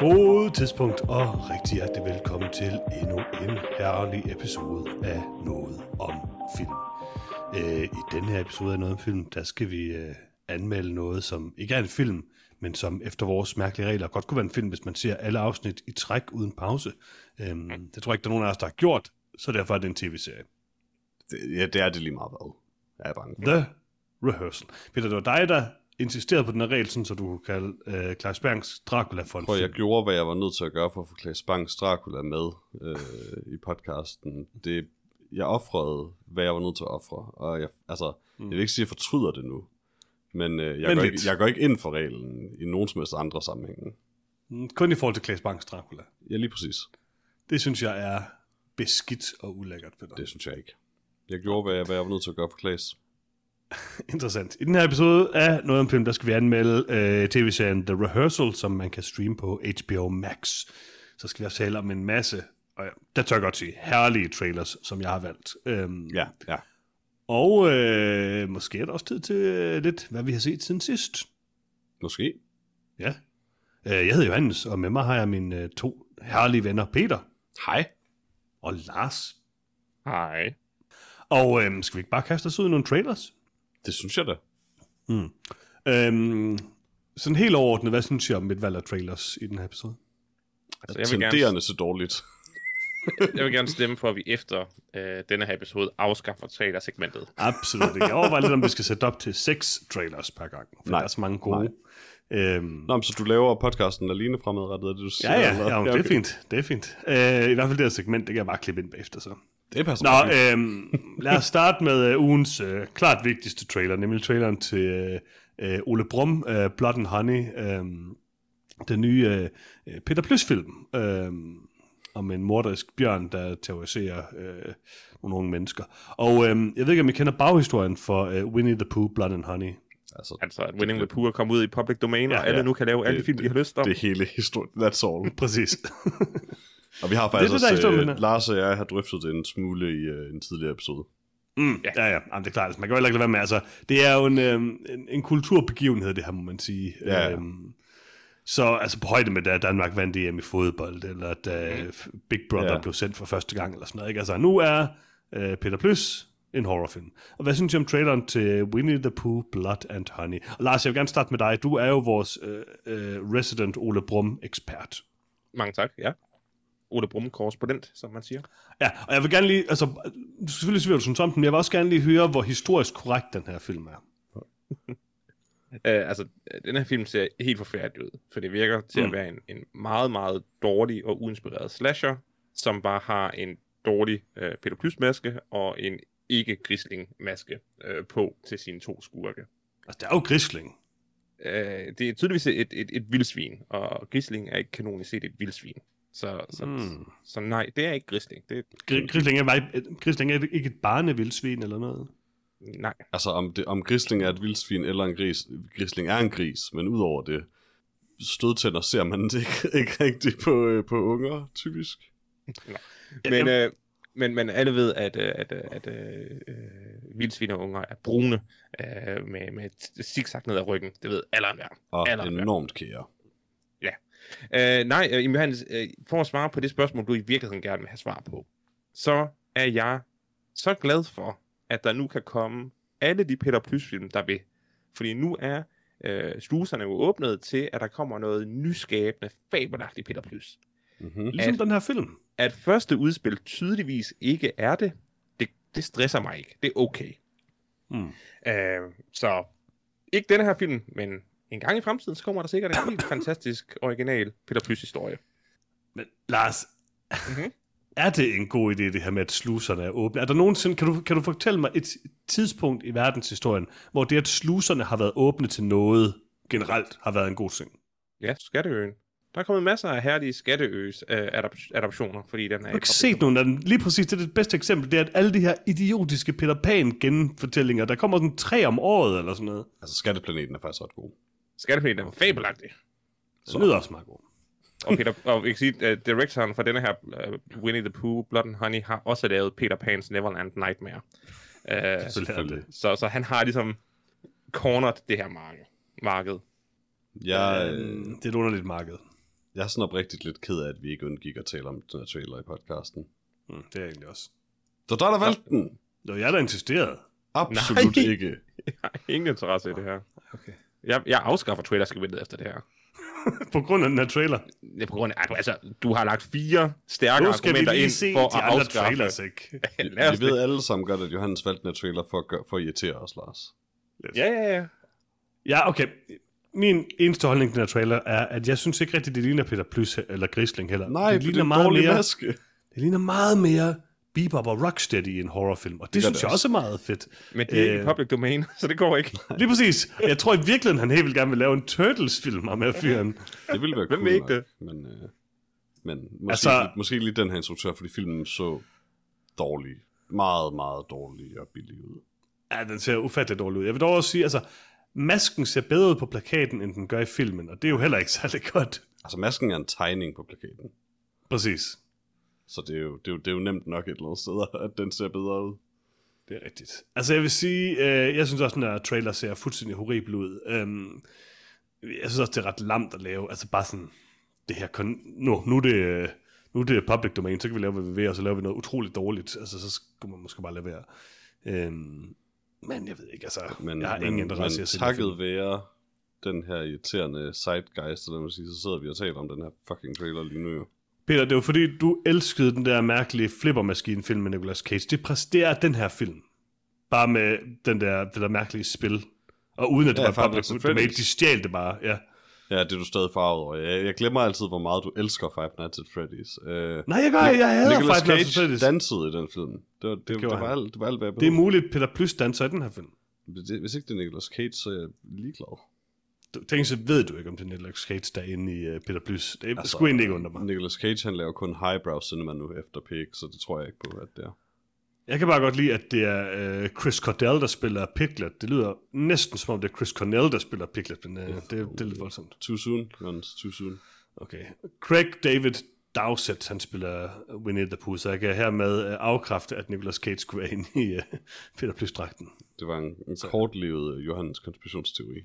God tidspunkt og rigtig hjertelig velkommen til endnu en herlig episode af Noget om Film. Øh, I denne her episode af Noget om Film, der skal vi øh, anmelde noget, som ikke er en film, men som efter vores mærkelige regler godt kunne være en film, hvis man ser alle afsnit i træk uden pause. Øhm, det tror jeg ikke, der er nogen af os, der har gjort, så derfor er det en tv-serie. Det, ja, det er det lige meget hvad. Jeg er bange for. The Rehearsal. Peter, det var dig, der insisterede på den her regel, sådan, så du kunne kalde øh, Klaus Bergs Dracula for en Prøv, jeg gjorde, hvad jeg var nødt til at gøre for at få Klaas Bangs Dracula med øh, i podcasten. Det, jeg offrede, hvad jeg var nødt til at ofre. Og jeg, altså, mm. jeg vil ikke sige, at jeg fortryder det nu. Men, øh, jeg, Men går lidt. ikke, jeg går ikke ind for reglen i nogen som helst andre sammenhænge. Mm, Kun i forhold til Klaus Bergs Dracula. Ja, lige præcis. Det synes jeg er beskidt og ulækkert, Peter. Det synes jeg ikke. Jeg gjorde, hvad jeg, hvad jeg var nødt til at gøre for Klaas. Interessant. I den her episode af Noget om Film, der skal vi anmelde øh, tv-serien The Rehearsal, som man kan streame på HBO Max. Så skal vi også tale om en masse, og ja, der tør jeg godt sige, herlige trailers, som jeg har valgt. Øhm, Ja, ja. Og øh, måske er der også tid til øh, lidt, hvad vi har set siden sidst. Måske. Ja. Øh, jeg hedder Johannes, og med mig har jeg mine øh, to herlige venner, Peter Hej. Og Lars. Hej. Og øh, skal vi ikke bare kaste os ud i nogle trailers? Det synes jeg da. Øhm, sådan helt overordnet, hvad synes jeg om mit valg af trailers i den her episode? Altså, jeg, vil gerne, Tenderende så dårligt. jeg vil gerne stemme for, at vi efter øh, denne her episode afskaffer trailer-segmentet. Absolut ikke. Jeg overvejer lidt, om vi skal sætte op til seks trailers per gang, for Nej. der er så mange gode. Øhm, Nå, men så du laver podcasten alene fremadrettet, er det du siger? ja, ja, eller? ja, ja, det er okay. fint. Det er fint. Øh, I hvert fald det her segment, det kan jeg bare klippe ind bagefter så. Det passer Nå, øhm, lad os starte med øh, ugens øh, klart vigtigste trailer, nemlig traileren til øh, øh, Ole Brum, øh, Blood and Honey, øh, den nye øh, øh, Peter Plys-film øh, om en morderisk bjørn, der terroriserer øh, nogle unge mennesker. Og øh, jeg ved ikke, om I kender baghistorien for øh, Winnie the Pooh, Blood and Honey. Altså, Altså, at Winning the Pooh er kommet ud i public domain, Ja, og alle ja. nu kan lave alle de Det- film, de har lyst om. det er hele historien. That's all. Præcis. Og vi har Det faktisk det, der er også, øh, Lars og jeg har drøftet det en smule i øh, en tidligere episode. Mm, ja, ja, Jamen, det er klart. Altså, man kan jo heller ikke lade være med. Altså, det er jo en, øhm, en, en kulturbegivenhed, det her, må man sige. Ja, ja. Øhm, så altså på højde med, da Danmark vandt EM i fodbold, eller da Big Brother Ja. blev sendt for første gang, eller sådan noget. Ikke? Altså, nu er øh, Peter Plys en horrorfilm. Og hvad synes du om traileren til Winnie the Pooh, Blood and Honey? Og Lars, jeg vil gerne starte med dig. Du er jo vores øh, øh, resident Ole Brum-ekspert. Mange tak, ja. Ole Brumme korrespondent, som man siger. Ja, og jeg vil gerne lige, altså, selvfølgelig svire, du synes om den, men jeg vil også gerne lige høre, hvor historisk korrekt den her film er. Uh, altså, øh, den her film ser helt forfærdelig ud, for det virker til Mm. at være en, en meget, meget dårlig og uinspireret slasher, som bare har en dårlig Peter Plys-maske og en ikke-grisling-maske uh, på til sine to skurke. Altså, det er jo grisling. Uh, det er tydeligvis et, et, et vildsvin, og grisling er ikke kanonisk set et vildsvin. Så, så, Mm. mm. så nej, det er ikke grisling. Det, Gri- Grisling er, vej- Grisling er ikke et barnevildsvin eller noget. nej. Altså om, det, om grisling er et vildsvin eller en gris. Grisling er en gris, men udover det, stødtænder ser man det ikke, ikke rigtigt på, øh, på unger, typisk. Men, øh, men, men alle ved, at, øh, at, øh, at øh, øh, vildsvin og unger er brune øh, med, med zigzag ned ad ryggen. Det ved alle enhver. Og hvad? enormt kære. Øh, nej, øh, Johannes, øh, for at svare på det spørgsmål, du i virkeligheden gerne vil have svar på, så er jeg så glad for, at der nu kan komme alle de Peter Plys-film, der vil. Fordi nu er øh, sluserne jo åbnet til, at der kommer noget nyskabende, fabelagtigt Peter Plys. Mm-hmm. Ligesom At- den her film. At første udspil tydeligvis ikke er det, det, det stresser mig ikke. Det er okay. Mm. Øh, så ikke denne her film, men en gang i fremtiden, så kommer der sikkert en helt fantastisk original Peter Plys historie. Men Lars, Mhm. er det en god idé, det her med, at sluserne er åbne? Er der nogensinde, kan du, kan du fortælle mig et tidspunkt i verdenshistorien, hvor det, at sluserne har været åbne til noget, generelt har været en god ting? Ja, Skatteøen. Der er kommet masser af herlige Skatteøs øh, adaptioner, fordi den er... Jeg har ikke set nogen af dem. Lige præcis, det er det bedste eksempel, det er, at alle de her idiotiske Peter Pan genfortællinger, der kommer sådan tre om året, eller sådan noget. Altså, skatteplaneten er faktisk ret god. Skatteplaneten er fabelagtig. Det lyder også meget godt. og, Peter, og jeg kan sige, at directoren for denne her uh, Winnie the Pooh, Blood and Honey, har også lavet Peter Pan's Neverland Nightmare. Uh, Selvfølgelig. så, så han har ligesom cornered det her marked. marked. Jeg, øh, det er et underligt marked. Jeg er sådan oprigtigt lidt ked af, at vi ikke undgik at tale om den her trailer i podcasten. Mm, det er jeg egentlig også. Så der er der valgt den. Nå, jeg er da insisteret. Absolut Nej. ikke. Jeg har ingen interesse i det her. Okay. Jeg, jeg afskaffer trailer efter det her. På grund af den her trailer. Det er på grund af, altså, du har lagt fire stærke Nu skal vi argumenter lige ind se for de at andre afskaffe. trailers, ikke? Vi ved det. alle sammen godt, at Johannes valgte den her trailer for at, gøre, for at irritere os, Lars. Ja, ja, ja. Ja, okay. Min eneste holdning til den her trailer er, at jeg synes ikke rigtigt, det ligner Peter Plys eller Grisling heller. Nej, det det er ligner en meget mere, maske. Det ligner meget mere Bebop og Rocksteady i en horrorfilm, og det, det synes det jeg også er meget fedt. Men det er ikke Øh, public domain, så det går ikke. Lige præcis. Jeg tror i virkeligheden, han helt vil gerne vil lave en Turtles-film om med fyren. Det ville være Hvem cool vil ikke nok, Men, øh, men måske, Altså- altså, måske lige den her instruktør, fordi filmen så dårlig. Meget, meget dårlig og billig ud. Ja, den ser ufatteligt dårlig ud. Jeg vil dog også sige, altså, masken ser bedre ud på plakaten, end den gør i filmen, og det er jo heller ikke særlig godt. Altså, masken er en tegning på plakaten. Præcis. Så det er, jo, det, er jo, det er jo nemt nok et eller andet sted, at den ser bedre ud. Det er rigtigt. Altså, jeg vil sige, øh, jeg synes også, at den der trailer ser fuldstændig horribel ud. Øhm, jeg synes også, det er ret lamt at lave. Altså, bare sådan, det her, kon- nu, nu, er det, øh, nu er det public domain, så kan vi lave, hvad vi vil, og så laver vi noget utroligt dårligt. Altså, så skulle man måske bare lade være. Øhm, men jeg ved ikke, altså, Men, jeg har men, ingen interesse i at se takket være den her irriterende sidegeist, eller man siger, så sidder vi og taler om den her fucking trailer lige nu jo. Peter, det var fordi, du elskede den der mærkelige flippermaskine-film med Nicolas Cage. Det præsterer den her film. Bare med den der, det der mærkelige spil. Og uden at det Ja, var public domain, de stjal det bare, ja. Ja, det er du stadig farvet over. Jeg, jeg glemmer altid, hvor meget du elsker Five Nights at Freddy's. Uh, Nej, jeg gør, jeg hader Nicolas Five Nights at Cage Freddy's. dansede i den film. Det var, det, det, det, var, alt, det var alt, hvad jeg Det er muligt, Peter Plys danser i den her film. Det, hvis ikke det er Nicolas Cage, så er jeg ligeglad. Du, tænk, så ved du ikke, om det er Nicolas Cage, der er inde i uh, Peter Plys. Det altså, skulle egentlig ikke undre mig. Nicolas Cage, han laver kun highbrow cinema nu efter Pig, så det tror jeg ikke på, at det er. Jeg kan bare godt lide, at det er uh, Chris Cordell, der spiller Piglet. Det lyder næsten som om, det er Chris Cornell, der spiller Piglet, men uh, det, det er lidt voldsomt. Too soon, Jens, too soon. Okay. Craig David Dowsett, han spiller Winnie the Pooh, så jeg kan hermed øh, afkræfte, at Nicolas Cage skulle være inde i uh, Peter Plys-dragten. Det var en, en kortlevet Johannes konspirationsteori.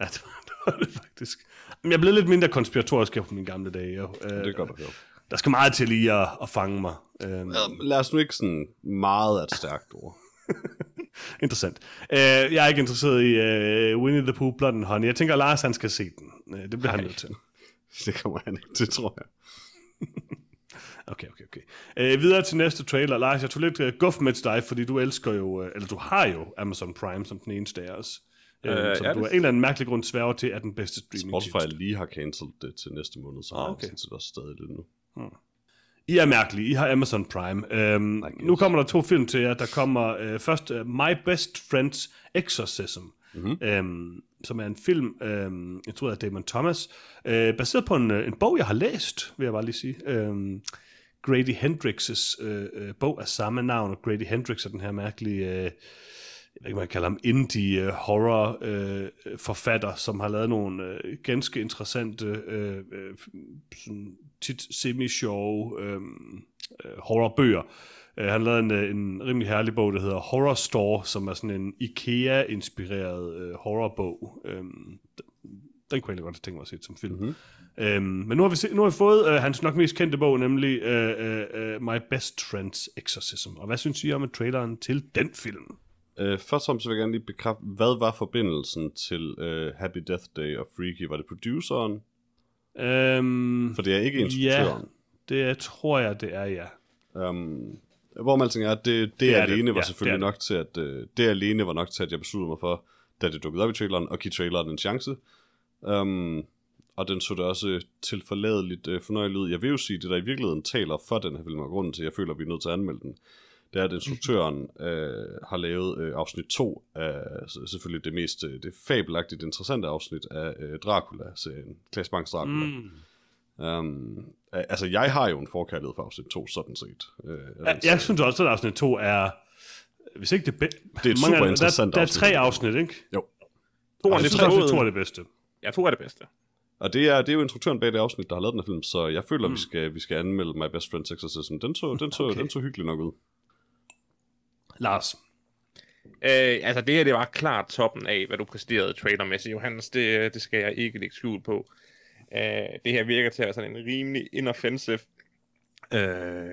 Ja, det var, det var det faktisk. Men jeg blevet lidt mindre konspiratorisk her på mine gamle dage. Jo. Uh, Det er godt at høre. Der skal meget til lige at, at fange mig. Ja, lad os nu ikke sådan meget af et stærkt ord. interessant. Uh, jeg er ikke interesseret i uh, Winnie the Pooh, Blood and Honey. Jeg tænker, at Lars han skal se den. Uh, det bliver han nødt til. Det kommer han ikke til, tror jeg. Okay, okay, okay. Uh, videre til næste trailer. Lars, jeg tog lidt uh, guf med til dig, fordi du elsker jo, uh, eller du har jo Amazon Prime som den eneste af os. Uh, Øh, som ja, du det- af en eller anden mærkelig grund sværger til, at den bedste streaming Spotify lige har cancelled det til næste måned, så Ah, ah, okay. okay. det også stadig lidt nu. I er mærkelige. I har Amazon Prime. Um, nu kommer der to film til jer. Der kommer uh, først uh, My Best Friend's Exorcism, mm-hmm. um, som er en film, um, jeg tror, er Damon Thomas, uh, baseret på en, uh, en bog, jeg har læst, vil jeg bare lige sige. Um, Grady Hendrix' uh, uh, bog af samme navn, og Grady Hendrix er den her mærkelige... Uh, jeg ved ikke, man kalder ham, indie uh, horror uh, forfatter, som har lavet nogle uh, ganske interessante, uh, uh, sådan tit semi-sjove uh, uh, horrorbøger. Uh, han lavede en, uh, en rimelig herlig bog, der hedder Horror Store, som er sådan en IKEA-inspireret uh, horrorbog. Um, den kunne jeg godt tænkt mig at se som film. Mm-hmm. Øhm, men nu har vi, se, nu har vi fået uh, hans nok mest kendte bog, nemlig uh, uh, uh, My Best Friend's Exorcism. Og hvad synes I om traileren til den film? Øh, først og fremmest vil jeg gerne lige bekræfte, hvad var forbindelsen til øh, Happy Death Day og Freaky? Var det produceren? Øhm, For det er ikke ja, instruktøren. det tror jeg, det er, ja. Um, hvor man alting er, det, det, Det er alene det. var Ja, selvfølgelig det nok til, at øh, det alene var nok til, at jeg besluttede mig for, da det dukkede op i traileren, at give traileren en chance. Um, og den så da også til forladeligt øh, fornøjeligt ud. Jeg vil jo sige, det der i virkeligheden taler for den her film, og grunden til, at jeg føler, at vi er nødt til at anmelde den, det er, at instruktøren øh, har lavet øh, afsnit 2 af selvfølgelig det mest øh, det fabelagtigt interessante afsnit af øh, Dracula-serien, Klaas Banks Dracula. Mm. Um, altså, jeg har jo en forkærlighed for afsnit 2, sådan set. Øh, den Jeg, serie. jeg synes også, at afsnit 2 er, hvis ikke det bedste... Det er et super interessant der, der er afsnit. tre afsnit, ikke? Jo. Toren, Jeg det synes er at 2 er det bedste. Jeg tror, er det bedste. Og det er, det er jo instruktøren bag det afsnit, der har lavet den her film, så jeg føler, mm. vi, skal, vi skal anmelde My Best Friend's Exorcism. Den så, den så, okay. den så hyggelig nok ud. Lars. Øh, altså det her, det var klart toppen af, hvad du præsterede trailermæssigt, Johannes. Det, øh, det skal jeg ikke lægge skjul på. Øh, det her virker til at være sådan en rimelig inoffensive øh,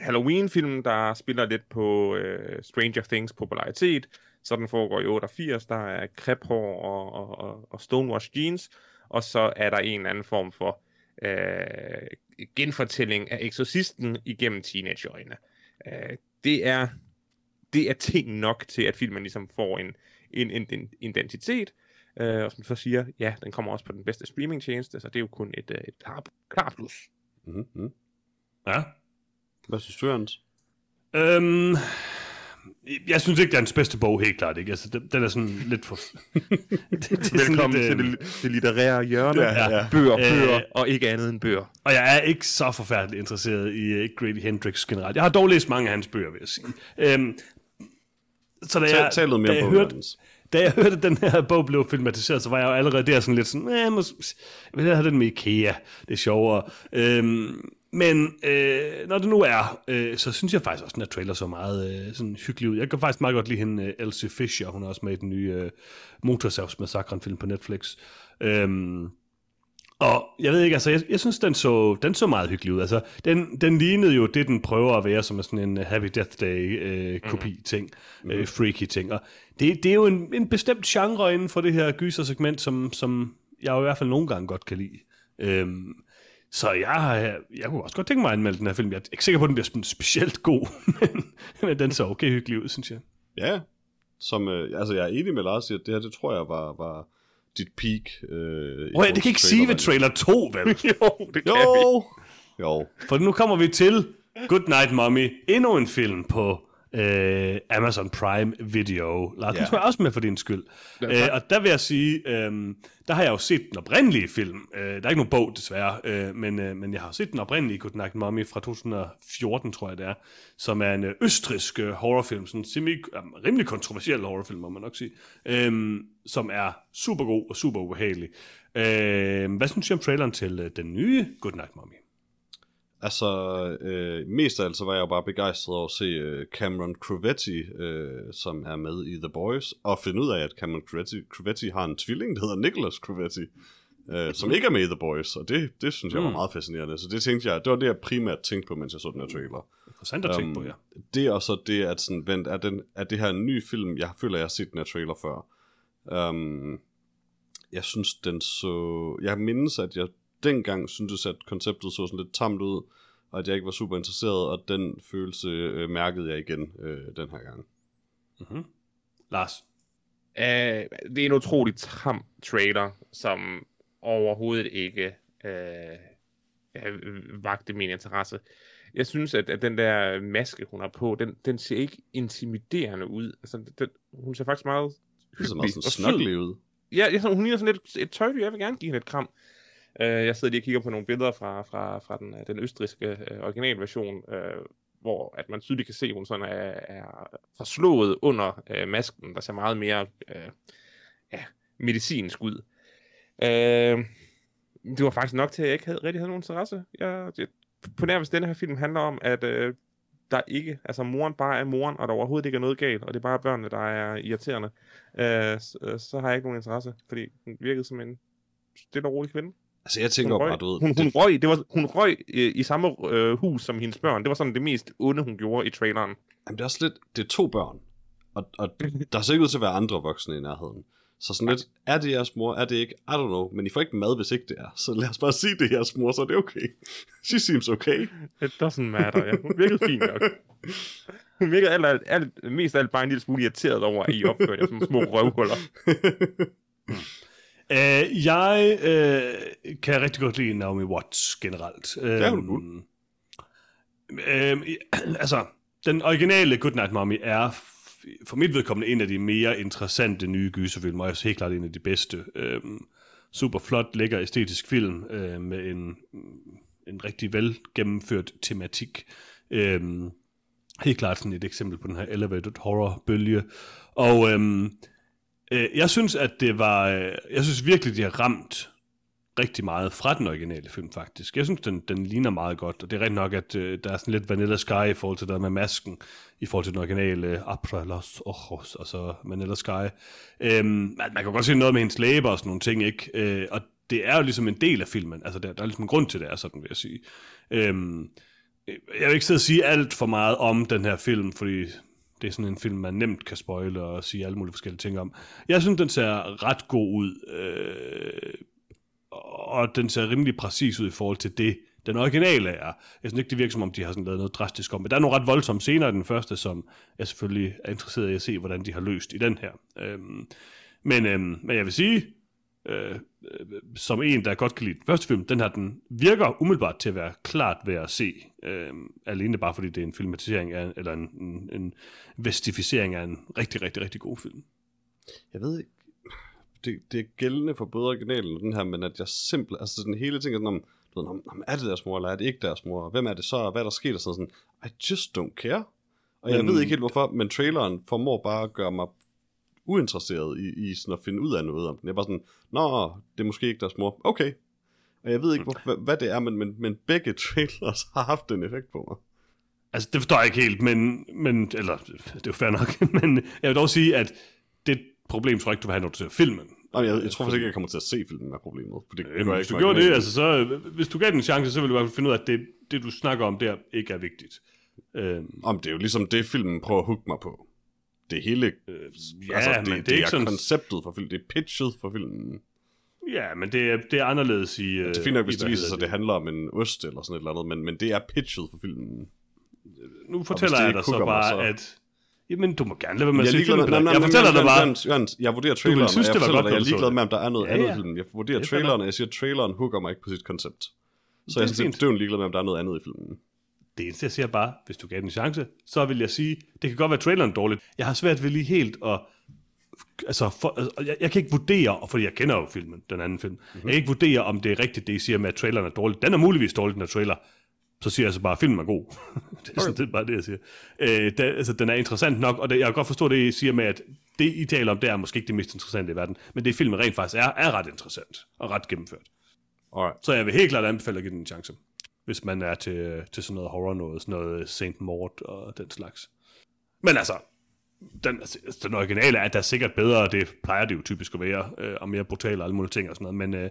Halloween-film, der spiller lidt på øh, Stranger Things popularitet. Så den foregår i 88, der er krephår og, og, og, og stonewash jeans, og så er der en eller anden form for øh, genfortælling af eksorcisten igennem teenageøjne. Øh, det er det er ting nok til, at filmen ligesom får en, en, en, en identitet, øh, og som så siger, ja, den kommer også på den bedste streamingtjeneste, så det er jo kun et, øh, et klart klar plus. Mm-hmm. Ja. Hvad synes du, Hans? Øhm, jeg synes ikke, det er hans bedste bog, helt klart. Ikke? Altså, den, den er sådan lidt for... det, det er Velkommen lidt, til øh, det, det litterære hjørne. Ja, ja. Bøger, Øh, bøger, og ikke andet end bøger. Og jeg er ikke så forfærdeligt interesseret i uh, Grady Hendrix generelt. Jeg har dog læst mange af hans bøger, vil jeg sige. Øhm, så da jeg, tal noget da mere jeg hørte, da jeg hørte, at den her bog blev filmatiseret, så var jeg jo allerede der sådan lidt sådan, jeg vil have den med Ikea, det er sjovere. Øhm, men øh, når det nu er, øh, så synes jeg faktisk også, at den her trailer så meget øh, sådan hyggelig ud. Jeg kan faktisk meget godt lide hende, øh, Elsie Fisher, hun er også med i den nye øh, Motorsavsmassakren-film på Netflix. Øhm, og jeg ved ikke, altså, jeg, jeg synes, den så, den så meget hyggelig ud. Altså, den, den lignede jo det, den prøver at være, som er sådan en Happy Death Day-kopi-ting, øh, øh, freaky-ting. Og det, det er jo en, en bestemt genre inden for det her gyser-segment, som, som jeg jo i hvert fald nogle gange godt kan lide. Øhm, så jeg, har, jeg kunne også godt tænke mig at anmelde den her film. Jeg er ikke sikker på, at den bliver specielt god, men, men den så okay hyggelig ud, synes jeg. Ja, som, øh, altså jeg er enig med Lars i, at det her, det tror jeg var, var dit peak. Øh, Prøv, det kan ikke sige ved trailer 2, vel? jo, det kan vi. Jo, jo. For nu kommer vi til Good Night Mommy, endnu en film på øh, Amazon Prime Video. Lars, Ja. den tror jeg også med for din skyld. Øh, og der vil jeg sige, øh, der har jeg jo set den oprindelige film. Øh, der er ikke nogen bog, desværre, øh, men, øh, men jeg har set den oprindelige Good Night Mommy fra 2014, tror jeg det er, som er en øh, østrisk øh, horrorfilm, sådan en semi, øh, rimelig kontroversiel horrorfilm, må man nok sige, øh, som er super god og super ubehagelig. Øh, hvad synes du om traileren til øh, den nye Good Night Mommy? Altså, øh, mest af alt så var jeg bare begejstret over at se øh, Cameron Crovetti, øh, som er med i The Boys, og finde ud af, at Cameron Crovetti, Crovetti har en tvilling, der hedder Nicholas Crovetti, øh, som ikke er med i The Boys, og det, det synes jeg var meget fascinerende. Så det tænkte jeg, det var det, jeg primært tænkte på, mens jeg så den her trailer. Interessant at tænke på, ja. Det og så det, at sådan, vent, er, den, er det her en ny film? Jeg føler, jeg har set den her trailer før. Um, jeg synes, den så... Jeg mindes, at jeg dengang syntes, at konceptet så sådan lidt tamt ud, og at jeg ikke var super interesseret, og den følelse øh, mærkede jeg igen øh, den her gang. Lars? Uh, det er en utrolig tam trailer, som overhovedet ikke uh, vagte min interesse. Jeg synes, at, at den der maske, hun har på, den, den ser ikke intimiderende ud. Altså, den, hun ser faktisk meget Det hyggelig sådan og sød. snokkelig ud. Ja, jeg, hun ligner sådan lidt et tøjdyr. Jeg vil gerne give hende et kram. Øh, jeg sidder lige og kigger på nogle billeder fra, fra, fra den, øh, den østriske øh, originalversion, øh, hvor at man tydeligt kan se, at hun sådan er, er forslået under øh, masken, der ser meget mere øh, ja, medicinsk ud. Øh, det var faktisk nok til, at jeg ikke havde, rigtig havde nogen interesse. Jeg, jeg, på nærmest denne her film handler om, at øh, der ikke, altså moren bare er moren, og der overhovedet ikke er noget galt, og det er bare børnene, der er irriterende, øh, så, øh, så har jeg ikke nogen interesse, fordi hun virkede som en stille og rolig kvinde. Altså, jeg tænker Hun jo røg, bare, du ved... hun, hun det, røg, det var, hun røg øh, i samme øh, hus som hendes børn. Det var sådan det mest onde, hun gjorde i traileren. jamen, det er også lidt... Det er to børn, og, og der ser ikke ud til at være andre voksne i nærheden. Så sådan lidt, er det jeres mor, er det ikke? I don't know, men I får ikke mad, hvis ikke det er. Så lad os bare sige, det er jeres mor, så er det okay. She seems okay. It doesn't matter, ja. Hun virkede fint nok. Hun virkede alt, alt, alt, mest af alt bare en lille smule irriteret over, at I opførte jer som små røvhuller. Uh, jeg uh, kan rigtig godt lide Naomi Watts generelt. Uh, er hun god. uh, altså, den originale Goodnight Mommy er for mit vedkommende en af de mere interessante nye gyserfilm, og også helt klart en af de bedste. Uh, super flot, lækker æstetisk film uh, med en, en rigtig vel gennemført tematik. Uh, helt klart sådan et eksempel på den her elevated horror bølge. Og øhm, øh, jeg synes, at det var, øh, jeg synes virkelig, de har ramt rigtig meget fra den originale film, faktisk. Jeg synes, den, den ligner meget godt, og det er rigtig nok, at øh, der er sådan lidt Vanilla Sky i forhold til det der med masken, i forhold til den originale øh, Apra los ojos, og så Vanilla Sky. Øhm, man, man kan godt se noget med hendes læber og sådan nogle ting, ikke? Øh, og det er jo ligesom en del af filmen, altså der, der er ligesom en grund til det, er sådan vil jeg sige. Øhm, jeg vil ikke sidde og sige alt for meget om den her film, fordi det er sådan en film, man nemt kan spoile og sige alle mulige forskellige ting om. Jeg synes, den ser ret god ud, øh, og den ser rimelig præcis ud i forhold til det, den originale er. Jeg synes ikke, det virker som om, de har sådan lavet noget drastisk om. Men der er nogle ret voldsomme scener i den første, som jeg selvfølgelig er interesseret i at se, hvordan de har løst i den her. Øh, men, øh, men jeg vil sige, øh, øh, som en, der godt kan lide den første film, den her, den virker umiddelbart til at være klart ved at se. Øh, alene bare fordi det er en filmatisering af, eller en, en, en vestificering af en rigtig, rigtig, rigtig god film. Jeg ved ikke, det, det er gældende for både originalen og den her, men at jeg simpelthen, altså den hele ting er sådan om, du ved, om, er det deres mor, eller er det ikke deres mor, hvem er det så, og hvad er der sket, og sådan sådan, I just don't care. Og jeg Men- ved ikke helt hvorfor, men traileren formår bare at gøre mig uinteresseret i, i sådan at finde ud af noget om den. Jeg er bare sådan, nå, det er måske ikke deres mor. Okay. Og jeg ved ikke, hvor, hvad, hvad det er, men, men, men begge trailers har haft en effekt på mig. Altså, det forstår jeg ikke helt, men, men eller, det er jo fair nok, men jeg vil dog sige, at det problem tror jeg ikke, du vil have, når du ser filmen. Og jeg, jeg tror faktisk ikke, jeg kommer til at se filmen med problemet. For det gør jeg hvis du gjorde det, altså så, hvis du gav den en chance, så ville du i hvert fald finde ud af, at det, det du snakker om der, ikke er vigtigt. Øhm, Om det er jo ligesom det, filmen prøver at hooke mig på. Det hele, øh, ja, altså, det, men det, det er er, ikke sådan- konceptet for filmen, det er pitchet for filmen. ja, men det er, det er anderledes i... Det er fint nok, hvis det viser sig, at det handler om en ost eller sådan et eller andet, men, men det er pitchet for filmen. Nu fortæller jeg dig så bare, så- at... Jamen, du må gerne lade være med at se er filmen. Jeg fortæller dig bare... Jørgen, Jørgen, jeg vurderer traileren, synes, og jeg fortæller dig, jeg er du ligeglad med, om der er noget Ja, andet ja. i filmen. Jeg vurderer er traileren, og jeg siger, at traileren hooker mig ikke på sit koncept. Så jeg er sådan set døvn ligeglad med, om der er noget andet i filmen. Det eneste, jeg siger bare, hvis du gav den en chance, så vil jeg sige, det kan godt være traileren er dårligt. Jeg har svært ved lige helt at... Altså, for, altså, jeg, jeg kan ikke vurdere, fordi jeg kender jo filmen, den anden film. Mm-hmm. Jeg kan ikke vurdere, om det er rigtigt, det I siger med, at traileren er dårlig. Den er muligvis dårlig, den her trailer. Så siger jeg altså bare, at filmen er god. det er sådan set bare det, jeg siger. Øh, det, altså, den er interessant nok, og det, jeg kan godt forstå det, I siger med, at det, I taler om, det er måske ikke det mest interessante i verden. Men det, filmen rent faktisk er, er ret interessant og ret gennemført. Alright. Så jeg vil helt klart anbefale at give den en chance, hvis man er til, til sådan noget horror noget, sådan noget Saint Maud og den slags. Men altså, den, altså, den originale er da sikkert bedre, og det plejer det jo typisk at være, øh, og mere brutal og alle mulige ting og sådan noget, men, øh,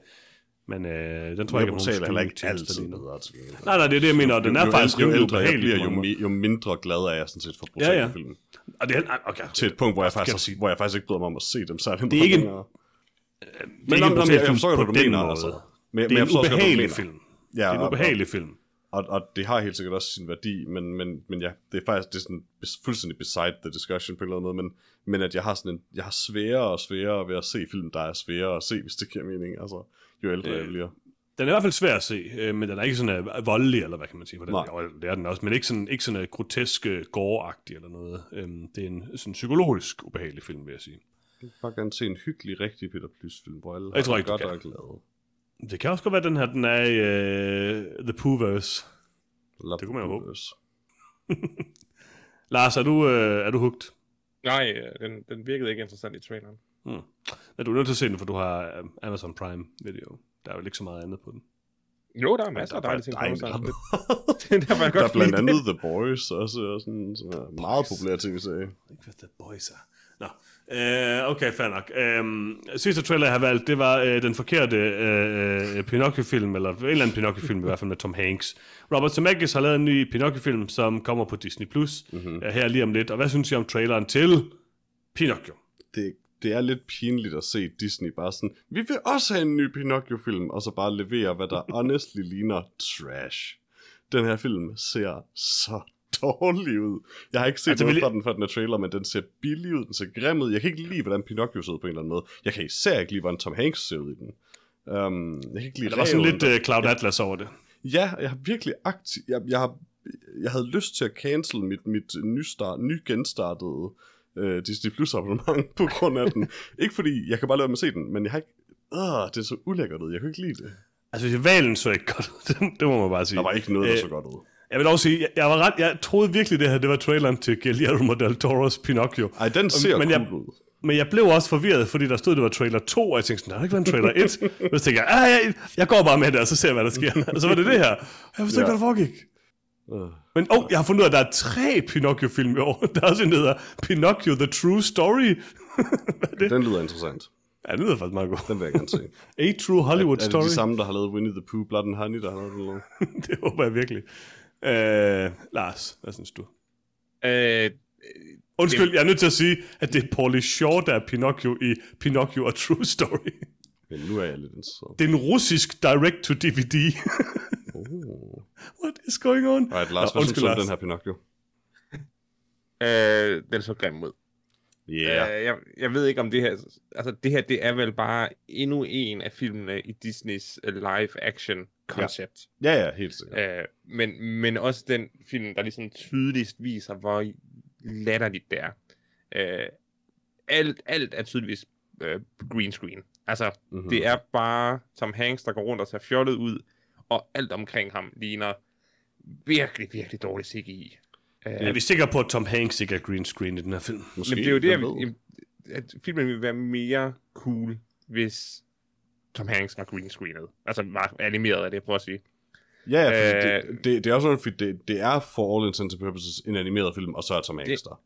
men øh, den tror jeg Jeg ikke, brutal er heller ikke altid bedre til gengæld. Nej, nej, det er det, jeg mener, og den er jo, faktisk jo, ældre jeg bliver, jo, jo mindre glad er jeg sådan set for brutale Ja, ja. film. Og det er, okay, Til et punkt, hvor jeg, faktisk, sige- hvor jeg faktisk ikke bryder mig om at se dem særlig Det er ikke en- længere. det er Men ikke en brutal film på den måde. altså. Men, Det er en ubehagelig film. Ja, Det er en og- ubehagelig film. Og, og det har helt sikkert også sin værdi, men, men, men ja, det er faktisk det er sådan fuldstændig beside the discussion på en eller anden måde, men, men at jeg har sådan en, jeg har sværere og sværere ved at se film, der er sværere at se, hvis det giver mening, altså jo ældre Øh, jeg bliver. Den er i hvert fald svær at se, øh, men den er ikke sådan uh, voldelig, eller hvad kan man sige på den. Jo, det er den også, men ikke sådan, ikke sådan uh, grotesk uh, gore-agtig eller noget. Øhm, det er en sådan psykologisk ubehagelig film, vil jeg sige. Jeg vil bare gerne se en hyggelig, rigtig Peter Plys film, hvor alle Jeg tror har ikke, godt kan. og glade. Det kan også godt være, den her, den er i uh, The Pooverse. Love Det kunne man jo håbe. Lars, er du, uh, er du hugt? Nej, øh, den, den virkede ikke interessant i traileren. Hmm. Er du nødt til at se den, for du har uh, Amazon Prime Video. Der er jo ikke så meget andet på den. Jo, der er masser af der er dejlige ting på dejligt. Amazon. Det er Der godt er blandt andet The Boys, også og sådan, sådan en meget populær tv-serie. Ikke hvad The Boys er. Nå, øh, okay, fair nok. Øh, sidste trailer, jeg har valgt, det var øh, den forkerte øh, Pinocchio-film, eller en eller anden Pinocchio-film, i hvert fald med Tom Hanks. Robert Zemeckis har lavet en ny Pinocchio-film, som kommer på Disney+, Plus mm-hmm. her lige om lidt. Og hvad synes I om traileren til Pinocchio? det, det er lidt pinligt at se Disney bare sådan, vi vil også have en ny Pinocchio-film, og så bare levere, hvad der honestly ligner trash. Den her film ser så dårlig ud. Jeg har ikke set Altså, noget fra den fra den her trailer, men den ser billig ud, den ser grim ud. Jeg kan ikke lide, hvordan Pinocchio ser ud på en eller anden måde. Jeg kan især ikke lide, hvordan Tom Hanks ser ud i den. Um, jeg kan ikke lide Der var sådan lidt øh, Cloud Atlas over det. Ja, jeg har virkelig aktiv... Jeg, jeg, har, jeg havde lyst til at cancel mit, mit nystart, ny genstartede øh, Disney Plus abonnement på grund af den. ikke fordi, jeg kan bare lade mig at se den, men jeg har ikke... Øh, det er så ulækkert ud. Jeg kan ikke lide det. Altså, valen så ikke godt ud, det, det må man bare sige. Der var ikke noget, der Øh, så godt ud. Jeg vil også sige, jeg, var ret, jeg troede virkelig, det her det var traileren til Guillermo del Toro's Pinocchio. Ej, den ser men cool jeg- ud. Men jeg blev også forvirret, fordi der stod, det var trailer 2, og jeg tænkte der har ikke været en trailer 1. og så tænkte jeg, ah, jeg, jeg går bare med det, og så ser jeg, hvad der sker. og så var det det her. Jeg forstod ikke, Ja. hvad der foregik. Øh. Men oh, jeg har fundet ud af, at der er tre Pinocchio-film i år. Der er også en, der hedder Pinocchio The True Story. Den lyder interessant. ja, det lyder faktisk meget godt. Den vil jeg gerne se. A True Hollywood er det Story. de samme, der har lavet Winnie the Pooh, Blood and Honey, der har lavet den? Det håber jeg virkelig. Øh, Lars, hvad synes du? Øh, Undskyld, jeg er nødt til at sige, at det er Paulie Shaw, der er Pinocchio i Pinocchio A True Story. Men nu er jeg lidt interesseret. Det er en russisk direct-to-DVD. Oh. What is going on? Alright, Lars, Nå, hvad synes undskyld, du om Lars. den her Pinocchio? øh, den så grim ud. Yeah. Øh, jeg, jeg ved ikke om det her... Altså, det her, det er vel bare endnu en af filmene i Disneys øh, live-action koncept. Ja, ja, helt sikkert. Ja. Øh, men, men også den film, der ligesom tydeligst viser, hvor latterligt det er. Øh, alt, alt er tydeligvis øh, green screen. Altså, Mhm. mm-hmm. det er bare Tom Hanks, der går rundt og ser fjollet ud, og alt omkring ham ligner virkelig, virkelig dårlig CGI. Øh, Er vi sikre på, at Tom Hanks ikke er green screen i den her film? Måske, Men det er jo det, jeg- at filmen ville være mere cool, hvis Tom Hanks var green screenet. Altså var animeret af det, prøver at sige. Ja, ja, fordi Øh, det, det, det, er også sådan, fordi det, det er for all intents and purposes en animeret film, og så er Tom Hanks der.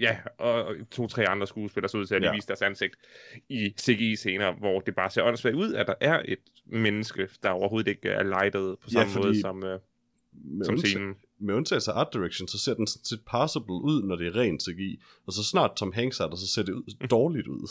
Ja, og to-tre andre skuespillere så ud til at de Ja. vise deres ansigt i CGI-scener, hvor det bare ser åndssvagt ud, at der er et menneske, der overhovedet ikke er lightet på Ja, samme fordi- måde som, øh, Med, som scenen. med undtagelse af art direction, så ser den sådan set passable ud, når det er rent CGI. Og så snart Tom Hanks er der, så ser det ud, dårligt ud.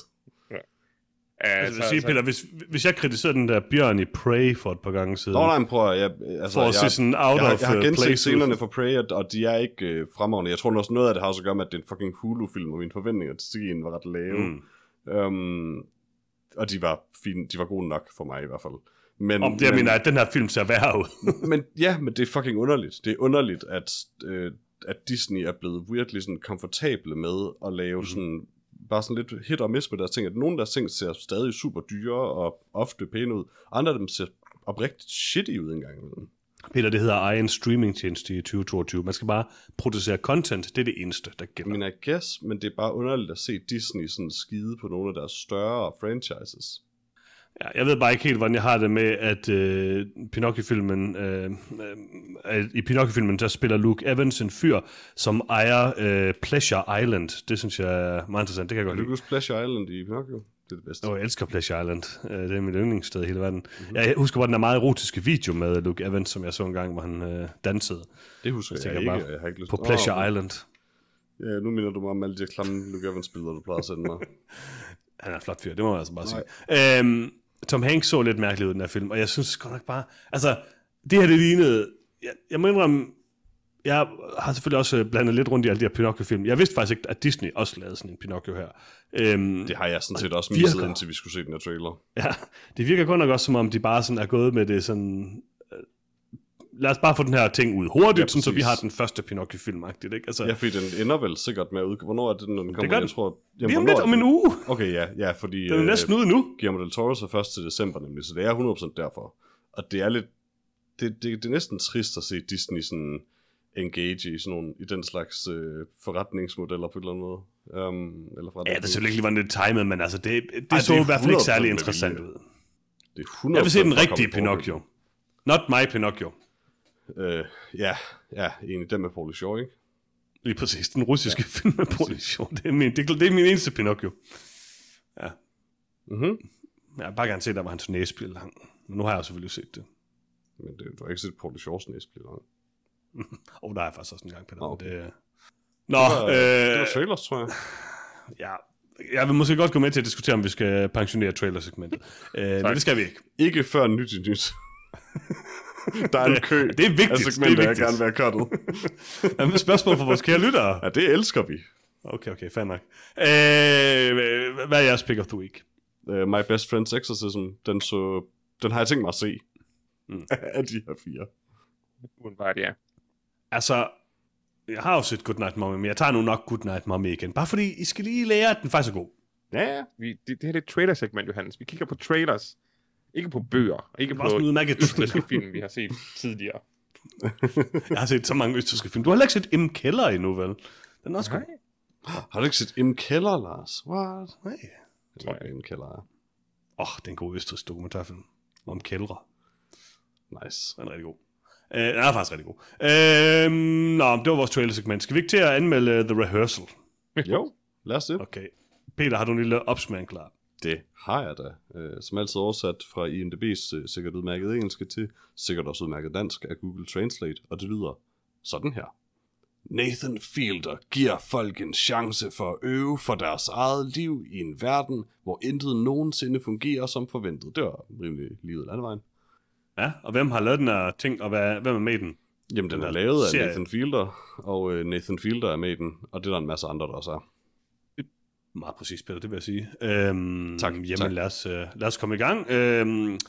Altså, vil sige, Peter, hvis, hvis jeg kritiserede den der bjørn i Prey for et par gange siden, Nå, nej, prøv at, jeg, altså, for at jeg, se sådan out jeg, har, of jeg har uh, genset scenerne for Prey, og- og de er ikke øh, fremragende. Jeg tror også noget af det har også at gøre med, at det er en fucking Hulu-film, og mine forventninger til CGI'en var ret lave. Mm. Um, og de var fine, de var gode nok for mig i hvert fald. Men, Om det, jeg men, mener, at den her film ser værre ud. men ja, men det er fucking underligt. Det er underligt, at, øh, at Disney er blevet weirdly sådan komfortable med at lave mm-hmm. sådan bare sådan lidt hit og miss med deres ting. At nogle af deres ting ser stadig super dyre og ofte pæne ud. Andre af dem ser oprigtigt shitty ud engang. Peter, det hedder egen streamingtjeneste i 2022. Man skal bare producere content. Det er det eneste, der gælder. mean, I guess, men det er bare underligt at se Disney sådan skide på nogle af deres større franchises. Ja, jeg ved bare ikke helt, hvordan jeg har det med, at øh, Pinocchio-filmen, øh, øh, i Pinocchio-filmen, der spiller Luke Evans en fyr, som ejer øh, Pleasure Island. Det synes jeg er meget interessant. Det kan jeg godt lide. huske Pleasure Island i Pinocchio? Det er det bedste. Åh, jeg elsker Pleasure Island. Øh, Det er mit yndlingssted i hele verden. Mm-hmm. Jeg husker bare den der meget erotiske video med Luke Evans, som jeg så en gang, hvor han øh, dansede Det husker Jeg jeg, jeg bare ikke. Jeg har ikke lyst på Pleasure men- Island. Ja, nu minder du mig om alle de klamme Luke Evans-billeder, du plejede at sende mig. Han er flot fyr, det må jeg altså bare sige. Øhm, Tom Hanks så lidt mærkeligt ud i den her film, og jeg synes godt nok bare... Altså, det her det lignede... Jeg, jeg må indrømme, jeg har selvfølgelig også øh, blandet lidt rundt i alle de her Pinocchio-film. Jeg vidste faktisk ikke, at Disney også lavede sådan en Pinocchio her. Øhm, Det har jeg sådan set også misset, indtil vi skulle se den her trailer. Ja, det virker godt nok også, som om de bare sådan er gået med det sådan... øh, Lad os bare få den her ting ud hurtigt, Ja, sådan, så vi har den første Pinocchio-film, ikke? Altså, Ja, fordi den ender vel sikkert med at udkomme. Hvornår er det, når den kommer? gør jeg den. tror, lige om lidt, om en uge. Okay, ja, ja fordi Den er næsten ude nu. Guillermo del Toro først til december nemlig, så det er 100% derfor. Og det er lidt, det, det, det er næsten trist at se Disney sådan engage i sådan nogle, i den slags øh, forretningsmodeller på en eller anden måde. Um, eller Ja, det er selvfølgelig ikke lige, hvordan det er timet, men altså, det, det, det Ej, så det i hvert fald ikke 100% særlig interessant ud. Det er 100 Jeg vil se den rigtige Pinocchio. Not my Pinocchio. Øh, ja, ja, egentlig den med Paulie Shaw, ikke? Lige præcis. Den russiske ja, film med produktion. Det er, min, det, er- det er min eneste Pinocchio. Mhm. Jeg har bare gerne set, der var hans næse bliver lang. Men nu har jeg jo selvfølgelig set det. Men det, du har ikke set Paulie Shaws næse blive lang. Og oh, der er jeg faktisk også en gang, Peter. Okay. okay. Det, Nå, Det var, øh, det var trailers, tror jeg. ja, jeg vil måske godt gå med til at diskutere, om vi skal pensionere trailersegmentet. øh, men det skal vi ikke. Ikke før nyt i nyt. Der er en kø Det er vigtigt. af det er segmenter, jeg vigtigt. gerne vil have cuttet. Jamen, spørgsmål fra vores kære lyttere. Ja, det elsker vi. Okay, okay, fair nok. Øh, hvad er jeres pick of the week? Uh, My Best Friend's Exorcism, den, så, den har jeg tænkt mig at se. Mm. af de her fire. Udenbart, ja. Altså, jeg har jo set Goodnight Mommy, men jeg tager nu nok Goodnight Mommy igen. Bare fordi I skal lige lære, at den faktisk er god. Ja, ja. Vi, det, det her er et trailer-segment, Johannes. Vi kigger på trailers. Ikke på bøger. Ikke Det på østrigske film, vi har set tidligere. Jeg har set så mange østrigske film. Du har heller ikke set M. Keller endnu, vel? Den er også god. Nej. Har du ikke set En Keller, Lars? What? Nej. Jeg tror ikke, En Keller er. Åh, oh, det er en god dokumentarfilm om kældre. Nice. Den er rigtig god. Øh, den er faktisk rigtig god. Øh, nå, det var vores trailer-segment. Skal vi ikke til at anmelde uh, The Rehearsal? Jo, lad os det. Okay. Peter, har du en lille opsmæring klar? Det har jeg da. Øh, som altid oversat fra IMDb's øh, sikkert udmærket engelske til sikkert også udmærket dansk af Google Translate, og det lyder sådan her. Nathan Fielder giver folk en chance for at øve for deres eget liv i en verden, hvor intet nogensinde fungerer som forventet. Det var rimelig livet landvejen. Ja, og hvem har lavet den her ting, og hvad, hvem er med i den? Jamen, den Den er lavet af. Nathan Fielder, og øh, Nathan Fielder er med i den, og det er der en masse andre, der også er. Meget præcis, Peter, det vil jeg sige. Øhm, Tak, Jamen, tak. Lad, os, øh, lad os komme i gang. Øhm,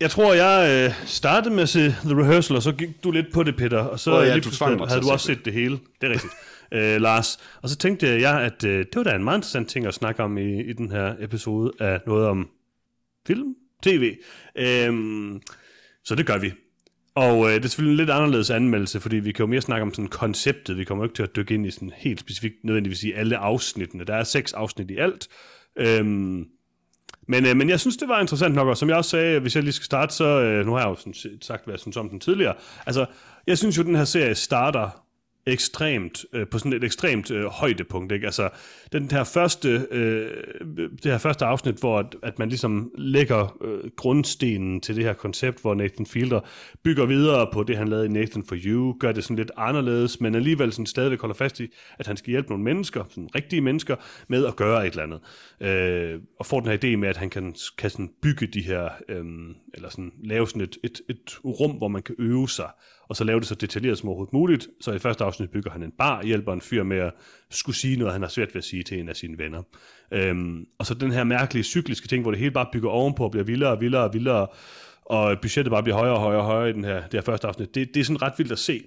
jeg tror, jeg øh, startede med at se The Rehearsal, og så gik du lidt på det, Peter. Og så Åh, ja, lige du tvang mig havde du også det. set det hele. Det er rigtigt, øh, Lars. Og så tænkte jeg, at øh, det var da en meget interessant ting at snakke om i, i den her episode af noget om film, tv. Øhm, så det gør vi. Og øh, det er selvfølgelig en lidt anderledes anmeldelse, fordi vi kan jo mere snakke om sådan konceptet. Vi kommer jo ikke til at dykke ind i sådan helt specifikt nødvendigvis i alle afsnittene. Der er seks afsnit i alt. Øhm, men, øh, men jeg synes, det var interessant nok, og som jeg også sagde, hvis jeg lige skal starte, så øh, nu har jeg jo sådan sagt, hvad jeg synes om den tidligere. Altså, jeg synes jo, den her serie starter ekstremt, øh, på sådan et ekstremt øh, højdepunkt, ikke? Altså, den her første, øh, det her første afsnit, hvor at, at man ligesom lægger øh, grundstenen til det her koncept, hvor Nathan Fielder bygger videre på det, han lavede i Nathan for You, gør det sådan lidt anderledes, men alligevel sådan stadigvæk holder fast i, at han skal hjælpe nogle mennesker, sådan rigtige mennesker, med at gøre et eller andet. Øh, og får den her idé med, at han kan, kan sådan bygge de her, øh, eller sådan lave sådan et, et, et rum, hvor man kan øve sig, og så lave det så detaljeret som overhovedet muligt. Så i første afsnit bygger han en bar, hjælper en fyr med at skulle sige noget, han har svært ved at sige til en af sine venner. Øhm, og så den her mærkelige cykliske ting, hvor det hele bare bygger ovenpå og bliver vildere og vildere og vildere, og budgettet bare bliver højere og højere og højere i den her, det her første afsnit. Det, det er sådan ret vildt at se.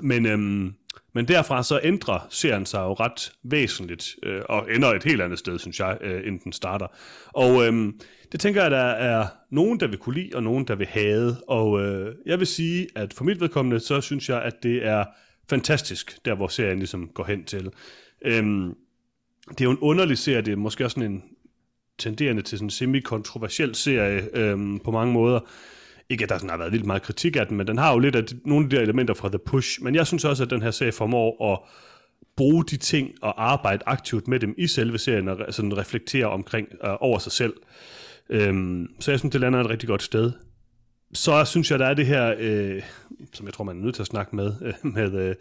Men, øhm, men derfra så ændrer serien sig jo ret væsentligt, øh, og ender et helt andet sted, synes jeg, øh, inden den starter. Og øh, det tænker jeg, at der er nogen, der vil kunne lide, og nogen, der vil hade. Og øh, jeg vil sige, at for mit vedkommende, så synes jeg, at det er fantastisk, der hvor serien ligesom går hen til. Øhm, det er jo en underlig serie, det er måske også sådan en tenderende til sådan en semi-kontroversiel serie øhm, på mange måder. Ikke at der sådan har været vildt meget kritik af den, men den har jo lidt af de, nogle af de der elementer fra The Push. Men jeg synes også, at den her serie formår at bruge de ting og arbejde aktivt med dem i selve serien og sådan reflektere omkring øh, over sig selv. Øhm, så jeg synes, det lander et rigtig godt sted. Så synes jeg, der er det her, øh, som jeg tror, man er nødt til at snakke med, øh, med øh,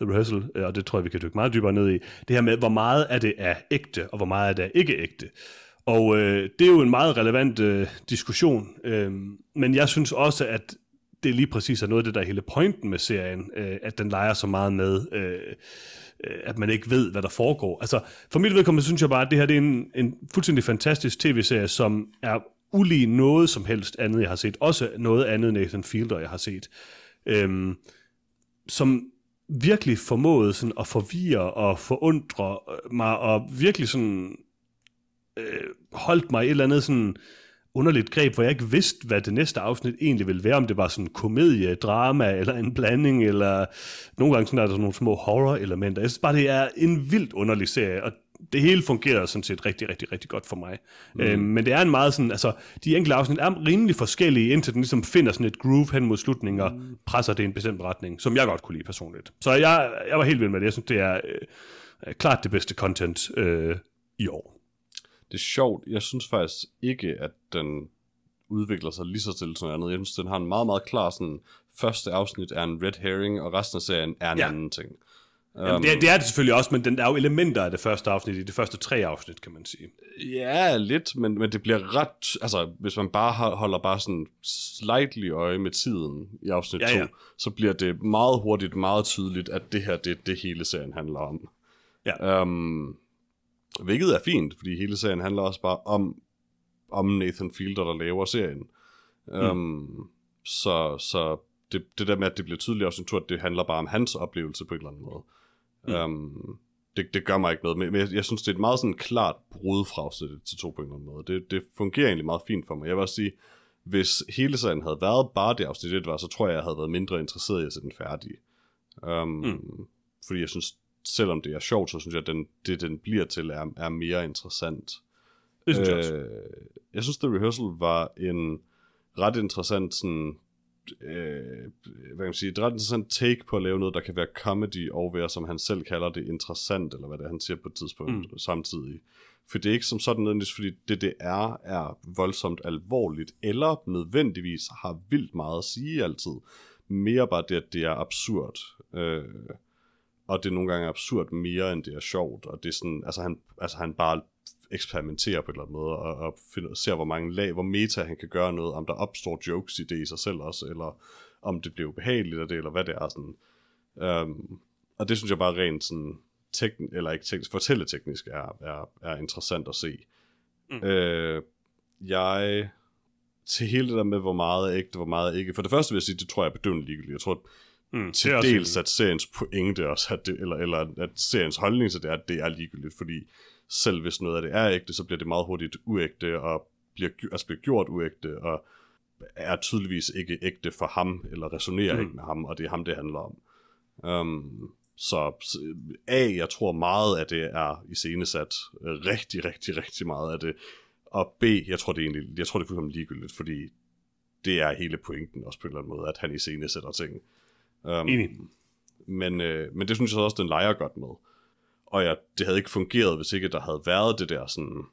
The Rehearsal, øh, og det tror jeg, vi kan dykke meget dybere ned i. Det her med, hvor meget er det er ægte, og hvor meget er det er ikke ægte. Og øh, det er jo en meget relevant øh, diskussion, øh, men jeg synes også, at det lige præcis er noget af det, der er hele pointen med serien, øh, at den leger så meget med, øh, øh, at man ikke ved, hvad der foregår. Altså, for mit vedkommende synes jeg bare, at det her det er en, en fuldstændig fantastisk tv-serie, som er ulig noget som helst andet, jeg har set. Også noget andet Nathan Fielder, jeg har set. Øhm, som virkelig formåede sådan at forvirre og forundre mig, og virkelig sådan øh, holdt mig et eller andet sådan underligt greb, hvor jeg ikke vidste, hvad det næste afsnit egentlig ville være, om det var sådan komedie, drama, eller en blanding, eller nogle gange sådan er der nogle små horror-elementer. Jeg synes bare, det er en vildt underlig serie, og det hele fungerer sådan set rigtig, rigtig, rigtig godt for mig. Mm. Øhm, men det er en meget sådan, altså, de enkelte afsnit er rimelig forskellige, indtil den ligesom finder sådan et groove hen mod slutningen, og mm. presser det i en bestemt retning, som jeg godt kunne lide personligt. Så jeg, jeg var helt vild med det. Jeg synes, det er øh, klart det bedste content øh, i år. Det er sjovt. Jeg synes faktisk ikke, at den udvikler sig lige så til sådan noget andet. Jeg synes, den har en meget, meget klar sådan, første afsnit er en red herring, og resten af serien er en Ja. ja. anden ting. Jamen, det, er- det er det selvfølgelig også, men den, der er jo elementer af det første afsnit i de første tre afsnit, kan man sige. Ja, lidt, men, men det bliver ret... Altså, hvis man bare holder bare sådan slightly øje med tiden i afsnit Ja, 2, ja. så bliver det meget hurtigt, meget tydeligt, at det her, det det hele serien handler om. Ja. Um, hvilket er fint, fordi hele serien handler også bare om, om Nathan Fielder, der laver serien. Um, Så, så det, det der med, at det bliver tydeligt også, at det handler bare om hans oplevelse på en eller anden måde. Mm. Um, det, det gør mig ikke noget, men jeg, jeg synes, det er et meget sådan klart brud fra til to på en eller anden måde. Det, det fungerer egentlig meget fint for mig. Jeg vil også sige, hvis hele serien havde været bare det afsnit, det var, så tror jeg, jeg havde været mindre interesseret i at se den færdig. Um, mm. Fordi jeg synes, selvom det er sjovt, så synes jeg, at den, det den bliver til er, er mere interessant. Det synes jeg også. Øh, jeg synes, The Rehearsal var en ret interessant sådan, øh, hvad kan man sige, et ret interessant take på at lave noget, der kan være comedy og være, som han selv kalder det, interessant, eller hvad det er, han siger på et tidspunkt mm. samtidig. For det er ikke som sådan nødvendigvis, fordi det det er, er voldsomt alvorligt, eller nødvendigvis har vildt meget at sige altid. Mere bare det, at det er absurd. Øh, og det er nogle gange absurd mere, end det er sjovt. Og det er sådan, altså han, altså han bare eksperimenterer på en eller anden måde, og, og finder, ser, hvor mange lag, hvor meta han kan gøre noget, om der opstår jokes i det i sig selv også, eller om det bliver ubehageligt af det, eller hvad det er. Sådan. Um, og det synes jeg bare rent sådan, tekn, eller ikke teknisk, fortælleteknisk er, er, er interessant at se. Mm. Øh, jeg, til hele det der med, hvor meget er ægte, hvor meget er ikke, for det første vil jeg sige, det tror jeg er bedøvende ligegyldigt. Jeg tror, Mm, til det dels, at seriens pointe også, at det, eller, eller at seriens holdning til det er, at det er ligegyldigt, fordi selv hvis noget af det er ægte, så bliver det meget hurtigt uægte, og bliver, altså bliver gjort uægte, og er tydeligvis ikke ægte for ham, eller resonerer mm. ikke med ham, og det er ham, det handler om. Um, så A, jeg tror meget af det er iscenesat, rigtig, rigtig, rigtig meget af det, og B, jeg tror det er egentlig, jeg tror det er fuldkommen ligegyldigt, fordi det er hele pointen også på en eller anden måde, at han iscenesætter ting. Um, Enig. Men, øh, men det synes jeg også, den leger godt med. Og ja, det havde ikke fungeret, hvis ikke der havde været det der sådan,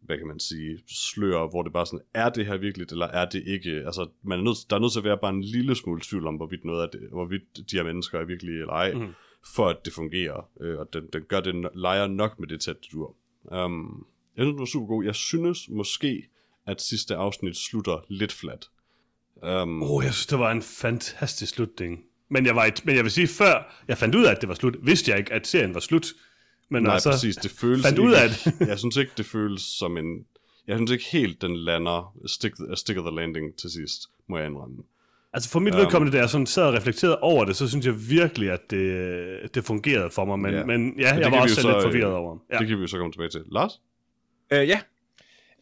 hvad kan man sige, slør, hvor det bare sådan, er det her virkelig, eller er det ikke? Altså, man er nødt, der er nødt til at være bare en lille smule tvivl om, hvorvidt, noget af det, hvorvidt de her mennesker er virkelig eller ej, mm. for at det fungerer. Øh, og den, den gør det, leger nok med det tæt, det dur. Um, jeg synes, den var super god. Jeg synes måske, at sidste afsnit slutter lidt flat. Um, oh, jeg synes, det var en fantastisk slutning. Men jeg, var et, men jeg vil sige, før jeg fandt ud af, at det var slut, vidste jeg ikke, at serien var slut. Men Nej, altså, præcis. Det føles fandt ikke, ud af det. jeg synes ikke, det føles som en... Jeg synes ikke helt, den lander stick, stick of the landing til sidst, må jeg indrømme. Altså for mit um, vedkommende, da jeg sådan sad og reflekterede over det, så synes jeg virkelig, at det, det fungerede for mig. Men ja, Ja. men, ja det jeg var også så, lidt øh, forvirret over. Ja. Det kan vi jo så komme tilbage til. Lars? Øh, ja.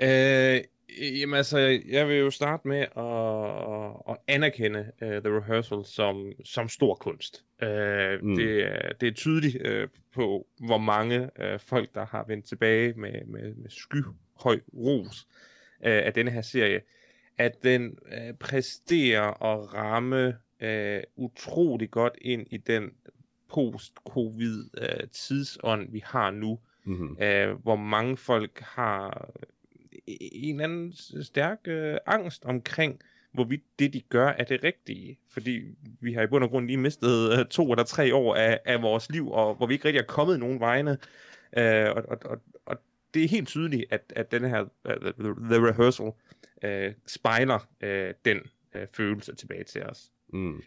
Øh, jamen altså, jeg vil jo starte med at, at anerkende uh, The Rehearsal som, som stor kunst. Uh, Mm. det, er, det er tydeligt uh, på, hvor mange uh, folk, der har vendt tilbage med, med, med skyhøj ros uh, af denne her serie, at den uh, præsterer at ramme uh, utrolig godt ind i den post-covid uh, tidsånd, vi har nu, Mm-hmm. øh, hvor mange folk har en anden stærk øh, angst omkring, hvorvidt det, de gør, er det rigtige. Fordi vi har i bund og grund lige mistet øh, to eller tre år af, af vores liv, og hvor vi ikke rigtig er kommet nogen vegne. Øh, og, og, og, og det er helt tydeligt, at, at den her uh, the, the Rehearsal øh, spejler øh, den øh, følelse tilbage til os. Mm.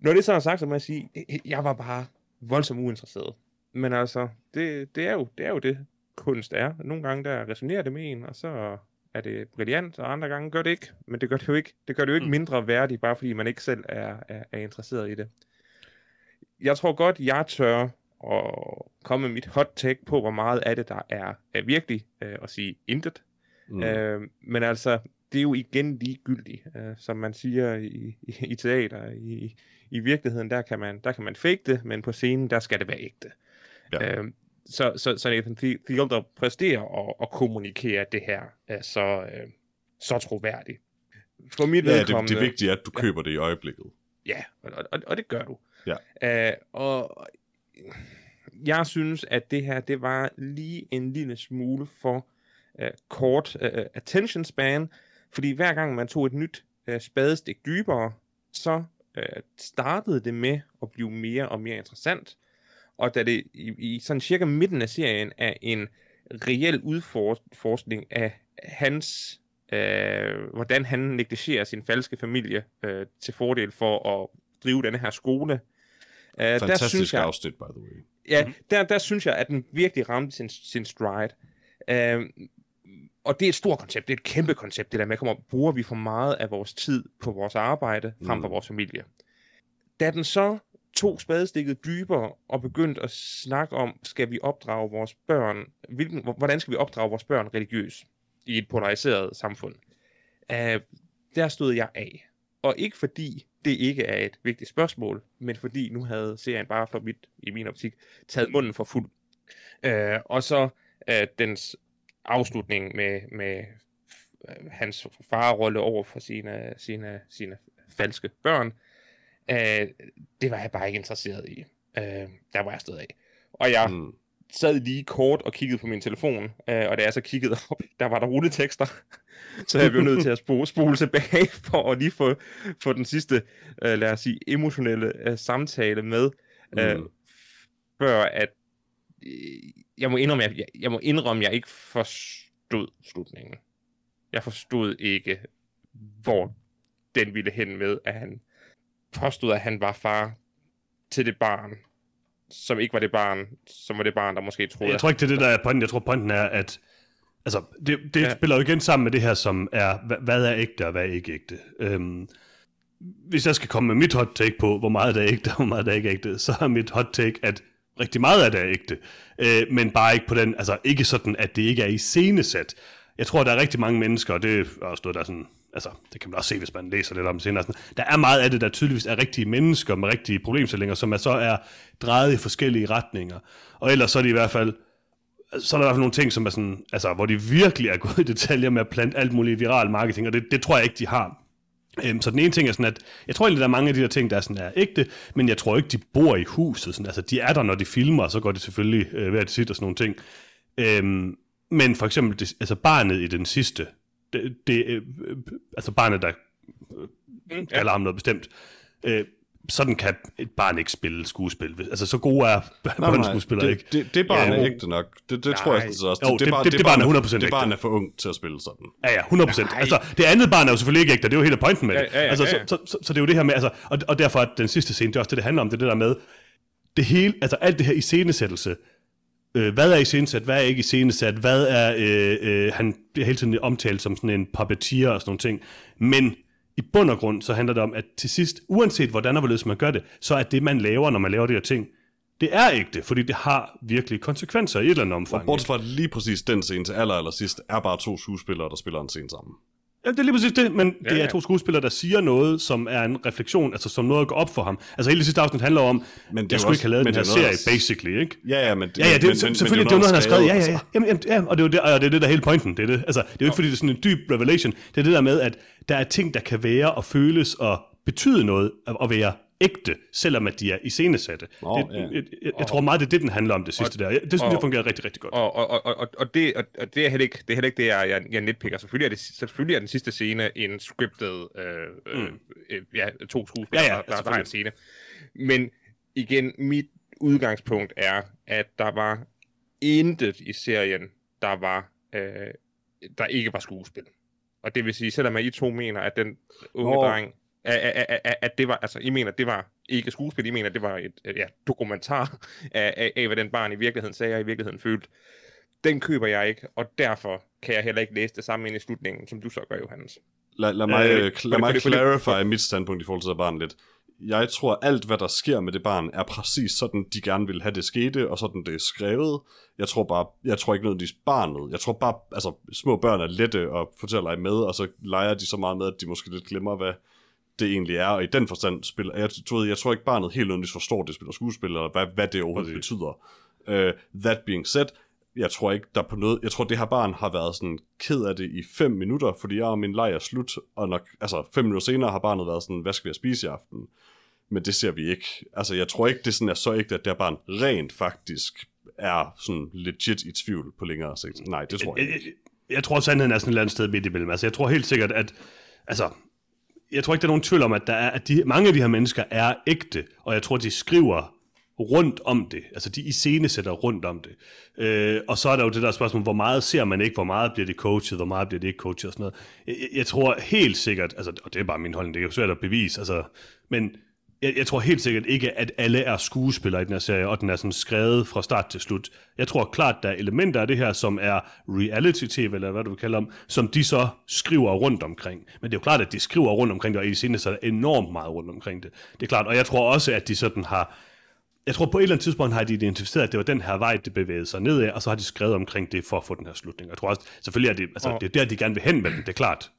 Når det så er sagt, så må jeg sige, jeg var bare voldsomt uinteresseret. Men altså, det, det, er, jo, det er jo det, kunst er. Nogle gange der resonerer det med en, og så er det brilliant, og andre gange gør det ikke. Men det gør det jo ikke, det gør det jo ikke Mm. mindre værdigt, bare fordi man ikke selv er, er, er interesseret i det. Jeg tror godt, jeg tør at komme med mit hot take på, hvor meget af det, der er, er virkelig, øh, at sige intet. Mm. Mm. Øh, men altså, det er jo igen ligegyldigt, øh, som man siger i, i, i teater. I, I virkeligheden, der kan, man, der kan man fake det, men på scenen, der skal det være ægte. Ja. Øh, så, så, så Nathan Fielder præsterer at, at kommunikere det her øh, så, øh, så troværdigt. For mit Ja, det, det er vigtigt, at du køber det i øjeblikket. Ja, og, og, og det gør du. Ja. Uh, og jeg synes, at det her, det var lige en lille smule for uh, kort uh, attention span, fordi hver gang man tog et nyt uh, spadestik dybere, så uh, startede det med at blive mere og mere interessant. Og da det i, i sådan cirka midten af serien er en reel udforskning af hans, øh, hvordan han negligerer sin falske familie øh, til fordel for at drive denne her skole. Øh, der Fantastisk synes jeg, afsnit, by the way. Ja, Mhm. der, der synes jeg, at den virkelig ramte sin, sin stride. Øhm, og det er et stort koncept, det er et kæmpe koncept, det der med, kommer, bruger vi for meget af vores tid på vores arbejde, frem for Mm. vores familie. Da den så tog spadestikket dybere og begyndte at snakke om, skal vi opdrage vores børn, hvilken, hvordan skal vi opdrage vores børn religiøst i et polariseret samfund, Uh, der stod jeg af. Og ikke fordi, det ikke er et vigtigt spørgsmål, men fordi nu havde serien bare for mit, i min optik, taget munden for fuld. Øh, og så øh, dens afslutning med, med øh, hans farrolle over for sine, sine, sine falske børn, øh, det var jeg bare ikke interesseret i. Øh, der var jeg stået af. Og jeg mm. sad lige kort og kiggede på min telefon, øh, og da jeg så kiggede op, der var der rulletekster, så jeg blev nødt til at spole, spole tilbage for at lige få, få den sidste, øh, lad os sige, emotionelle øh, samtale med, øh, mm. før at øh, jeg må indrømme, jeg, jeg må indrømme, jeg ikke forstod slutningen. Jeg forstod ikke, hvor den ville hen med, at han påstod, at han var far til det barn, som ikke var det barn, som var det barn, der måske troede... Jeg tror ikke, det er det, der er pointen. Jeg tror, pointen er, at altså, det, det ja. spiller jo igen sammen med det her, som er, hvad er ægte og hvad er ikke ægte. Øhm, hvis jeg skal komme med mit hot take på, hvor meget der er ægte og hvor meget der er ikke ægte, så er mit hot take, at rigtig meget af det er ægte. Øh, men bare ikke på den, altså ikke sådan, at det ikke er i scenesat. Jeg tror, der er rigtig mange mennesker, og det er også noget, der er sådan altså, det kan man også se, hvis man læser lidt om det senere. Sådan, der er meget af det, der tydeligvis er rigtige mennesker med rigtige problemstillinger, som er så er drejet i forskellige retninger. Og ellers så er det i hvert fald, så er der i hvert fald nogle ting, som er sådan, altså, hvor de virkelig er gået i detaljer med at plante alt muligt viral marketing, og det, det tror jeg ikke, de har. Øhm, så den ene ting er sådan, at jeg tror egentlig, der er mange af de der ting, der er, sådan, er ægte, men jeg tror ikke, de bor i huset. Sådan, altså, de er der, når de filmer, og så går de selvfølgelig øh, ved at sige og sådan nogle ting. Øhm, men for eksempel, det, altså barnet i den sidste, det, det øh, altså barnet, der mm, ja. ham noget bestemt, øh, sådan kan et barn ikke spille skuespil. Altså, så gode er børneskuespillere ikke. Det, det barn ja, er ægte nok. Det, det tror jeg også. Jo, det, det, det, det, det barn er 100% Det barn er for ung til at spille sådan. Ja, ja, 100%. Nej. Altså, det andet barn er jo selvfølgelig ikke ægte, det er jo hele pointen med det. Ja, ja, ja, altså, ja, ja. Så, så, så, så, det er jo det her med, altså, og, og derfor er den sidste scene, det er også det, det handler om, det er det der med, det hele, altså alt det her iscenesættelse, øh, hvad er iscenesat, hvad er ikke iscenesat, hvad er, øh, øh, han bliver hele tiden omtalt som sådan en puppeteer og sådan nogle ting, men i bund og grund, så handler det om, at til sidst, uanset hvordan og hvorledes man gør det, så er det, man laver, når man laver de her ting, det er ægte, fordi det har virkelig konsekvenser i et eller andet omfang. Og bortset fra lige præcis den scene til aller, aller sidst, er bare to skuespillere, der spiller en scene sammen. Ja, det er lige præcis det, men ja, det er to skuespillere, der siger noget, som er en refleksion, altså som noget at gå op for ham. Altså hele det sidste afsnit handler om, men det jeg skulle også, ikke have lavet den her serie, også... basically, ikke? Ja, ja, men... Ja, ja, det, men, selvfølgelig, men, det er noget, han har skrevet. Ja, ja, ja. Jamen, jamen, ja og det er det, og det, er det der hele pointen. Det er, det. Altså, det er jo ikke, fordi det er sådan en dyb revelation. Det er det der med, at der er ting, der kan være og føles og betyde noget at være ægte, selvom at de er iscenesatte. Oh, det, ja. jeg, jeg, jeg tror meget, det er det, den handler om det sidste og, der. Det synes og, jeg fungerer rigtig, rigtig godt. Og, og, og, og, og, det, og, og det er heller ikke det, er heller ikke det jeg, jeg, jeg netpikker. Selvfølgelig er, det, selvfølgelig er den sidste scene en scripted, øh, mm. øh, ja, to skuespillere, ja, ja, der, der har en scene. Men igen, mit udgangspunkt er, at der var intet i serien, der var øh, der ikke var skuespil. Og det vil sige, selvom I to mener, at den unge oh. dreng at, at, at det var, altså, I mener, det var ikke skuespil, I mener, det var et, ja, dokumentar af, af, af, hvad den barn i virkeligheden sagde, og i virkeligheden følte. Den køber jeg ikke, og derfor kan jeg heller ikke læse det samme ind i slutningen, som du så gør, Johannes. Lad, lad mig, øh, lad mig clarify mit standpunkt i forhold til det barn lidt. Jeg tror, alt hvad der sker med det barn, er præcis sådan, de gerne vil have det skete, og sådan det er skrevet. Jeg tror bare, jeg tror ikke nødvendigvis barnet. Jeg tror bare, altså små børn er lette og fortæller med, og så leger de så meget med, at de måske lidt glemmer, hvad, det egentlig er, og i den forstand spiller, jeg, tror, jeg tror ikke barnet helt nødvendigvis forstår det spiller skuespil, eller hvad, hvad det overhovedet Præcis. betyder. Uh, that being said, jeg tror ikke, der på noget, jeg tror, det her barn har været sådan ked af det i fem minutter, fordi jeg og min leg er slut, og nok, altså fem minutter senere har barnet været sådan, hvad skal vi spise i aften? Men det ser vi ikke. Altså, jeg tror ikke, det sådan er så ikke, at det her barn rent faktisk er sådan legit i tvivl på længere sigt. Nej, det tror jeg ikke. Jeg, jeg, jeg tror, sandheden er sådan et eller andet sted midt imellem. Altså, jeg tror helt sikkert, at altså, jeg tror ikke, der er nogen tvivl om, at, der er, at de, mange af de her mennesker er ægte, og jeg tror, de skriver rundt om det. Altså, de iscenesætter rundt om det. Øh, og så er der jo det der spørgsmål, hvor meget ser man ikke, hvor meget bliver det coachet, hvor meget bliver det ikke coachet og sådan noget. Jeg, jeg tror helt sikkert, altså, og det er bare min holdning, det er jo svært at bevise, altså, men jeg, jeg tror helt sikkert ikke, at alle er skuespillere i den her serie, og den er sådan skrevet fra start til slut. Jeg tror klart, der er elementer af det her, som er reality-tv, eller hvad du vil kalde dem, som de så skriver rundt omkring. Men det er jo klart, at de skriver rundt omkring det, og i scene så er der enormt meget rundt omkring det. Det er klart, og jeg tror også, at de sådan har jeg tror på et eller andet tidspunkt har de identificeret, at det var den her vej, det bevægede sig nedad, og så har de skrevet omkring det for at få den her slutning. Jeg tror også, selvfølgelig er det, altså, det er der, de gerne vil hen med den, det er klart.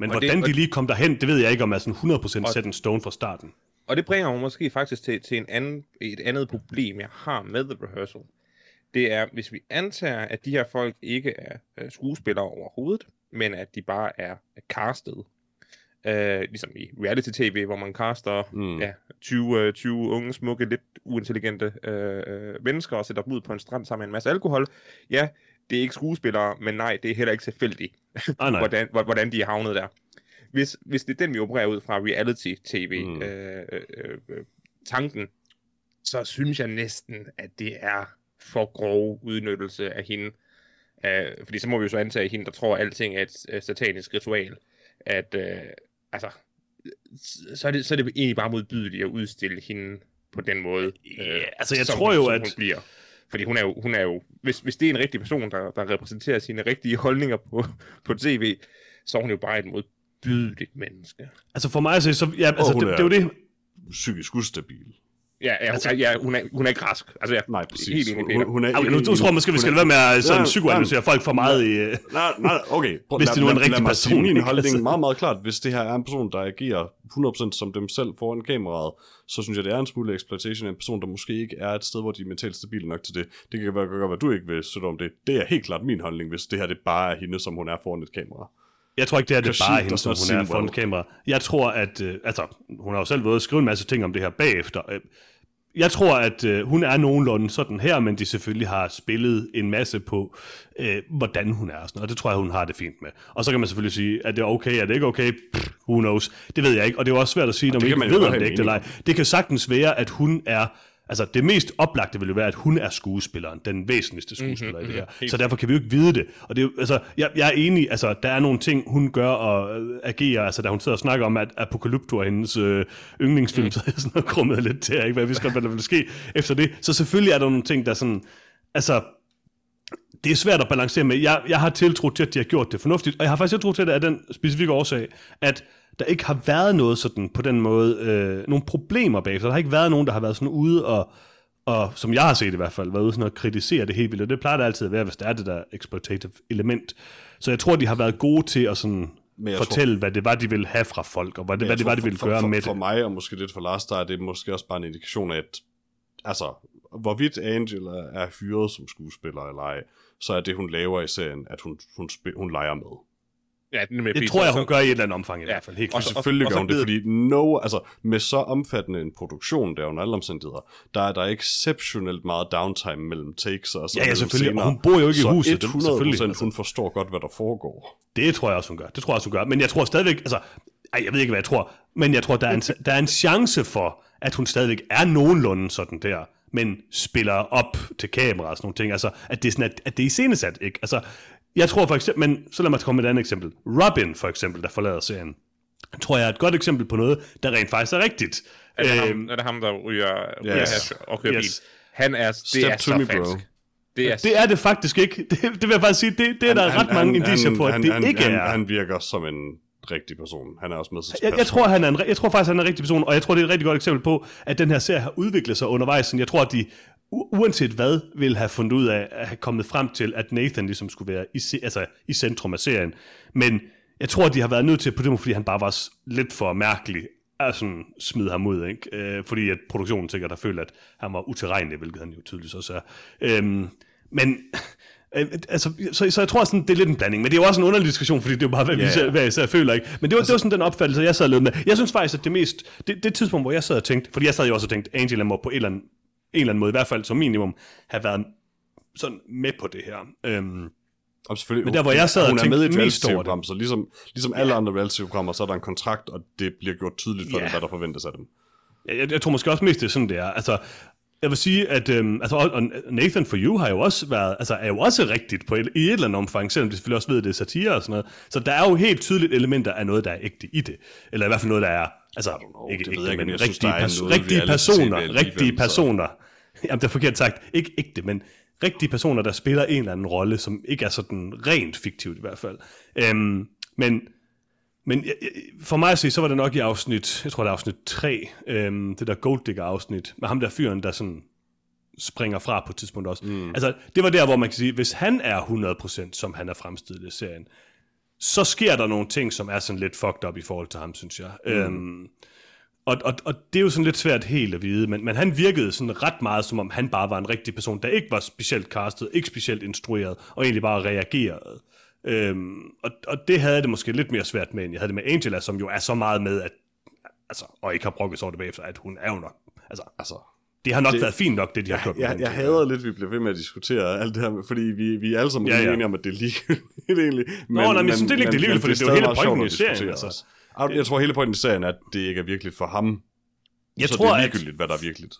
Men Og det- hvordan og- de lige kom derhen, det ved jeg ikke, om er sådan 100% set en stone fra starten. Og det bringer mig måske faktisk til, til en anden, et andet problem, jeg har med The Rehearsal. Det er, hvis vi antager, at de her folk ikke er øh, skuespillere overhovedet, men at de bare er castet, øh, ligesom i reality-tv, hvor man caster Mm. ja, 20, øh, 20 unge, smukke, lidt uintelligente øh, øh, mennesker og sætter dem ud på en strand sammen med en masse alkohol. Ja, det er ikke skuespillere, men nej, det er heller ikke tilfældigt Ah, nej. hvordan, hvor- hvordan de er havnet der. Hvis, hvis det er den, vi opererer ud fra reality-tv, Mm. øh, øh, øh, tanken, så synes jeg næsten, at det er for grov udnyttelse af hende. Øh, fordi så må vi jo så antage, at hende, der tror, at alting er et øh, satanisk ritual, at øh, altså, så er, det, så er det egentlig bare modbydeligt at udstille hende på den måde. Ja, altså, jeg som tror hun, jo, at- Hun bliver. Fordi hun er jo, hun er jo hvis, hvis det er en rigtig person, der, der repræsenterer sine rigtige holdninger på, på tv, så er hun jo bare et modbydeligt menneske. Altså for mig at se, så... Ja, altså, hun det, er- det, er jo det. Psykisk ustabil. Ja, ja, Altså- ja hun, er, hun er ikke rask. Altså, jeg, Nej, præcis. Helt enig, Hun, hun er Okay, nu, nu tror jeg måske, vi skal lade være med at sådan Ja, psykoanalysere folk for meget i... Nej, nej, okay. Prøv, Hvis det nu er en rigtig mig person, Min holdning Altså. er meget, meget klart. Hvis det her er en person, der agerer 100% som dem selv foran kameraet, så synes jeg, det er en smule exploitation af en person, der måske ikke er et sted, hvor de er mentalt stabile nok til det. Det kan være, godt være, at du ikke vil støtte om det. Det er helt klart min holdning, hvis det her det bare er hende, som hun er foran et kamera. Jeg tror ikke, det er det bare hende, som hun er foran kamera. Jeg tror, at... Øh, altså, hun har jo selv været at skrive en masse ting om det her bagefter. Øh, Jeg tror, at øh, hun er nogenlunde sådan her, men de selvfølgelig har spillet en masse på, øh, hvordan hun er. og Sådan, og det tror jeg, hun har det fint med. Og så kan man selvfølgelig sige, at det er okay, er det ikke okay? Pff, who knows? Det ved jeg ikke, og det er jo også svært at sige, når man ikke ved, om det er ægte eller ej. Det kan sagtens være, at hun er... Altså, det mest oplagte vil jo være, at hun er skuespilleren, den væsentligste skuespiller mm-hmm, i det her. helt Så derfor kan vi jo ikke vide det. Og det er jo, altså, jeg, jeg er enig, altså, der er nogle ting, hun gør og øh, agerer, altså, da hun sidder og snakker om, at Apocalypto er hendes øh, yndlingsfilm, mm. så er jeg sådan krummet lidt til, ikke, hvad vidste godt, hvad der ville ske efter det. Så selvfølgelig er der nogle ting, der sådan, altså, det er svært at balancere med. Jeg, jeg har tiltro til, at de har gjort det fornuftigt, og jeg har faktisk tiltro til det af den specifikke årsag, at der ikke har været noget sådan på den måde, øh, nogle problemer bagefter. Der har ikke været nogen, der har været sådan ude og, og som jeg har set i hvert fald, været ude sådan at kritisere det helt vildt, og det plejer det altid at være, hvis der er det der exploitative element. Så jeg tror, de har været gode til at sådan Men fortælle, hvad det var, de ville have fra folk, og hvad det, hvad det tror, var, de ville for, gøre for, med for det. mig, og måske lidt for Lars, der er det måske også bare en indikation af, at altså, hvorvidt Angela er hyret som skuespiller eller ej, så er det, hun laver i serien, at hun, hun, spil, hun leger med. Ja, det, nemlig, Det fordi tror jeg, hun gør i et eller andet omfang i Ja, hvert fald, helt og klart. så- Selvfølgelig og gør hun det, fordi no, altså, med så omfattende en produktion, der er under alle omstændigheder, der er der exceptionelt meget downtime mellem takes og så Ja, ja, selvfølgelig, og hun bor jo ikke i så huset, det- 100 selvfølgelig, procent, altså. hun forstår godt, hvad der foregår. Det tror jeg også, hun gør. Det tror jeg også, hun gør. Men jeg tror stadigvæk, altså, ej, jeg ved ikke, hvad jeg tror, men jeg tror, der er en, der er en chance for, at hun stadigvæk er nogenlunde sådan der, men spiller op til kamera og sådan nogle ting. Altså, at det er, sådan, at, at det er iscenesat, ikke? Altså, jeg tror for eksempel, men så lad mig komme med et andet eksempel. Robin, for eksempel, der forlader serien, tror jeg er et godt eksempel på noget, der rent faktisk er rigtigt. Er det, ham, Øhm, er det ham, der ryger, ryger Yes. hash og kører Yes. bil? Han er, det Step er to så me, bro. Det er, det er det faktisk ikke. Det, det vil jeg faktisk sige, det, det er der ret mange indicier på, at han, det han, ikke han, er. Han virker som en rigtig person. Han er også med til Jeg, jeg, tror, han er en, jeg tror faktisk, han er en rigtig person, og jeg tror, det er et rigtig godt eksempel på, at den her serie har udviklet sig undervejs. Jeg tror, at de uanset hvad, ville have fundet ud af at have kommet frem til, at Nathan ligesom skulle være i, altså, i centrum af serien. Men jeg tror, at de har været nødt til på det, måde, fordi han bare var lidt for mærkelig, at sådan smide ham ud, ikke? Øh, fordi at produktionen sikkert har følt, at han var utilregnelig, hvilket han jo tydeligvis også er. Øhm, men øh, altså, så, så jeg tror sådan, det er lidt en blanding, men det er jo også en underlig diskussion, fordi det er jo bare, hvad, Ja, vi selv, hvad jeg føler, ikke? Men det var, det var sådan den opfattelse, jeg sad lidt med. Jeg synes faktisk, at det mest, det, det tidspunkt, hvor jeg sad og tænkte, fordi jeg sad jo også og tænkte, Angela må på en eller anden, en eller anden måde, i hvert fald som minimum, have været sådan med på det her. Øhm, Og selvfølgelig, Men der, hvor jeg sad og hun er tænkte med i et mest over så ligesom, ligesom alle andre reality-programmer, så er der en kontrakt, og det bliver gjort tydeligt for Ja. dem, hvad der forventes af dem. Jeg, jeg, jeg tror måske også mest, det er sådan, det er. Altså, jeg vil sige, at øhm, altså, og, og Nathan for You har jo også været, altså, er jo også rigtigt på et, i et eller andet omfang, selvom de selvfølgelig også ved, at det er satire og sådan noget. Så der er jo helt tydeligt elementer af noget, der er ægte i det. Eller i hvert fald noget, der er, altså, know, ikke ægte, men rigtige, er pers- rigtige personer, rigtige personer. Jamen, det er forkert sagt. Ikke ægte, men rigtige personer, der spiller en eller anden rolle, som ikke er sådan rent fiktivt i hvert fald. Øhm, men men for mig at se, så var det nok i afsnit, jeg tror det er afsnit 3, øhm, det der Golddigger-afsnit, med ham der fyren, der sådan springer fra på et tidspunkt også. Mm. Altså, det var der, hvor man kan sige, hvis han er 100%, som han er fremstillet i serien, så sker der nogle ting, som er sådan lidt fucked up i forhold til ham, synes jeg. Mm. Øhm, og, og, og det er jo sådan lidt svært helt at vide, men, men han virkede sådan ret meget, som om han bare var en rigtig person, der ikke var specielt castet, ikke specielt instrueret, og egentlig bare reagerede. Øhm, og, og det havde det måske lidt mere svært med, end jeg havde det med Angela, som jo er så meget med, at, altså, og ikke har brokket sig over det bagefter, at hun er jo nok, altså, Altså, det har nok det, Det- været fint nok, det de har gjort. med jeg, hende. jeg hader lidt, at vi bliver ved med at diskutere alt det her, fordi vi, vi er alle sammen Ja, ja, enige om, at det er ligegyldigt egentlig. Men, nej, men jeg synes, det er ikke ligegyldigt, fordi det er jo hele pointen i serien, altså. Jeg tror, hele pointen i serien er, at det ikke er virkelig for ham. jeg så tror, det er at, ligegyldigt, hvad der er virkeligt.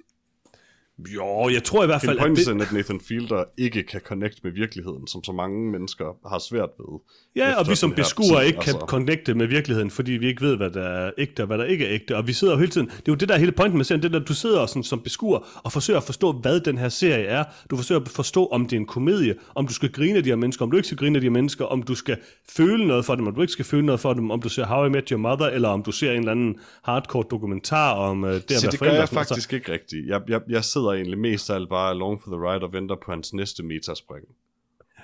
Jo, jeg tror i hvert fald, at pointen det, er, at Nathan Fielder ikke kan connecte med virkeligheden, som så mange mennesker har svært ved. Ja, og vi som tid, ikke kan altså. connecte med virkeligheden, fordi vi ikke ved, hvad der er ægte og hvad der ikke er ægte. Og vi sidder jo hele tiden, det er jo det der er hele pointen med serien, det der, du sidder sådan, som beskuer og forsøger at forstå, hvad den her serie er. Du forsøger at forstå, om det er en komedie, om du skal grine af de her mennesker, om du ikke skal grine af de her mennesker, om du skal føle noget for dem, om du ikke skal føle noget for dem, om du ser How I Met Your Mother, eller om du ser en eller anden hardcore dokumentar om uh, det at Så være det gør jeg faktisk ikke rigtigt. Jeg, jeg, jeg sidder egentlig mest af alt bare along for the ride og venter på hans næste metaspring.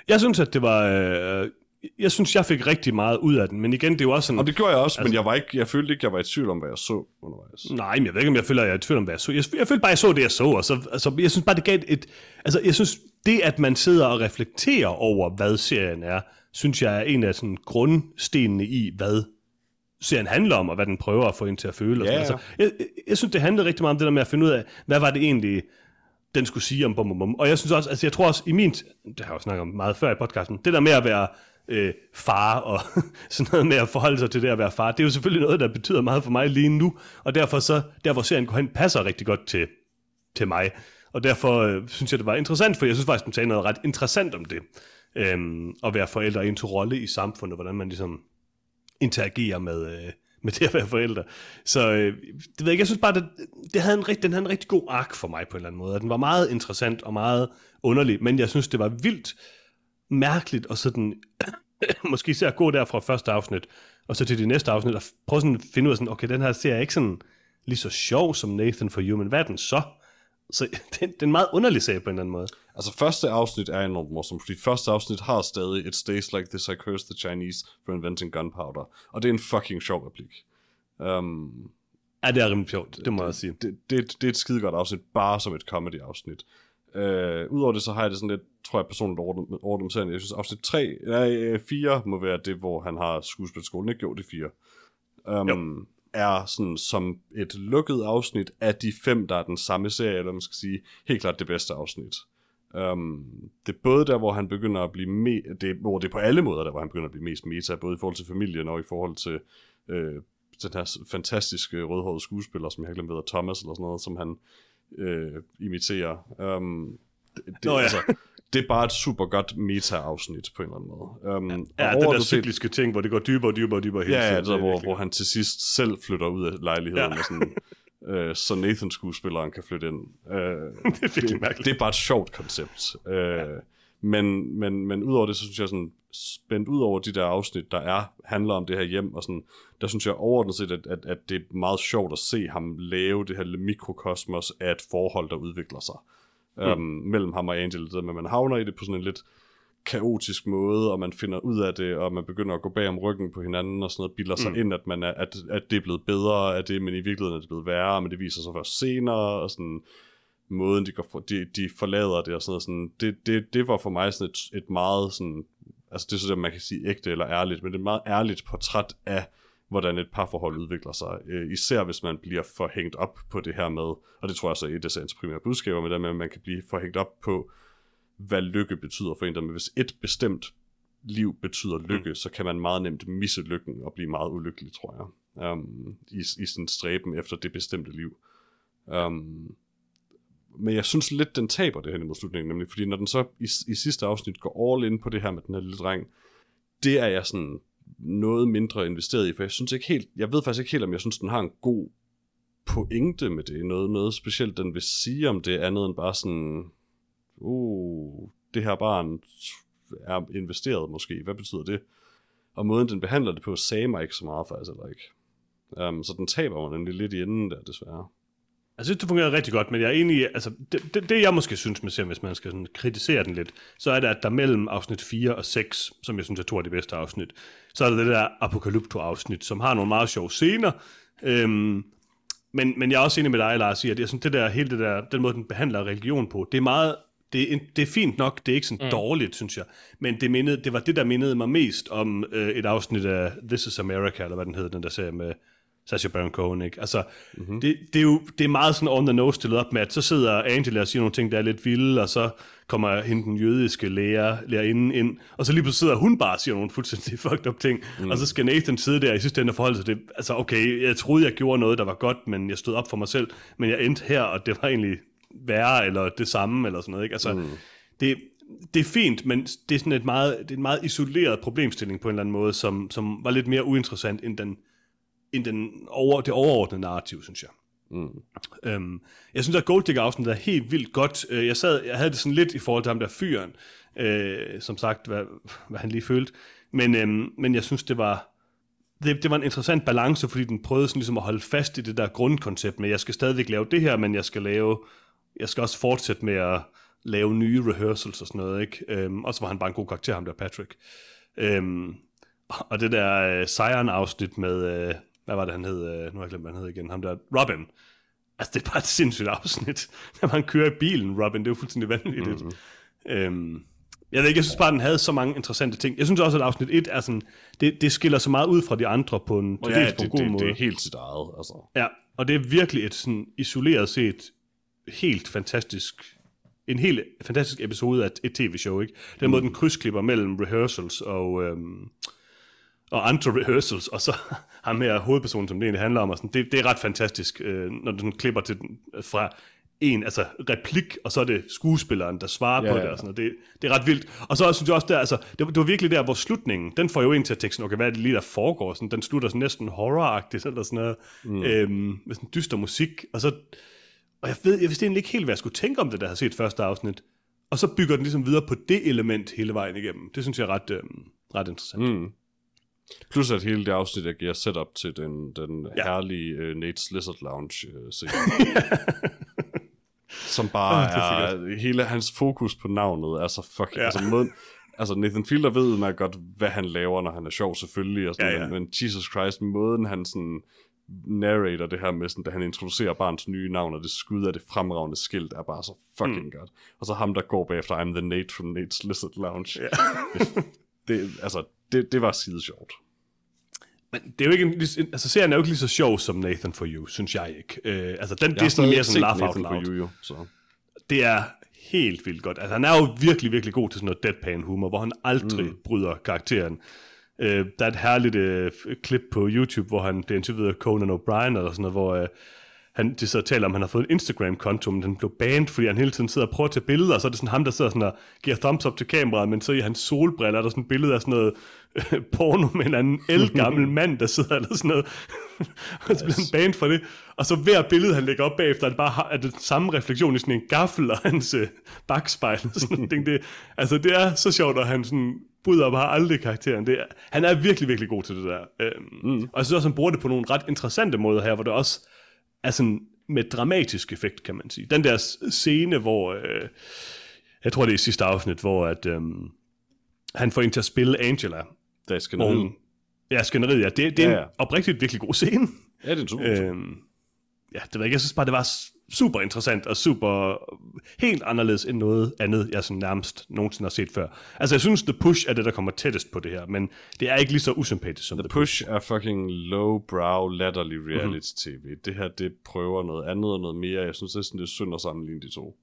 Jeg synes, at det var... Øh, jeg synes, jeg fik rigtig meget ud af den, men igen, det er jo også sådan... Og det gjorde jeg også, Altså- men jeg, var ikke, jeg følte ikke, jeg var i tvivl om, hvad jeg så undervejs. Nej, men jeg ved ikke, om jeg føler, at jeg er i tvivl om, hvad jeg så. Jeg, jeg følte bare, at jeg så det, jeg så. Og så, altså, jeg synes bare, det gav et... Altså, jeg synes, det, at man sidder og reflekterer over, hvad serien er, synes jeg er en af sådan, grundstenene i, hvad serien handler om, og hvad den prøver at få en til at føle. og Ja, sådan. Altså, jeg, jeg, jeg synes, det handler rigtig meget om det der med at finde ud af, hvad var det egentlig, den skulle sige om bum, bum, bum. Og jeg synes også, altså jeg tror også i min, det har jeg jo snakket om meget før i podcasten, det der med at være øh, far og sådan noget med at forholde sig til det at være far, det er jo selvfølgelig noget, der betyder meget for mig lige nu, og derfor så, der hvor serien går hen, passer rigtig godt til, til mig. Og derfor øh, synes jeg, det var interessant, for jeg synes faktisk, den sagde noget ret interessant om det. Øhm, at være forældre i en rolle i samfundet, hvordan man ligesom interagerer med, øh, med det at være forældre. Så øh, det ved jeg ikke, jeg synes bare, det, det havde en, rigt- den havde en rigtig god ark for mig på en eller anden måde. og Den var meget interessant og meget underlig, men jeg synes, det var vildt mærkeligt og sådan, måske især gå der fra første afsnit, og så til det næste afsnit, og prøve sådan at finde ud af sådan, okay, den her serie er ikke sådan lige så sjov som Nathan for Human. Hvad er den så? Så det, det er en meget underlig serie på en eller anden måde. Altså, første afsnit er enormt morsomt, fordi første afsnit har stadig It stays like this, I curse the Chinese for inventing gunpowder. Og det er en fucking sjov replik. Um, Ja, det er rimelig sjovt, det må jeg sige. det, det, det er et skidegodt afsnit, bare som et comedy-afsnit. Uh, Udover det, så har jeg det sådan lidt, tror jeg personligt over, dem- over dem serien. Jeg synes, afsnit 3, nej, 4 må være det, hvor han har skuespilskolen, ikke? Jo, det er 4. Um, er sådan som et lukket afsnit af de fem, der er den samme serie, eller man skal sige, helt klart det bedste afsnit. Um, det er både der, hvor han begynder at blive me- det, hvor det er på alle måder, der hvor han begynder at blive mest meta, både i forhold til familien og i forhold til øh, den her fantastiske rødhårede skuespiller, som jeg har glemt, hvad hedder Thomas eller sådan noget, som han øh, imiterer. Um, det, det, Nå ja. altså, det er bare et super godt meta-afsnit på en eller anden måde. Um, Ja, og den der overordnet set- cykliske ting, hvor det går dybere og dybere og dybere hele Ja, ja, tiden. der, Det er hvor, virkelig hvor han til sidst selv flytter ud af lejligheden, Ja. ja. og sådan, øh, så Nathan skuespilleren kan flytte ind. Øh, det er virkelig mærkeligt. Det er bare et sjovt koncept. Øh, ja. men, men, men udover det, så synes jeg sådan, spændt ud over de der afsnit, der er, handler om det her hjem, og sådan, der synes jeg overordnet set, at, at, at det er meget sjovt at se ham lave det her mikrokosmos af et forhold, der udvikler sig. Mm. Um, mellem ham og Angel, det der med, at man havner i det på sådan en lidt kaotisk måde, og man finder ud af det, og man begynder at gå bag om ryggen på hinanden, og sådan noget, bilder sig mm. ind, at, man er, at, at det er blevet bedre af det, men i virkeligheden er det blevet værre, men det viser sig først senere, og sådan måden, de, går for, de, de forlader det, og sådan noget, sådan, det, det, det var for mig sådan et, et meget sådan, altså det er sådan, man kan sige ægte eller ærligt, men det er et meget ærligt portræt af, hvordan et parforhold udvikler sig, øh, især hvis man bliver for hængt op på det her med, og det tror jeg så er et af seriens primære budskaber med det med, at man kan blive for hængt op på, hvad lykke betyder for en, der, men hvis et bestemt liv betyder lykke, mm. så kan man meget nemt misse lykken og blive meget ulykkelig, tror jeg, um, i, i sin stræben efter det bestemte liv. Um, men jeg synes lidt, den taber det hen imod slutningen, nemlig fordi når den så i, i sidste afsnit går all in på det her med den her lille dreng, det er jeg sådan noget mindre investeret i, for jeg synes ikke helt, jeg ved faktisk ikke helt, om jeg synes, den har en god pointe med det, noget, noget specielt, den vil sige om det, andet end bare sådan, uh, det her barn er investeret måske, hvad betyder det? Og måden, den behandler det på, sagde mig ikke så meget faktisk heller ikke. Um, så den taber mig nemlig lidt i enden der, desværre. Altså, det fungerede rigtig godt, men jeg er enig i, altså, det, det, det jeg måske synes med serien, hvis man skal sådan kritisere den lidt, så er det, at der mellem afsnit 4 og 6, som jeg synes er to af de bedste afsnit, så er der det der Apocalypto-afsnit, som har nogle meget sjove scener, øhm, men, men jeg er også enig med dig, Lars, i, at er sådan, det der, hele det der, den måde, den behandler religion på, det er meget, det er, det er fint nok, det er ikke sådan mm. dårligt, synes jeg, men det, mindede, det var det, der mindede mig mest om øh, et afsnit af This is America, eller hvad den hedder, den der serie med Sacha Baron Cohen, ikke? Altså, mm-hmm. det, det, er jo det er meget sådan on the nose stillet op med, at så sidder Angela og siger nogle ting, der er lidt vilde, og så kommer hende den jødiske lærer, lærerinde ind, og så lige pludselig sidder hun bare og siger nogle fuldstændig fucked up ting, mm. og så skal Nathan sidde der i sidste ende og forholde sig til, altså okay, jeg troede, jeg gjorde noget, der var godt, men jeg stod op for mig selv, men jeg endte her, og det var egentlig værre, eller det samme, eller sådan noget, ikke? Altså, mm. det, det er fint, men det er sådan et meget, det er en meget isoleret problemstilling på en eller anden måde, som, som var lidt mere uinteressant end den end den over, det overordnede narrativ, synes jeg. Mm. Øhm, jeg synes, at Golddigger afsnit er helt vildt godt. Øh, jeg, sad, jeg havde det sådan lidt i forhold til ham der fyren, øh, som sagt, hvad, hvad han lige følte. Men, øhm, men jeg synes, det var, det, det var en interessant balance, fordi den prøvede sådan ligesom at holde fast i det der grundkoncept med, jeg skal stadigvæk lave det her, men jeg skal lave, jeg skal også fortsætte med at lave nye rehearsals og sådan noget, ikke? Øhm, og så var han bare en god karakter, ham der Patrick. Øhm, og det der øh, Sion-afsnit med, øh, hvad var det, han hed? Øh, nu har jeg glemt, hvad han hed igen. Ham der, Robin. Altså, det er bare et sindssygt afsnit. Når man kører i bilen, Robin, det er jo fuldstændig vanvittigt. Mm-hmm. Øhm, jeg ved ikke, jeg synes bare, den havde så mange interessante ting. Jeg synes også, at afsnit 1 er sådan, det, det skiller sig meget ud fra de andre på en, ja, det, på en god det, måde. det er helt sit eget. Altså. Ja, og det er virkelig et sådan isoleret set helt fantastisk en helt fantastisk episode af et tv-show, ikke? Den mm. måde, den krydsklipper mellem rehearsals og, øhm, og andre rehearsals, og så ham her hovedpersonen, som det egentlig handler om, og sådan, det, det er ret fantastisk, øh, når den klipper til den, fra en altså replik, og så er det skuespilleren, der svarer ja, på det, og sådan noget. Det, det er ret vildt. Og så synes jeg også der, altså, det, det var virkelig der, hvor slutningen, den får jo ind til sådan, okay, hvad er det lige, der foregår? Sådan, den slutter sådan næsten horroragtigt, eller sådan noget, mm. øhm, med sådan dyster musik, og så, og jeg ved, jeg vidste egentlig ikke helt, hvad jeg skulle tænke om det, der har set første afsnit. Og så bygger den ligesom videre på det element hele vejen igennem. Det synes jeg er ret, øhm, ret interessant. Mm. Plus at hele det afsnit, der giver setup til den, den ja. herlige uh, Nate's Lizard Lounge uh, scene. som bare oh, er, hele hans fokus på navnet er så fucking, ja. altså måden, altså Nathan Fielder ved man godt, hvad han laver, når han er sjov selvfølgelig, og sådan, ja, ja. Men, men Jesus Christ, måden han sådan narrator det her med, sådan, da han introducerer barns nye navn, og det skud af det fremragende skilt er bare så fucking mm. godt. Og så ham, der går bagefter, I'm the Nate from Nate's Lizard Lounge. Ja. Det, altså, det, det var skide sjovt. Men det er jo ikke, altså serien er jo ikke lige så sjov som Nathan for You, synes jeg ikke. Øh, altså den, det er sådan mere sådan laugh out loud. You, jo, så. Det er helt vildt godt. Altså han er jo virkelig, virkelig god til sådan noget deadpan humor, hvor han aldrig mm. bryder karakteren. Øh, der er et herligt øh, klip på YouTube, hvor han det interviewer Conan O'Brien eller sådan noget, hvor øh, han, de sidder og taler om, at han har fået en Instagram-konto, men den blev banned, fordi han hele tiden sidder og prøver at tage billeder, og så er det sådan ham, der sidder sådan og giver thumbs up til kameraet, men så i hans solbriller er der sådan et billede af sådan noget øh, porno med en anden elgammel mand, der sidder eller sådan noget. og så bliver han banned for det. Og så hver billede, han lægger op bagefter, er det bare er det samme refleksion i sådan en gaffel og hans øh, bagspejl. Og sådan noget. det, altså, det er så sjovt, at han sådan bryder op har aldrig karakteren. Det er, han er virkelig, virkelig god til det der. Øhm, mm. Og jeg synes også, han bruger det på nogle ret interessante måder her, hvor det også er sådan med dramatisk effekt, kan man sige. Den der scene, hvor, øh, jeg tror det er i sidste afsnit, hvor at, øh, han får en til at spille Angela. Der er skænderiet. Ja, skænderiet, ja. Det, det er ja, ja. en oprigtigt virkelig god scene. Ja, det er super. Øh, ja, det ved jeg ikke. Jeg synes bare, det var super interessant og super helt anderledes end noget andet, jeg sådan nærmest nogensinde har set før. Altså, jeg synes, The Push er det, der kommer tættest på det her, men det er ikke lige så usympatisk som The, The Push. Push er fucking low-brow, latterly reality-tv. Mm-hmm. Det her, det prøver noget andet og noget mere. Jeg synes næsten, det er synd at sammenligne de to.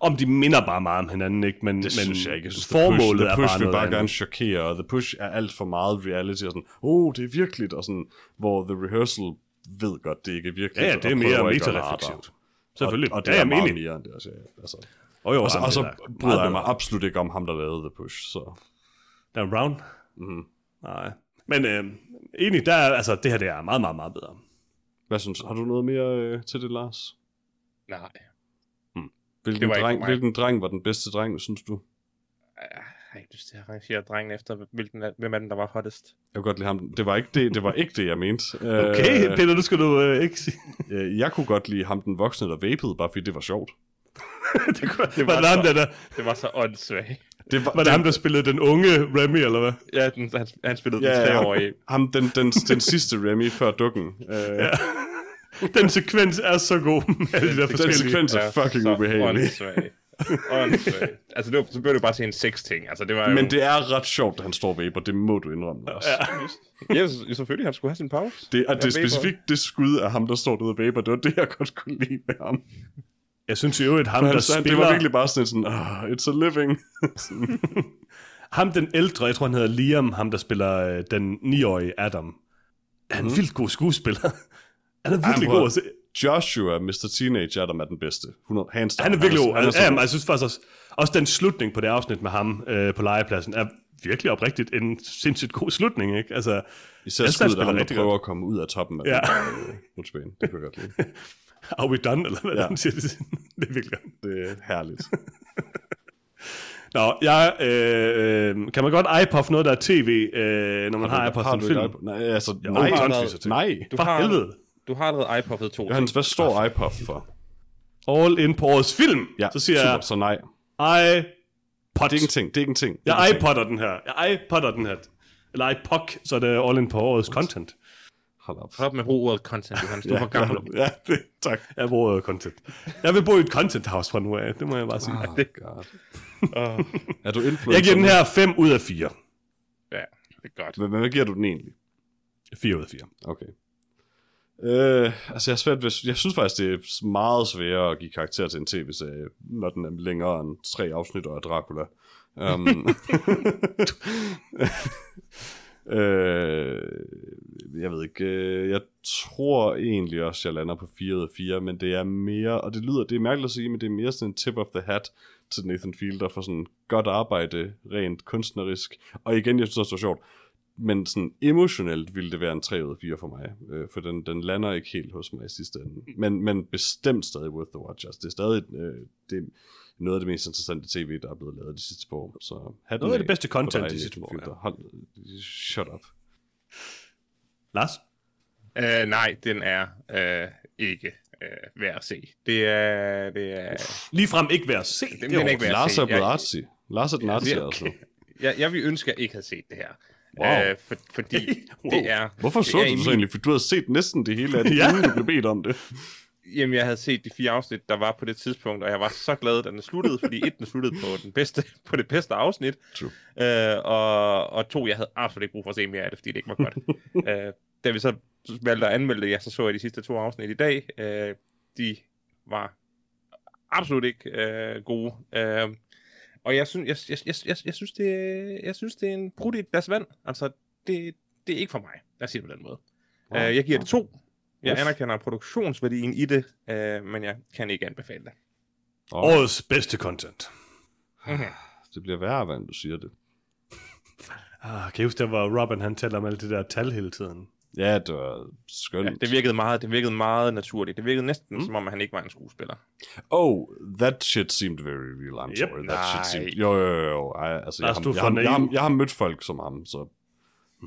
Om de minder bare meget om hinanden, ikke? Men, det men synes jeg ikke. Jeg synes, formålet the push, the push er bare vil bare andet. gerne chokere, og The Push er alt for meget reality, og sådan, oh, det er virkeligt, og sådan, hvor The Rehearsal ved godt, det ikke er virkeligt. Ja, ja det er mere meta-refleksivt. Selvfølgelig. Og, og det ja, er meget mere end det også. Altså. Oh, jo, og så, og så bryder jeg mig absolut ikke om ham, der lavede The Push. Så. Dan Brown? Mm-hmm. Nej. Men øh, egentlig, der er, altså, det her det er meget, meget, meget bedre. Hvad synes Har du noget mere øh, til det, Lars? Nej. Hmm. Hvilken, dreng, hvilken dreng var den bedste dreng, synes du? Har ikke lyst til at rangere drengene efter, hvilken hvem af dem, der var hottest. Jeg kunne godt lide ham. Det var ikke det, det, var ikke det jeg mente. Okay, Øh, Peter, nu skal du øh, ikke sige. øh, jeg kunne godt lide ham, den voksne, der vapede, bare fordi det var sjovt. det, kunne, Det var, var det ham, så- der, der, Det var så åndssvagt. Det var, var det ham, der spillede den unge Remy, eller hvad? Ja, den, han, han spillede Ja, den treårige. ham, den, den, den sidste Remy før dukken. Øh, ja. Den sekvens er så god med alle de der Den forskellige... sekvens er fucking ubehagelig. Altså, det var, så blev det bare til en sex ting. Altså, det var jo... Men det er ret sjovt, at han står vaper. Det må du indrømme, Lars. Ja. Ja, selvfølgelig, han skulle have sin pause. Det, og det er specifikt det skud af ham, der står derude og vaper. Det var det, jeg godt kunne lide med ham. Jeg synes jo, at ham, Han, der spiller... det var virkelig bare sådan, sådan oh, it's a living. Ham den ældre, jeg tror han hedder Liam, ham der spiller øh, den 9-årige Adam. Han er en vildt god skuespiller. Han er virkelig prøv- god at se. Joshua, Mr. Teenage Adam, er den bedste. 100, hands down. Han er virkelig god. Han Altså, jeg synes faktisk også, også den slutning på det afsnit med ham øh, på legepladsen er virkelig oprigtigt en sindssygt god slutning, ikke? Altså, Især han skuddet af ham, spiller der prøver godt. at komme ud af toppen af Ja. ja. rutsbanen. Det jeg godt lide. are we done, eller hvad Ja. han siger det? Det er virkelig godt. Det er herligt. Nå, jeg, øh, øh, kan man godt iPod noget, der er tv, øh, når man har, iPod som du film? Nej, altså, Jo, nej. ting. Nej. Du For har, helvede. Du har allerede iPuffet to Johannes, hvad står iPod for? All in på årets film. Ja, så siger super, jeg, så nej. iPod. Det er ikke en ting, det er ikke en ting. Jeg ting. iPodder den her. Jeg iPodder den her. Eller iPod, så er det all in på årets content. Hold op. Hold op med at bruge ordet content, Johannes. Du er for gammel. Ja, det, tak. Jeg bruger øh, content. Jeg vil bo i et content house fra nu af, det må jeg bare sige. Oh, det- God. Åh, Er du influencer? Jeg giver den her 5 ud af 4. ja, det er godt. Men hvad giver du den egentlig? 4 ud af 4. Okay. Øh, altså jeg, er svært ved, jeg synes faktisk, det er meget sværere at give karakter til en tv-serie, når den er længere end tre afsnit og er Dracula. Um, øh, jeg ved ikke, øh, jeg tror egentlig også, jeg lander på 4 ud af 4, men det er mere, og det lyder, det er mærkeligt at sige, men det er mere sådan en tip of the hat til Nathan Fielder for sådan godt arbejde, rent kunstnerisk. Og igen, jeg synes også, det var sjovt, men sådan emotionelt ville det være en 3 ud af 4 for mig, øh, for den, den lander ikke helt hos mig i sidste ende. Men, men bestemt stadig worth the watch. Altså, det er stadig øh, det er noget af det mest interessante tv, der er blevet lavet de sidste par år. Så hatten Noget af det bedste content dig, de sidste par år, Fielder. Hold, shut up. Lars? Uh, nej, den er uh, ikke uh, værd at se. Det er... Det er Ligefrem ikke værd at se. Det vil er ikke være- Lars er blevet jeg- artsy. Lars er den artsy, det- altså. jeg, jeg vil ønske, at jeg ikke havde set det her. Wow. Uh, for, fordi Wow. det er... Hvorfor det så er du så egentlig? For du havde set næsten det hele af det, Ja. inden du blev bedt om det. Jamen, jeg havde set de fire afsnit, der var på det tidspunkt, og jeg var så glad, da den sluttede, fordi et, den sluttede på, den bedste, på det bedste afsnit, True. øh, og, og to, jeg havde absolut ikke brug for at se mere af det, fordi det ikke var godt. øh, da vi så valgte at anmelde det, ja, så så jeg de sidste to afsnit i dag. Øh, de var absolut ikke øh, gode. Øh, og jeg synes, jeg, jeg, jeg, jeg, jeg, synes, det, jeg synes, det er en brud i et glas vand. Altså, det, det er ikke for mig. Lad os sige det på den måde. Wow. Øh, jeg giver det to. Jeg Uff. anerkender produktionsværdien i det, øh, men jeg kan ikke anbefale det. Oh, Årets bedste content. Mhm. det bliver værre, hvad du siger det. Ah, kan I huske, der var Robin, han taler om alle det der tal hele tiden? Ja, det var skønt. Ja, det virkede meget, det virkede meget naturligt. Det virkede næsten mm. som om, at han ikke var en skuespiller. Oh, that shit seemed very real, I'm Yep. sorry. That shit Nej. seemed... Jo, jo, jo, jo. Ej, altså, jeg, du er jeg, for har, jeg, jeg har mødt folk som ham, så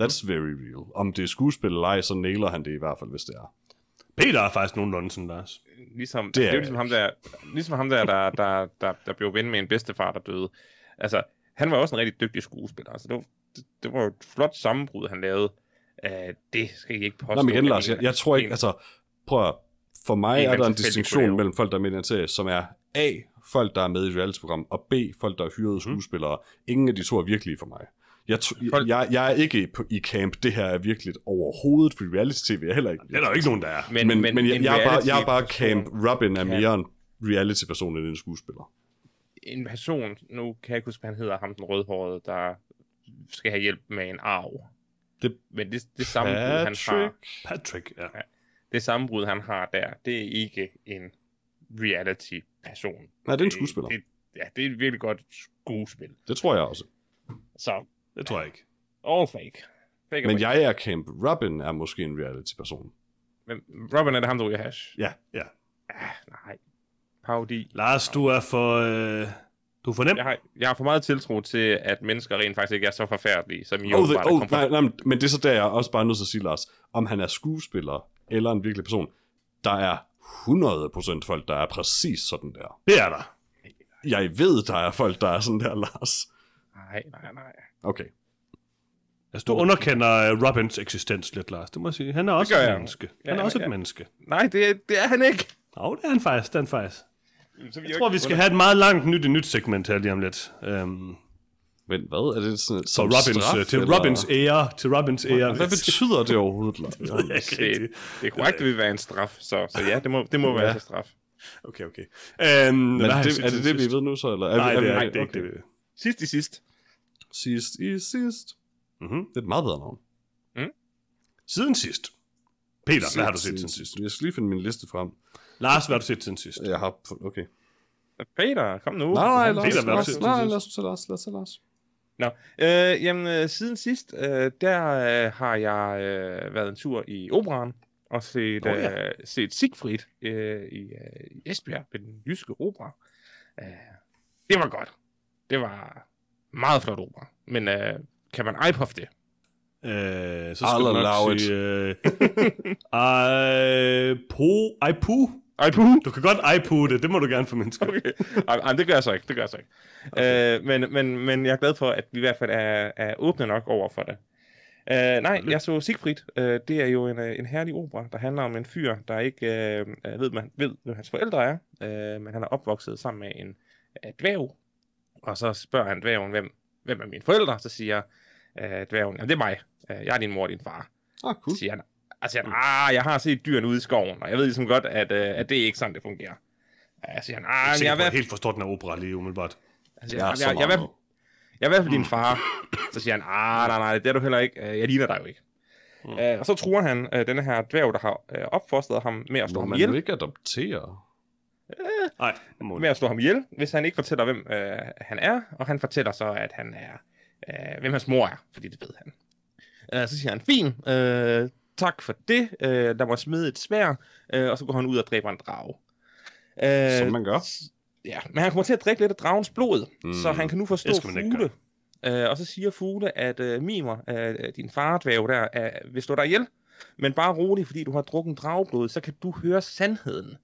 that's very real. Om det er skuespil eller ej, så nailer han det i hvert fald, hvis det er. Peter er faktisk nogenlunde sådan, Lars. Ligesom, Det det er det er ligesom ham der, ligesom ham der, der, der, der, der blev ven med en bedstefar, der døde. Altså, han var også en rigtig dygtig skuespiller. Altså, det var, det, det var et flot sammenbrud, han lavede. Uh, det skal I ikke påstå. Nå, men igen, Lars, jeg, jeg tror ikke, altså, prøv at, for mig er der en distinktion mellem folk, der er med i en serie, som er A, folk, der er med i reality-program, og B, folk, der er hyrede skuespillere. Ingen af de to er virkelige for mig. Jeg, Folk- jeg, jeg er ikke på, i camp, det her er virkeligt overhovedet, for reality-tv er heller ikke Det er der jo ikke nogen, der er. Men, men, men jeg, en jeg, er bare, jeg er bare camp, Robin er mere en reality-person end en skuespiller. En person, nu kan jeg ikke huske, hvad han hedder, ham den rødhårede, der skal have hjælp med en arv. Det- men det, det sammenbrud, han har, Patrick, ja. det sammenbrud, han har der, det er ikke en reality-person. Nej, det er en skuespiller. Det, ja, det er et virkelig godt skuespil. Det tror jeg også. Så, Det tror jeg ikke. all fake. fake Men jeg er camp, Robin er måske en reality-person. Men Robin er det ham, der ryger hash? Ja. Ja. Ah, nej. Paudi. Lars, du er for, øh, Du er for nem. Jeg har, jeg har for meget tiltro til, at mennesker rent faktisk ikke er så forfærdelige, som I Oh, åbenbart the, er oh, nej, nej, men- det er så der, jeg også bare er nødt til at sige, Lars, om han er skuespiller eller en virkelig person, der er 100% folk, der er præcis sådan der. Det er der. Jeg ved, der er folk, der er sådan der, Lars. Nej, nej, nej. Okay. Altså, du underkender uh, Robins eksistens lidt, Lars. Det må jeg sige. Han er også et menneske. Ja, Han er også ja. et menneske. Nej, det, det er han ikke. Jo, det er han faktisk. Det er han faktisk. Så Jeg tror, vi skal have et meget langt nyt i nyt segment her lige om lidt. Um, Men hvad? Er det sådan som Robins, straf, øh, til eller? Robins ære. Til Robins ære. Hvad betyder det overhovedet? Det jeg ikke Det, det er korrekt, det vil være en straf, så, så ja, det må, det må være Ja. til straf. Okay, okay. Um, Men det, er det det, vi ved nu så? Eller? Er Nej, vi, er det vi, er, nej, det er ikke det. vi- Sidst i sidst. Sidst i sidst. Mhm. Det er et meget bedre navn. Siden sidst. Peter, hvad har du set siden sidst? Jeg skal lige finde min liste frem. Lars, hvad har du set siden sidst? Jeg har... Okay. Peter, kom nu. Nej, nej, Lars. Peter, hvad har du Lars, set siden nej, lad os tage Lars. Lad os tage Lars. Nå, øh, jamen, øh, siden sidst, øh, der øh, har jeg øh, været en tur i operan og set, oh, ja. øh, set Siegfried øh, i, øh, i Esbjerg ved den jyske opera. Øh, det var godt. Det var meget flot opera. Men øh, kan man iPod det? Øh, så I'll skal du allow nok it. sige... Øh, iPo, iPo. iPod? Du kan godt iPo det, det må du gerne få mennesker. Okay. Ej, ej, det gør jeg så ikke. Det gør jeg så ikke. Okay. Øh, men, men, men jeg er glad for, at vi i hvert fald er, er åbne nok over for det. Øh, nej, jeg så Siegfried. Øh, det er jo en, øh, en herlig opera, der handler om en fyr, der ikke øh, øh, ved, man, ved, hvem hans forældre er, øh, men han er opvokset sammen med en øh, dværg. Og så spørger han dværgen, hvem, hvem er mine forældre? Så siger øh, dværgen, ja, det er mig. Øh, jeg er din mor og din far. Ah, cool. Så siger han, altså, han, ah, jeg har set dyrene ude i skoven, og jeg ved ligesom godt, at, øh, at det er ikke sådan, det fungerer. Ja, så siger han, ah, Jeg er men jeg er jeg helt forstår den her opera lige umiddelbart. Altså, Jeg jeg, er jeg, jeg, jeg, jeg, jeg er i hvert fald din far. Så siger han, ah, nej, nej, det er du heller ikke. Øh, Jeg ligner dig jo ikke. Mm. Uh, og så tror han, uh, denne her dværg, der har uh, opfostret ham med at slå Må ham man ihjel, jo ikke adoptere? Nej, det må med at slå ham ihjel, hvis han ikke fortæller, hvem uh, han er. Og han fortæller så, at han er, uh, hvem hans mor er, fordi det ved han. Uh, så siger han, fin, uh, tak for det. Uh, lad mig smide et svær. Uh, og så går han ud og dræber en drage. Uh, Som man gør. Ja, men han kommer til at drikke lidt af dragens blod, mm. Mm. så han kan nu forstå Det skal man ikke fugle. Øh, og så siger Fugle, at øh, Mimer, øh, din fardværg der, øh, vil slå dig ihjel. Men bare rolig, fordi du har drukket drageblod, så kan du høre sandheden.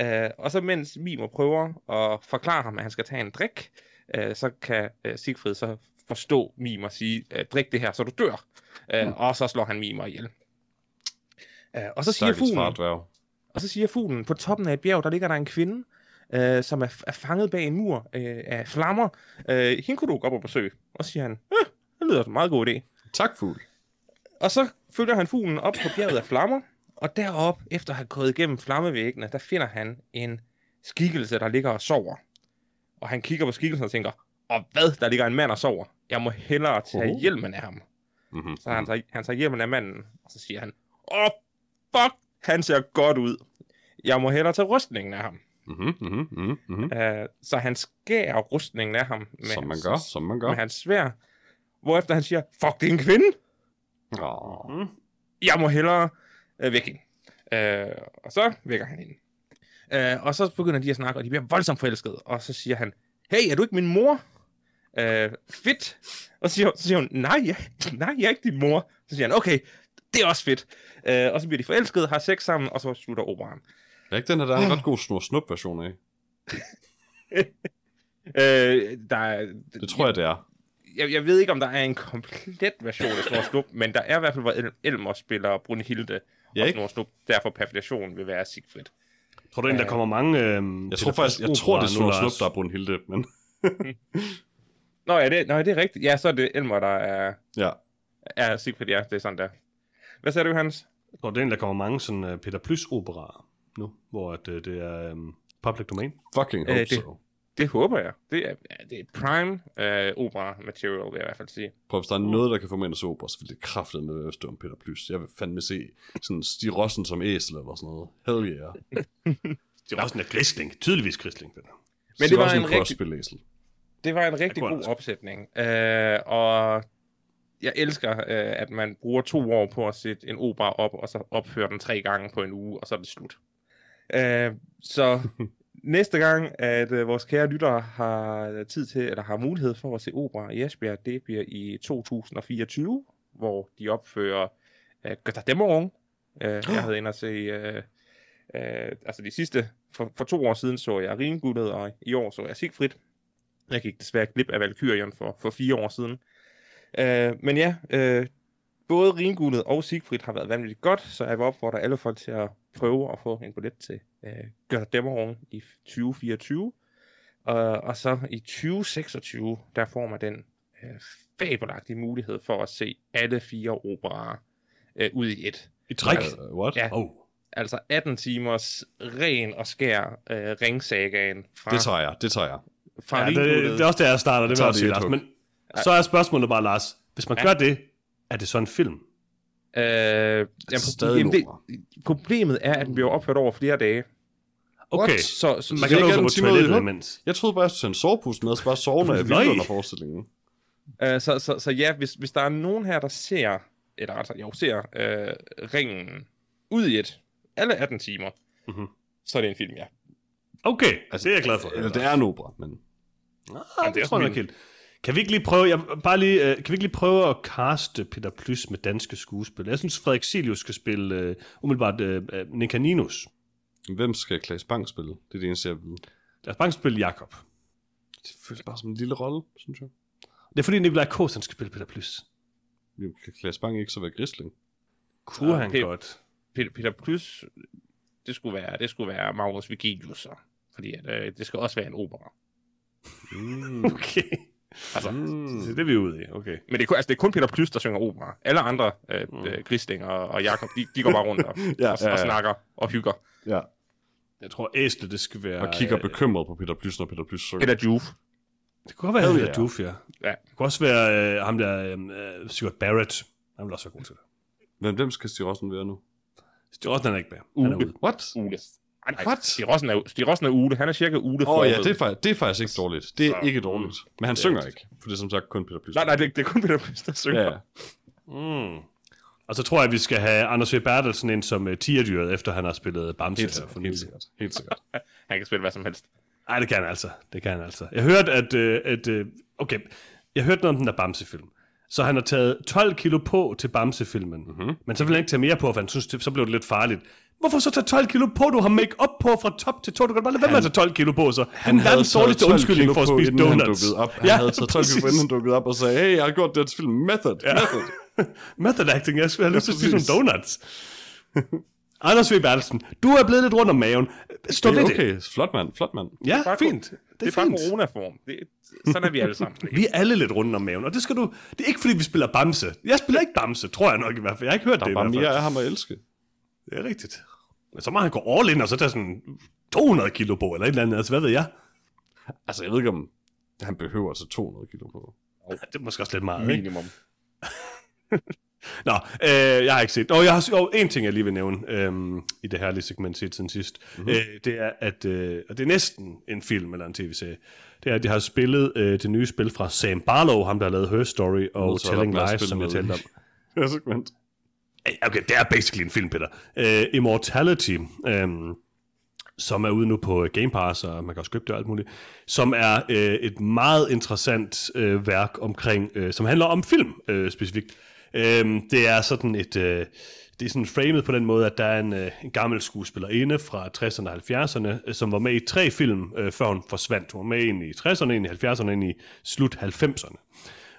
Øh, og så mens Mimer prøver at forklare ham, at han skal tage en drik, øh, så kan øh, Sigfrid så forstå Mimer sige, øh, drik det her, så du dør. Øh, Og så slår han Mimer ihjel. Øh, og så siger Stakkels fuglen, far dværg. og så siger fuglen, på toppen af et bjerg, der ligger der en kvinde, øh, som er, er fanget bag en mur øh, af flammer. Øh, hende kunne du gå op og besøge. Og så siger han, øh, det lyder som en meget god idé. Tak, fugl. Og så følger han fuglen op på bjerget af flammer, og derop, efter at have gået igennem flammevæggene, der finder han en skikkelse, der ligger og sover. Og han kigger på skikkelsen og tænker, og hvad, der ligger en mand og sover. Jeg må hellere tage Oh. hjelmen af ham. Mm-hmm. Så han tager, han tager hjelmen af manden, og så siger han, åh, fuck, han ser godt ud. Jeg må hellere tage rustningen af ham. Mm-hmm, mm-hmm, mm-hmm. Uh, så han skærer rustningen af ham med, Som man hans, gør, som man gør. med hans svær. Hvorefter han siger, fuck, det er en kvinde. Åh. Mm. Jeg må hellere uh, væk hende. Uh, og så vækker han hende. Uh, og så begynder de at snakke, og de bliver voldsomt forelskede. Og så siger han, hey, er du ikke min mor? Uh, fedt. Og så siger, så siger hun, nej, jeg, nej, jeg er ikke din mor. Så siger han, okay, det er også fedt. Uh, og så bliver de forelskede, har sex sammen, og så slutter operaen. Er ikke den her, der er en ret god snor snup version af? Uh, der er, Det tror jeg, det er. jeg, jeg ved ikke, om der er en komplet version af Snor Snup, men der er i hvert fald, hvor El- Elmer spiller Brunhilde, Ja, og? Snor Snup, derfor per definition vil være Siegfried. Tror du egentlig, der kommer mange... Øh, Jeg tror faktisk, jeg tror, det er snor snup, der er Brunhilde, men Nå, ja, det, nå, det er rigtigt. Ja, så er det Elmer, der er, ja. er Siegfried, ja, det er sådan der. Hvad sagde du, Hans? Jeg tror, det er egentlig, der kommer mange sådan uh, Peter Plys operaer nu, hvor at, uh, det er um, public domain. Fucking Øh, hope det- so. Det håber jeg. Det er, ja, det er prime øh, opera material, vil jeg i hvert fald sige. Prøv, hvis der er noget, der kan få mig ind og så opera, så vil det kraftet med at om Peter Plys. Jeg vil fandme se sådan Stig Rossen som æsel eller sådan noget. Hell yeah. Det er også en grisling. Tydeligvis grisling, den her. Men Stig det var Rossen en rigtig, det var en rigtig god altså. opsætning. Øh, og jeg elsker, øh, at man bruger to år på at sætte en opera op, og så opføre den tre gange på en uge, og så er det slut. Øh, så næste gang, at øh, vores kære lyttere har tid til, eller har mulighed for at se opera i Esbjerg, det bliver i 2024, hvor de opfører øh, Götterdämmerung. Øh, jeg havde inde at se, øh, øh, altså de sidste, for, for to år siden så jeg Rimguldet, og i år så jeg Siegfried. Jeg gik desværre glip af Valkyrion for, for fire år siden. Øh, men ja, øh, både Rimguldet og Siegfried har været vanvittigt godt, så jeg vil opfordre alle folk til at prøve at få en billet til øh, Götterdämmerung i 2024. Og, og så i 2026, der får man den øh, fabelagtige mulighed for at se alle fire operaer øh, ud i et. I træk? Uh, what? Ja. Oh. Altså 18 timers ren og skær øh, ringsagaen fra, Det tager jeg, det tager jeg. fra Ja, det, det er også der, jeg starter, det vil tager jeg det sige, et Men så er spørgsmålet bare, Lars, hvis man Ja. gør det, er det så en film? Øh, jamen, stadig jamen, en det, problemet er, at den bliver opført over flere dage. Okay, What? Så, så, man det kan gå på toilettet imens. Jeg troede bare, jeg skulle tage en sovepus med, og så bare sove, når jeg Nej. ville under forestillingen. Øh, så, så, så ja, hvis, hvis der er nogen her, der ser, eller altså, jo, ser øh, ringen ud i et, alle 18 timer, Mhm. så er det en film, ja. Okay, altså, det er jeg glad for. Eller det er en opera, men... Ah, Jamen, det, er tror jeg også nok helt. Kan vi ikke lige prøve, jeg, bare lige, uh, kan vi ikke lige prøve at caste Peter Plys med danske skuespil? Jeg synes, Frederik Silius skal spille uh, umiddelbart uh, uh, Nikaninus. Hvem skal Klaas Bang spille? Det er det eneste, jeg ved. Lad os bare spille Jakob. Det føles bare som en lille rolle, synes jeg. Det er fordi Nikolaj Kås, han skal spille Peter Plys. Jamen, Kan Klaas Bang ikke så være grisling? Kunne Ja, han Peter- godt. Peter, Peter Plus, det skulle være, det skulle være Maurus Vigilius, så. fordi at, øh, det skal også være en opera. Mm. Okay. Altså, Mm. Så det er vi ude i, okay. Men det er, kun- altså, det er kun Peter Plys, der synger opera. Alle andre, øh, Mm. øh, Grisling og, og Jakob, de, de går bare rundt og, Ja, og, ja, og ja. snakker og hygger. Ja. Jeg tror, æslet, det skal være... Og kigger øh, bekymret på Peter Plys, når Peter Plys synger. Peter Juve. Det kunne godt være, Peter. Doof, ja. Ja. Det kunne også være øh, ham der, øh, Stuart Barrett. Han vil også være god til det. Hvem, hvem skal Stig Rossen være nu? Stig Rossen er ikke med. Han er ude. What? Ule. Ej, nej, What? Stig Rossen er, Stig Rossen er Ule. Han er cirka Ule Åh oh, ja, det er, faktisk, det er faktisk ikke dårligt. Det er Så- ikke dårligt. Men han er synger ikke, for det er som sagt kun Peter Plys. Nej, nej, det, det er kun Peter Plys, der synger. Ja. Mm. Og så tror jeg, at vi skal have Anders V. Bertelsen ind som uh, tierdyret, efter han har spillet Bamse Helt sikkert, for helt nylig. sikkert. Helt sikkert. Han kan spille hvad som helst. Nej, det kan han altså. Det kan han altså. Jeg hørte, at... Øh, at øh, okay, jeg hørte noget om den der Bamse-film. Så han har taget 12 kilo på til Bamse-filmen. Mm-hmm. Men så vil han ikke tage mere på, for han synes, det, så blev det lidt farligt. Hvorfor så tage 12 kilo på? Du har make op på fra top til to. Du kan bare lade være med at tage 12 kilo på, så. Han havde taget dårligste 12 undskyldning kilo for at spise inden han donuts. dukkede op. Han havde taget 12 kilo på, inden han dukkede op og sagde, hey, jeg har gjort det til film. Method. Ja. Method. Method acting, jeg skulle have lyst til at spise nogle donuts. Anders V. Bertelsen, du er blevet lidt rundt om maven. Stå Det er det. okay. Flot mand. Flot mand. Ja, bare fint. Det Det er, er bare fint. coronaform. Det, sådan er vi alle sammen. Vi er alle lidt rundt om maven, og det skal du... Det er ikke, fordi vi spiller Bamse. Jeg spiller ikke Bamse, tror jeg nok i hvert fald. Jeg har ikke hørt Der det i er bare hvert fald. mere af ham at elske. Det er rigtigt. Men så må han gå all in, og så tage sådan 200 kilo på, eller et eller andet. Altså, hvad ved jeg? Altså, jeg ved ikke, om han behøver altså 200 kilo på. Det er måske også lidt meget, ikke? Minimum. Nå, øh, jeg har ikke set. Og jeg har jo en ting, jeg lige vil nævne øhm, i det herlige segment set siden sidst. Mm-hmm. Øh, det er, at øh, og det er næsten en film eller en tv-serie. Det er, at de har spillet øh, det nye spil fra Sam Barlow, ham der har lavet Her Story og Telling Lies, som jeg talte om. Det er så skønt. Okay, det er basically en film, Peter. Uh, Immortality, um, som er ude nu på Game Pass, og man kan også købe det og alt muligt, som er uh, et meget interessant uh, værk omkring, uh, som handler om film uh, specifikt. Um, det er sådan et... Uh, det er sådan framed på den måde, at der er en, øh, en gammel skuespillerinde fra 60'erne og 70'erne, øh, som var med i tre film, øh, før hun forsvandt. Hun var med ind i 60'erne, ind i 70'erne ind i slut 90'erne.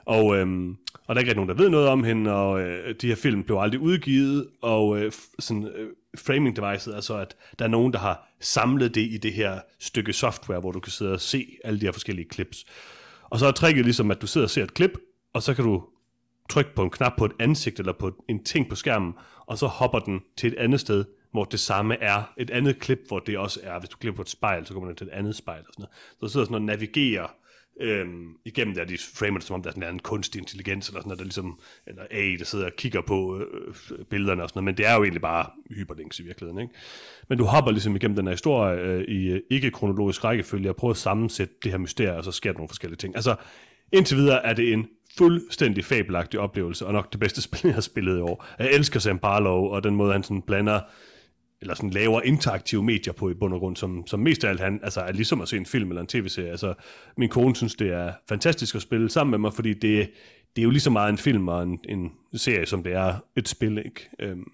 Og, øhm, og der er ikke rigtig nogen, der ved noget om hende, og øh, de her film blev aldrig udgivet, og øh, sådan, øh, framing devicet er så, at der er nogen, der har samlet det i det her stykke software, hvor du kan sidde og se alle de her forskellige clips. Og så er tricket ligesom, at du sidder og ser et klip, og så kan du trykke på en knap på et ansigt, eller på en ting på skærmen, og så hopper den til et andet sted, hvor det samme er et andet klip, hvor det også er, hvis du klipper på et spejl, så kommer den til et andet spejl og sådan noget. Så der sidder sådan og navigerer øhm, igennem der, de framer det som om, der er sådan en kunstig intelligens, eller sådan noget, der ligesom, eller A, der sidder og kigger på øh, billederne og sådan noget, men det er jo egentlig bare hyperlinks i virkeligheden, ikke? Men du hopper ligesom igennem den her historie øh, i øh, ikke-kronologisk rækkefølge, og prøver at sammensætte det her mysterie, og så sker der nogle forskellige ting. Altså, indtil videre er det en fuldstændig fabelagtig oplevelse, og nok det bedste spil, jeg har spillet i år. Jeg elsker Sam Barlow, og den måde, han sådan blander eller sådan laver interaktive medier på i bund og grund, som, som mest af alt han, altså er ligesom at se en film eller en tv-serie. Altså, min kone synes, det er fantastisk at spille sammen med mig, fordi det, det er jo lige så meget en film og en, en serie, som det er et spil, ikke? Øhm,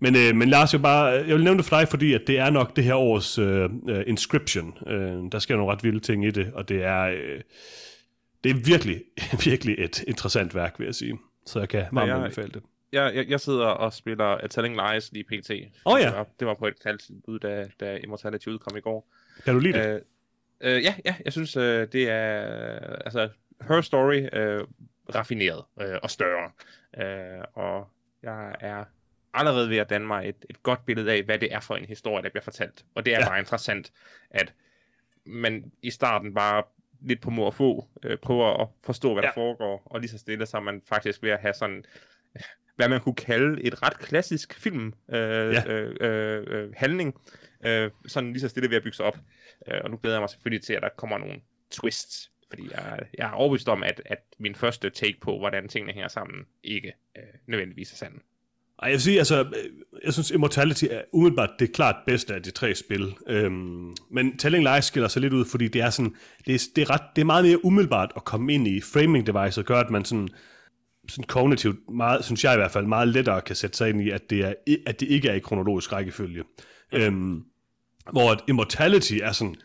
men, øh, men Lars, jeg, bare, jeg vil nævne det for dig, fordi at det er nok det her års øh, øh Inscription. Øh, der sker nogle ret vilde ting i det, og det er, øh, det er virkelig, virkelig et interessant værk, vil jeg sige. Så jeg kan varmt jeg- anbefale det. Jeg, jeg, jeg sidder og spiller uh, Telling Lies lige pt. Åh, ja. Det var, det var på et kaldtilbud, da, da Immortality udkom i går. Kan du lide det? Øh, øh, ja, ja, jeg synes, øh, det er altså her story øh, raffineret øh, og større. Øh, og jeg er allerede ved at danne mig et, et godt billede af, hvad det er for en historie, der bliver fortalt. Og det er Ja. ja. bare interessant, at man i starten bare lidt på må og få øh, prøver at forstå, hvad ja. Der foregår, og lige så stille, så er man faktisk ved at have sådan, hvad man kunne kalde et ret klassisk film øh, Ja. øh, øh, handling, øh, sådan lige så stille ved at bygge sig op. Øh, og nu glæder jeg mig selvfølgelig til, at der kommer nogle twists, fordi jeg, jeg er overbevist om, at, at min første take på, hvordan tingene hænger sammen, ikke øh, nødvendigvis er sand. Ej, jeg vil sige, altså, øh, jeg synes Immortality er umiddelbart det klart bedste af de tre spil. Øhm, men Telling Lies skiller sig lidt ud, fordi det er sådan, det er, det er, ret, det er meget mere umiddelbart at komme ind i framing device og gøre, at man sådan, sådan kognitivt, meget, synes jeg i hvert fald, meget lettere kan sætte sig ind i, at det, er, at det ikke er i kronologisk rækkefølge. Øhm, hvor at Immortality er sådan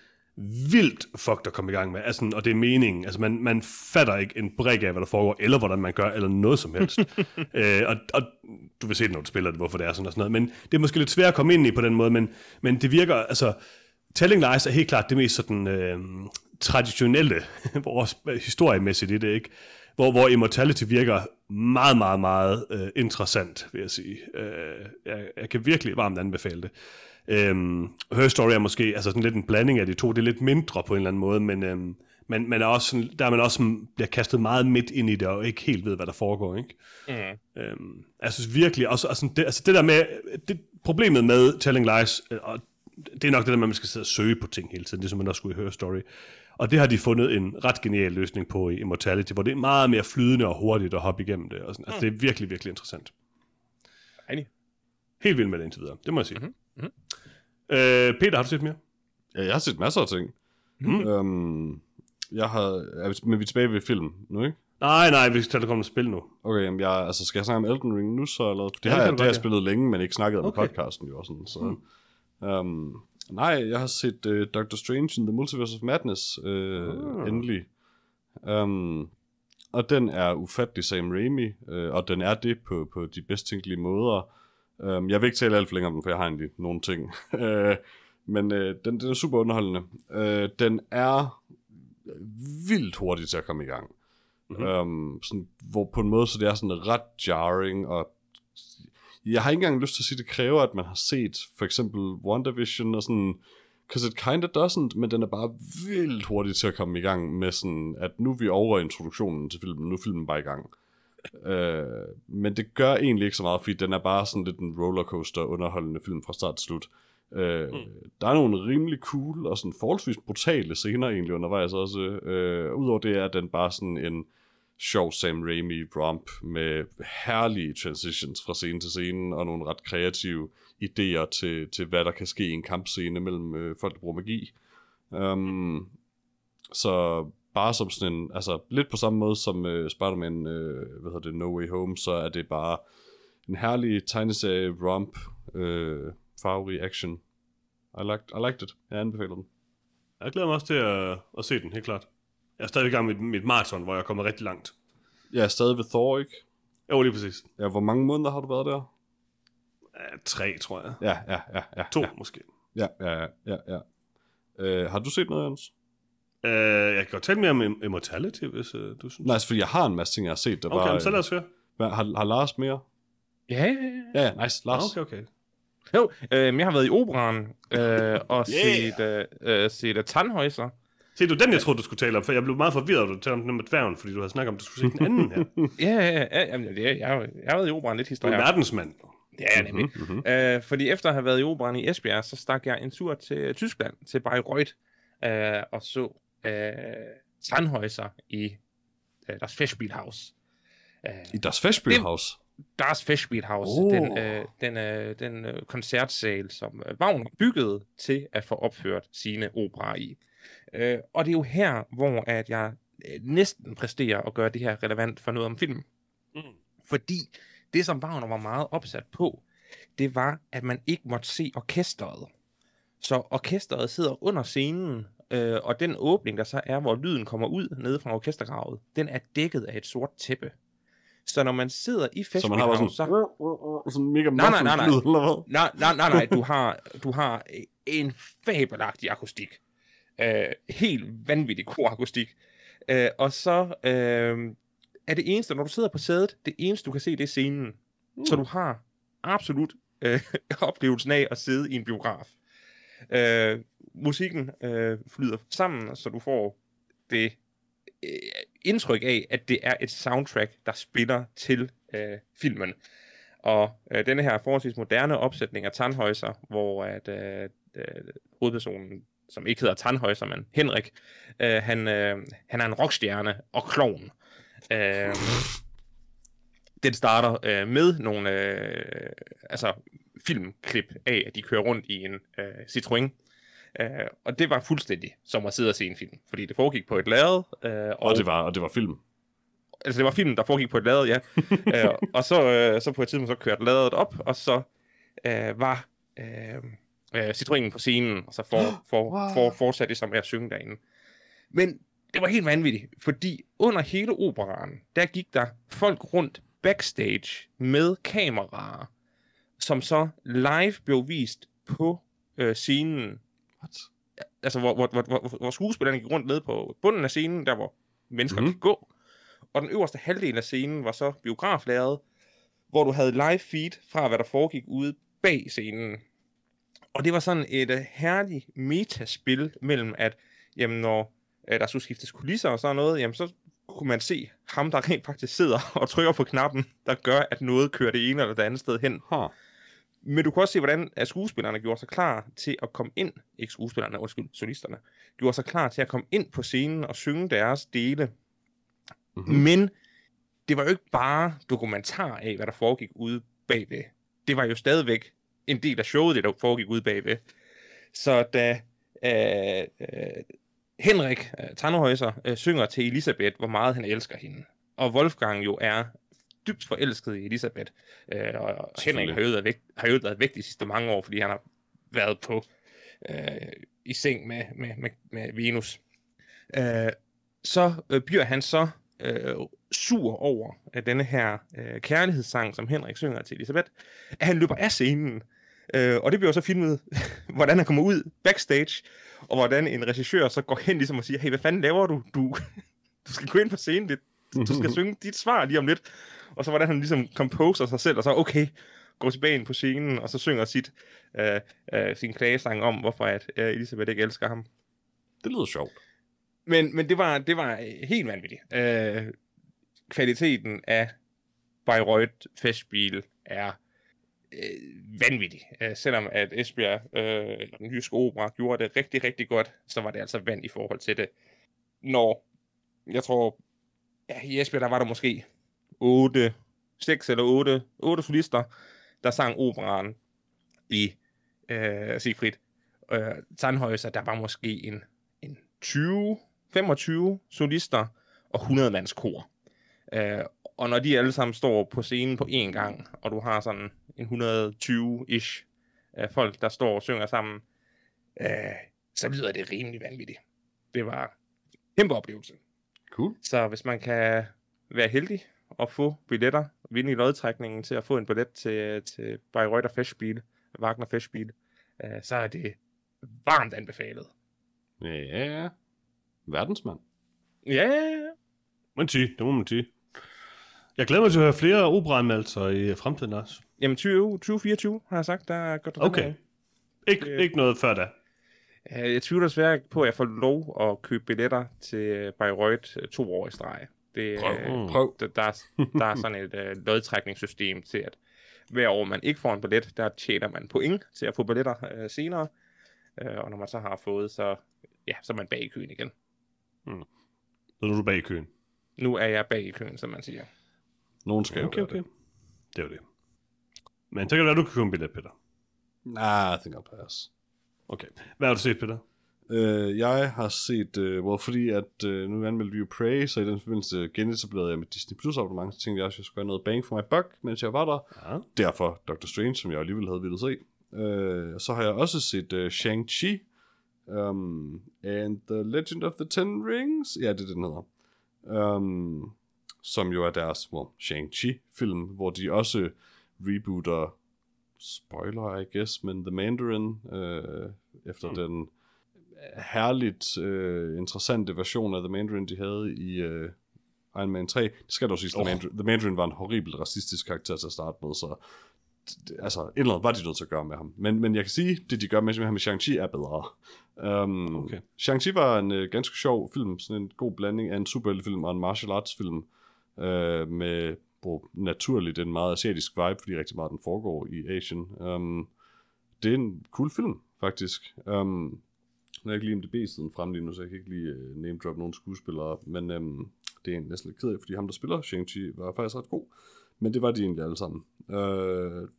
vildt fucked at komme i gang med, altså, og det er meningen. Altså, man, man fatter ikke en brik af, hvad der foregår, eller hvordan man gør, eller noget som helst. øh, og, og du vil se det, når du spiller det, hvorfor det er sådan og sådan noget. Men det er måske lidt svært at komme ind i på den måde, men, men det virker, altså, Telling Lies er helt klart det mest sådan øh, traditionelle, vores historiemæssigt i det, ikke? Hvor, hvor Immortality virker meget, meget, meget øh, interessant, vil jeg sige. Øh, jeg, jeg kan virkelig varmt anbefale det. Øhm, Her Story er måske altså sådan lidt en blanding af de to. Det er lidt mindre på en eller anden måde, men, øhm, men man er også der er man også bliver kastet meget midt ind i det, og ikke helt ved, hvad der foregår. Ikke? Mm. Øhm, jeg synes virkelig også, altså det, altså det der med, det, problemet med Telling Lies, øh, og det er nok det der med, at man skal sidde og søge på ting hele tiden, ligesom man også skulle i Her Story. Og det har de fundet en ret genial løsning på i Immortality, hvor det er meget mere flydende og hurtigt at hoppe igennem det. Og sådan. Altså det er virkelig, virkelig interessant. Enig. Helt vildt med det indtil videre, det må jeg sige. Mhm, mhm. Øh, Peter, har du set mere? Ja, jeg har set masser af ting. Mm. Øhm, jeg har... vi- Men vi er tilbage ved film nu, ikke? Nej, nej, vi skal det komme spil nu. Okay, jamen jeg, altså skal jeg snakke om Elden Ring nu så, eller? Det Ja, har, det jeg, det har jeg spillet længe, men ikke snakket om Okay. podcasten jo sådan, så... Mm. Um, nej, jeg har set uh, Doctor Strange in the Multiverse of Madness uh, Ah. endelig. Um, og den er ufattelig Sam Raimi, uh, og den er det på, på de bedst tænkelige måder. Um, jeg vil ikke tale alt for længe om den, for jeg har egentlig nogle ting. uh, men uh, den, den er super underholdende. Uh, den er vildt hurtig til at komme i gang. Mhm. Mm-hmm. Um, sådan, hvor på en måde, så det er sådan ret jarring, og jeg har ikke engang lyst til at sige, at det kræver, at man har set for eksempel WandaVision og sådan, because it kinda doesn't, men den er bare vildt hurtig til at komme i gang med sådan, at nu er vi over introduktionen til filmen, nu er filmen bare i gang. Uh, men det gør egentlig ikke så meget, fordi den er bare sådan lidt en rollercoaster underholdende film fra start til slut. Uh, mm. Der er nogle rimelig cool og sådan forholdsvis brutale scener egentlig undervejs også. Uh, Udover det er den bare sådan en sjov Sam Raimi romp med herlige transitions fra scene til scene og nogle ret kreative idéer til, til hvad der kan ske i en kampscene mellem øh, folk, der bruger magi. Um, så bare som sådan en, altså lidt på samme måde som øh, Spider-Man, øh, hvad hedder det, No Way Home, så er det bare en herlig tegneserie romp, øh, farverig action. I liked, I liked it. Jeg anbefaler den. Jeg glæder mig også til at, at se den, helt klart. Jeg er stadig i gang med mit maraton, hvor jeg er kommet rigtig langt. Jeg er stadig ved Thor, ikke? Jo, lige præcis. Ja, hvor mange måneder har du været der? Ja, tre, tror jeg. Ja, ja, ja. ja To, Ja, måske. ja, ja, ja. ja, ja. Øh, har du set noget, Jens? Uh, jeg kan godt tale mere om Im- Immortality, hvis uh, du synes. Nej, altså, fordi jeg har en masse ting, jeg har set, der Okay, bare... men så lad os høre. Hvad, har, har Lars mere? Ja, ja, ja. Ja, nice. Lars. Okay, okay. Jo, øh, jeg har været i operan øh, og Yeah. set, øh, øh, set uh, Tannhäuser. Se, du den, jeg troede, du skulle tale om, for jeg blev meget forvirret, da du talte om den med dværgen, fordi du havde snakket om, at du skulle se den anden her. Du Ja, ja, ja. ja jamen, det, er- jeg, jeg har været i operan lidt er historie. en verdensmand. Ja, nemlig. Mm-hmm. Øh, fordi efter at have været i operan i Esbjerg, så stak jeg en tur til Tyskland, til Bayreuth, øh, og så øh, Tannhäuser i øh, deres Festspielhaus. Øh, I Das Festspielhaus. Dar's Fishbeat House, Oh. den, øh, den, øh, den øh, koncertsal, som øh, Wagner byggede til at få opført sine operer i. Øh, og det er jo her, hvor at jeg øh, næsten præsterer at gøre det her relevant for noget om film. Mm. Fordi det, som Wagner var meget opsat på, det var, at man ikke måtte se orkestret. Så orkestret sidder under scenen, øh, og den åbning, der så er, hvor lyden kommer ud nede fra orkestergravet, den er dækket af et sort tæppe. Så når man sidder i Så man har sådan, så... sådan mega Nej, nej, nej, nej. lyd, eller hvad? Nej, nej, nej, nej, du har, du har en fabelagtig akustik. Øh, helt vanvittig korakustik. Øh, og så øh, er det eneste, når du sidder på sædet, det eneste, du kan se, det er scenen. Mm. Så du har absolut øh, oplevelsen af at sidde i en biograf. Øh, musikken øh, flyder sammen, så du får det øh, indtryk af, at det er et soundtrack, der spiller til øh, filmen. Og øh, denne her forholdsvis moderne opsætning af Tannhäuser, hvor at, øh, øh, hovedpersonen, som ikke hedder Tannhäuser, men Henrik, øh, han, øh, han er en rockstjerne og klovn. Øh, den starter øh, med nogle øh, altså, filmklip af, at de kører rundt i en øh, Citroën. Øh, og det var fuldstændig som at sidde og se en film, fordi det foregik på et lade. Øh, og, Og det var, og det var film. altså det var filmen, der foregik på et lade, ja. øh, og så, øh, så på et tidspunkt så kørte ladet op, og så øh, var øh, øh, Citroënen på scenen, og så for, for, for, fortsatte det som med at synge derinde. Men det var helt vanvittigt, fordi under hele operaen, der gik der folk rundt backstage med kameraer, som så live blev vist på øh, scenen What? altså hvor, hvor, hvor, hvor, hvor skuespillerne gik rundt ned på bunden af scenen, der hvor mennesker mm. kan gå. Og den øverste halvdel af scenen var så biograflæret, hvor du havde live feed fra, hvad der foregik ude bag scenen. Og det var sådan et uh, herligt metaspil mellem, at jamen, når uh, der skulle skiftes kulisser og sådan noget, jamen, så kunne man se ham, der rent faktisk sidder og trykker på knappen, der gør, at noget kører det ene eller det andet sted hen. Huh. Men du kan også se, hvordan at skuespillerne gjorde sig klar til at komme ind, ikke skuespillerne, undskyld, solisterne, gjorde sig klar til at komme ind på scenen og synge deres dele. Mhm. Mm. Men det var jo ikke bare dokumentar af, hvad der foregik ude bagved. Det var jo stadigvæk en del af showet, det der foregik ude bagved. Så da øh, øh, Henrik øh, Tannhäuser øh, synger til Elisabeth, hvor meget han elsker hende, og Wolfgang jo er dybt forelsket i Elisabeth, øh, og, og Henrik har jo været væk, har jo været væk de sidste mange år, fordi han har været på øh, i seng med, med, med, med Venus. Øh, så øh, bliver han så øh, sur over at denne her øh, kærlighedssang, som Henrik synger til Elisabeth, at han løber af scenen. Øh, og det bliver så filmet, hvordan han kommer ud backstage, og hvordan en regissør så går hen ligesom og siger, hey, hvad fanden laver du? Du, du skal gå ind på scenen, det, du skal synge dit svar lige om lidt. Og så hvordan han ligesom composer sig selv, og så okay, går tilbage ind på scenen, og så synger sit, øh, øh, sin klagesang om, hvorfor at øh, Elisabeth ikke elsker ham. Det lyder sjovt. Men, men det, var, det var øh, helt vanvittigt. Øh, kvaliteten af Bayreuth Festspiel er øh, vanvittig. Øh, selvom at Esbjerg, øh, den jyske opera, gjorde det rigtig, rigtig godt, så var det altså vand i forhold til det. Når, jeg tror, ja, i Esbjerg, der var der måske 8, 6 eller 8, 8 solister, der sang operaen i øh, Siegfried. Øh, Tannhäuser, der var måske en, en 20, 25 solister og 100 mands kor. Øh, og når de alle sammen står på scenen på én gang, og du har sådan en 120-ish øh, folk, der står og synger sammen, øh, så lyder det rimelig vanvittigt. Det var en kæmpe oplevelse. Cool. Så hvis man kan være heldig og få billetter, vinde i lodtrækningen til at få en billet til, til Bayreuther Festspiel, Wagner Festspiel, øh, så er det varmt anbefalet. Ja, verdensmand. Ja, Men sige, det må man sige. Jeg glæder mig til at høre flere operaanmeldelser i fremtiden også. jamen 20, 2024 har jeg sagt, der er godt Okay. Ikke, Det- ikke noget før da. Øh, Jeg tvivler desværre på, at jeg får lov at købe billetter til Bayreuth øh, to år i streg. Det, Prøv. øh, Prøv. Der, der, er, der er sådan et øh, lodtrækningssystem til, at hver år man ikke får en billet, der tjener man point til at få billetter øh, senere. Øh, og når man så har fået, så, ja, så er man bag i køen igen. Så nu er du bag i køen. Nu er jeg bag i køen, som man siger. Nogen skal Okay, jo okay. gøre Det er jo det. Men så kan det være, du kan købe en billet, Peter. Nah, I think I'll pass. Okay. Hvad har du set, Peter? Uh, jeg har set, uh, well, fordi at uh, nu anmeldte vi jo Prey, så i den forbindelse genetablerede jeg med Disney Plus abonnement, så tænkte jeg også, at jeg skulle gøre noget bang for my buck, mens jeg var der. Ja. Derfor Doctor Strange, som jeg alligevel havde ville se. Uh, så har jeg også set uh, Shang-Chi, um, and The Legend of the Ten Rings, ja, det er det, den hedder. Um, som jo er deres well, Shang-Chi-film, hvor de også rebooter, spoiler, I guess, men The Mandarin, uh, efter mm. den herligt uh, interessante version af The Mandarin, de havde i uh, Iron Man 3. Det skal dog sige, oh. The, Mandarin, The Mandarin var en horribel racistisk karakter til at starte med, så altså, et eller andet var de nødt til at gøre med ham. Men, men jeg kan sige, det de gør med ham med Shang-Chi er bedre. Um, Okay. Shang-Chi var en uh, ganske sjov film, sådan en god blanding af en superheltefilm og en martial arts film, uh, med hvor naturligt en meget asiatisk vibe, fordi rigtig meget den foregår i Asien. Um, det er en cool film, faktisk. Um, nu er jeg ikke lige MDB-siden frem lige nu, så jeg kan ikke lige uh, name drop nogen skuespillere, men um, det er næsten lidt ked af, fordi ham, der spiller Shang-Chi, var faktisk ret god. Men det var de egentlig alle sammen. Uh,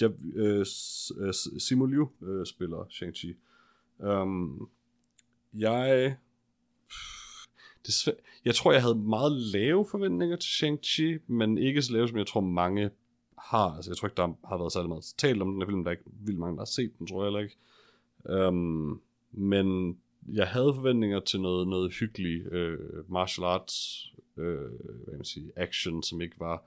jeg, uh, Simu Liu uh, spiller Shang-Chi. Um, jeg... Det. Jeg tror, jeg havde meget lave forventninger til Shang-Chi, men ikke så lave, som jeg tror mange har. Altså, jeg tror ikke, der har været særlig meget talt om den her film. Der er ikke vildt mange, der har set den, tror jeg heller ikke. Um, men jeg havde forventninger til noget, noget hyggelig øh, martial arts øh, hvad kan man sige, action, som ikke var